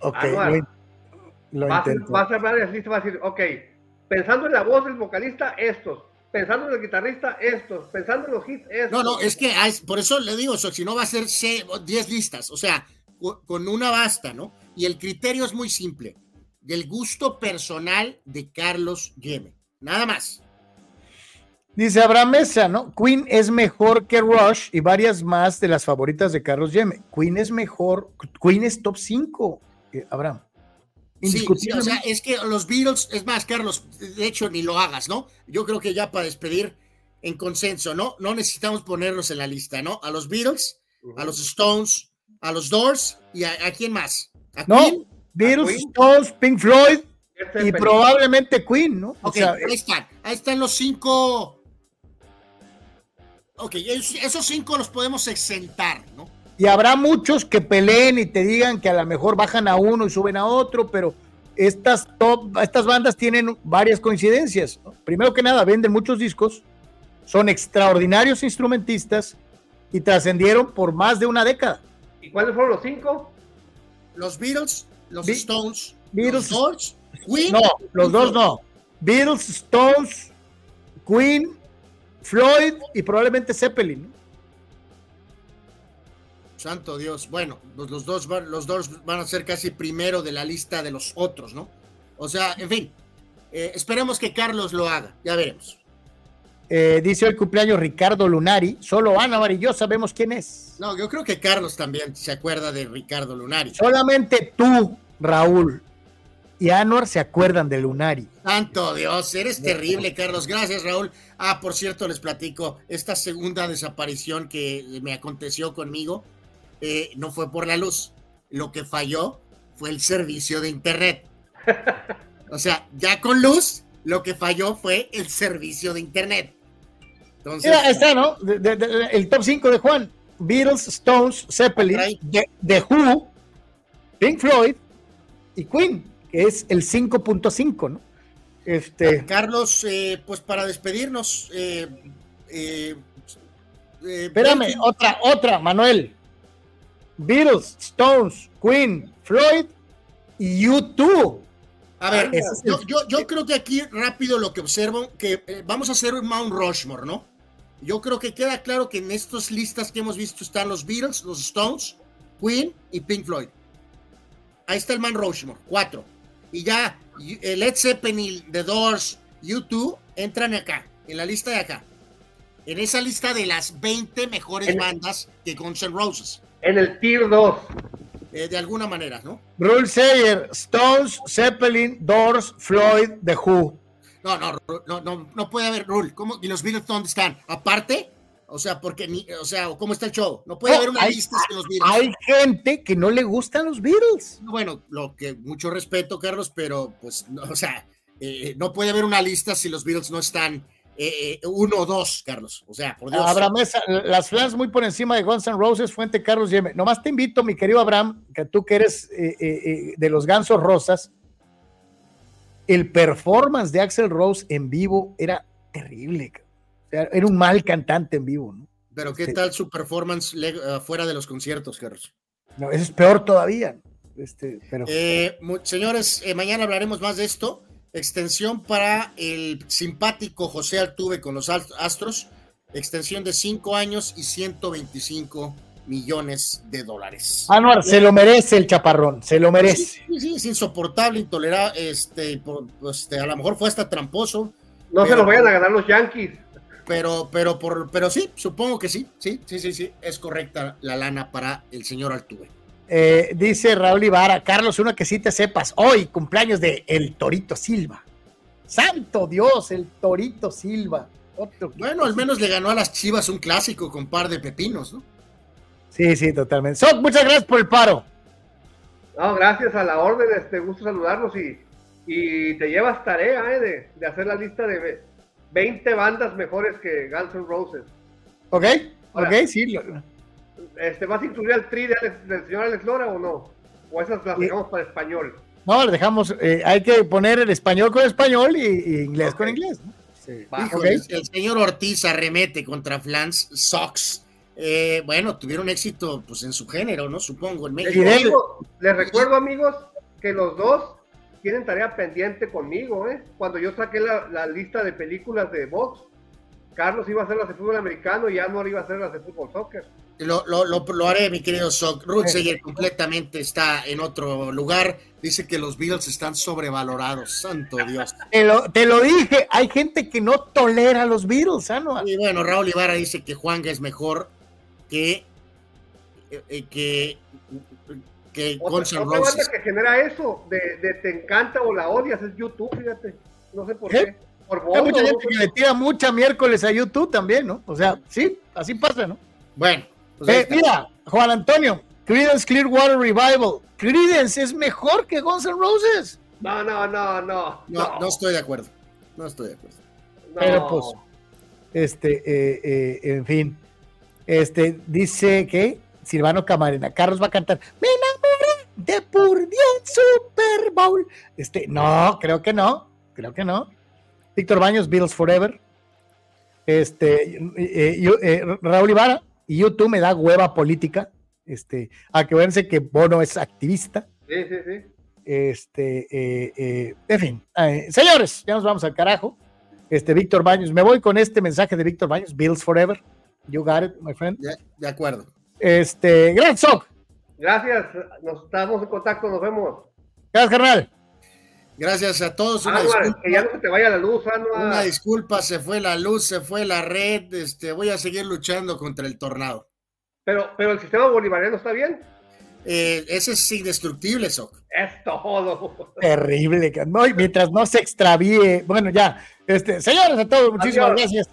ok, lo, vas, vas, a hablar así, vas a decir, ok, pensando en la voz del vocalista, estos, pensando en el guitarrista, estos, pensando en los hits, estos. No, no, es que por eso le digo, eso, si no va a ser 10 listas, o sea, con una basta, ¿no? Y el criterio es muy simple, del gusto personal de Carlos Yeme, nada más. Dice Abraham Mesa, ¿no? Queen es mejor que Rush y varias más de las favoritas de Carlos Yeme. Queen es mejor, Queen es top 5, eh, Abraham. Sí, o sea, es que los Beatles, es más, Carlos, de hecho ni lo hagas, ¿no? Yo creo que ya para despedir en consenso, ¿no? No necesitamos ponerlos en la lista, ¿no? A los Beatles, a los Stones, a los Doors y a, quién más. ¿A no, Beatles, Stones, Pink Floyd y probablemente Queen, ¿no? Ok, ahí están, ahí están los cinco. Ok, esos cinco los podemos exentar, ¿no? Y habrá muchos que peleen y te digan que a lo mejor bajan a uno y suben a otro, pero estas, top, estas bandas tienen varias coincidencias. Primero que nada, venden muchos discos, son extraordinarios instrumentistas y trascendieron por más de una década. ¿Y cuáles fueron los cinco? Los Beatles, los Stones, Beatles, los Doors, Queen. No, los dos no. Beatles, Stones, Queen, Floyd y probablemente Zeppelin. Santo Dios. Bueno, pues los dos, los dos van a ser casi primero de la lista de los otros, ¿no? O sea, en fin, eh, esperemos que Carlos lo haga, ya veremos. Eh, dice el cumpleaños Ricardo Lunari, solo Ana y yo sabemos quién es. No, yo creo que Carlos también se acuerda de Ricardo Lunari. Solamente tú, Raúl, y Anuar se acuerdan de Lunari. Santo Dios, eres terrible, Carlos. Gracias, Raúl. Ah, por cierto, les platico, esta segunda desaparición que me aconteció conmigo, eh, no fue por la luz. Lo que falló fue el servicio de Internet. <laughs> O sea, ya con luz, lo que falló fue el servicio de Internet. Entonces, está, ¿no? el top 5 de Juan. Beatles, Stones, Zeppelin, The, Who, Pink Floyd y Queen, que es el 5.5, ¿no? Este... Carlos, eh, pues para despedirnos, eh, Espérame, otra, otra, Manuel. Beatles, Stones, Queen, Floyd y U2. A ver, yo, creo que aquí rápido lo que observo, que eh, vamos a hacer un Mount Rushmore, ¿no? Yo creo que queda claro que en estas listas que hemos visto están los Beatles, los Stones, Queen y Pink Floyd. Ahí está el Mount Rushmore, cuatro. Y ya Led Zeppelin, The Doors, U2 entran acá, en la lista de acá. En esa lista de las 20 mejores bandas que Guns N' Roses. En el Tier 2. Eh, de alguna manera, ¿no? Rule Sayer, Stones, Zeppelin, Doors, Floyd, The Who. No, no, no, no, no puede haber Rule. ¿Cómo? ¿Y los Beatles dónde están? Aparte, o sea, porque ni, o sea, ¿cómo está el show? No puede haber una lista de los Beatles. Hay gente que no le gustan los Beatles. Bueno, lo que mucho respeto, Carlos, pero pues, o sea, eh, no puede haber una lista si los Beatles no están eh, uno o dos, Carlos. O sea, por Dios. Abraham, las fans muy por encima de Guns N' Roses, Fuente Carlos Yeme. Nomás te invito, mi querido Abraham, que tú que eres eh, eh, de los Gansos Rosas, el performance de Axel Rose en vivo era terrible. Era un mal cantante en vivo, ¿no? Pero ¿qué tal su performance fuera de los conciertos, Carlos? No, eso es peor todavía. Este, pero... señores, mañana hablaremos más de esto. Extensión para el simpático José Altuve con los Astros. Extensión de 5 años y 125 millones de dólares. Anuar, se lo merece el chaparrón, se lo merece. Sí, sí, es insoportable, intolerable, este, este, a lo mejor fue hasta tramposo. No se lo vayan a ganar los Yankees. Pero, pero, por, pero sí, supongo que sí, sí, sí, sí, sí, es correcta la lana para el señor Altuve. Eh, dice Raúl Ibarra, Carlos, uno que sí te sepas, hoy cumpleaños de El Torito Silva. Santo Dios, el Torito Silva. bueno, al menos le ganó a las Chivas un clásico con par de pepinos, ¿no? Sí, sí, totalmente. muchas gracias por el paro. No, gracias a la orden, este gusto saludarlos y, y te llevas tarea eh, de, de, hacer la lista de 20 bandas mejores que Guns N' Roses. Ok, ok, sí. Este, ¿Vas a incluir al tri del señor Alex Lora o no? ¿O esas las dejamos para español? No, le dejamos, eh, hay que poner el español con español y, inglés con inglés. el, señor Ortiz arremete contra Flans Sox. Eh, bueno, tuvieron éxito pues en su género, ¿no? Supongo, en México. Les recuerdo, amigos, que los dos tienen tarea pendiente conmigo, ¿eh? Cuando yo saqué la, la lista de películas de box, Carlos iba a hacer las de fútbol americano y Anwar iba a hacer las de fútbol soccer. Lo, lo, lo, haré, mi querido Sok. Rutzeger completamente está en otro lugar. Dice que los Bills están sobrevalorados. Santo Dios. Te lo, te lo dije. Hay gente que no tolera a los Bills. ¿ah? Y bueno, Raúl Ibarra dice que Juanga es mejor que. Eh, que. Que Guns que genera eso de, de, te encanta o la odias es YouTube, fíjate. No sé por qué. Por Hay mucha gente que le tira mucha miércoles a YouTube también, ¿no? O sea, sí, así pasa, ¿no? Bueno. Pues eh, mira, Juan Antonio, Creedence Clearwater Revival. Creedence es mejor que Guns N' Roses. No, no, no, no. No, no estoy de acuerdo. No estoy de acuerdo. Pero pues, este, eh, eh, en fin, este, dice que Silvano Camarena, Carlos va a cantar, me enamoré de Purdy Super Bowl. Este, no, creo que no, creo que no. Víctor Baños, Beatles Forever. Este, Raúl Ibarra, y YouTube me da hueva política. Este, a que Bono es activista. Sí, sí, sí. Este, eh, eh, en fin, eh, señores, ya nos vamos al carajo. Este, Víctor Baños, me voy con este mensaje de Víctor Baños, Bills Forever. You got it, my friend. de acuerdo. Este, gran Soc. Gracias, nos estamos en contacto, nos vemos. Gracias, carnal. Gracias a todos. Una disculpa, que ya no se te vaya la luz, Una disculpa, se fue la luz, se fue la red. Este, voy a seguir luchando contra el tornado. Pero, pero el sistema bolivariano está bien. Eh, ese es indestructible, Soc. Es todo. Terrible, no, mientras no se extravíe. Bueno, ya. Este, señores, a todos, muchísimas gracias.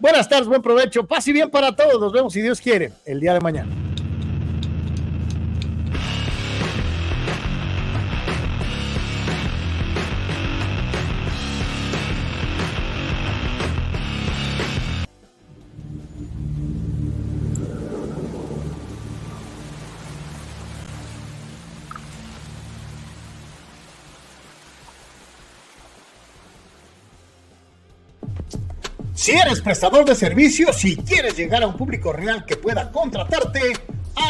Buenas tardes, buen provecho. Paz y bien para todos. Nos vemos, si Dios quiere, el día de mañana. Si eres prestador de servicios y quieres llegar a un público real que pueda contratarte,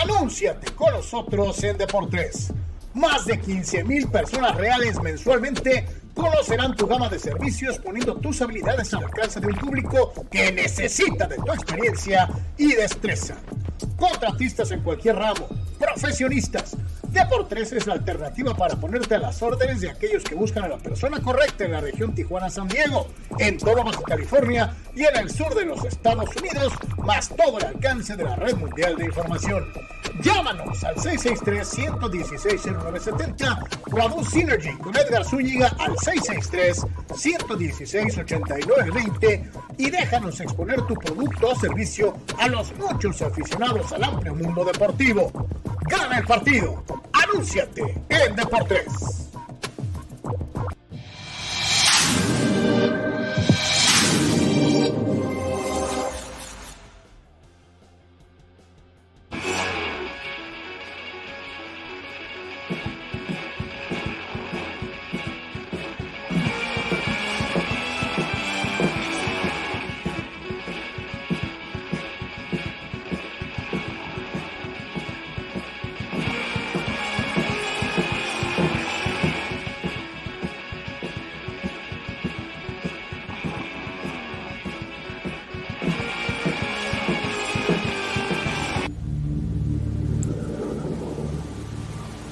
anúnciate con nosotros en Deportes. Más de 15 mil personas reales mensualmente conocerán tu gama de servicios poniendo tus habilidades al alcance de un público que necesita de tu experiencia y destreza. Contratistas en cualquier ramo, profesionistas, Deportes es la alternativa para ponerte a las órdenes de aquellos que buscan a la persona correcta en la región Tijuana-San Diego, en todo Baja California y en el sur de los Estados Unidos, más todo el alcance de la red mundial de información. Llámanos al 663-116-0970 o a Synergy con Edgar Zúñiga al 663-116-8920 y déjanos exponer tu producto o servicio a los muchos aficionados al amplio mundo deportivo. Gana el partido. Anúnciate en Deportes.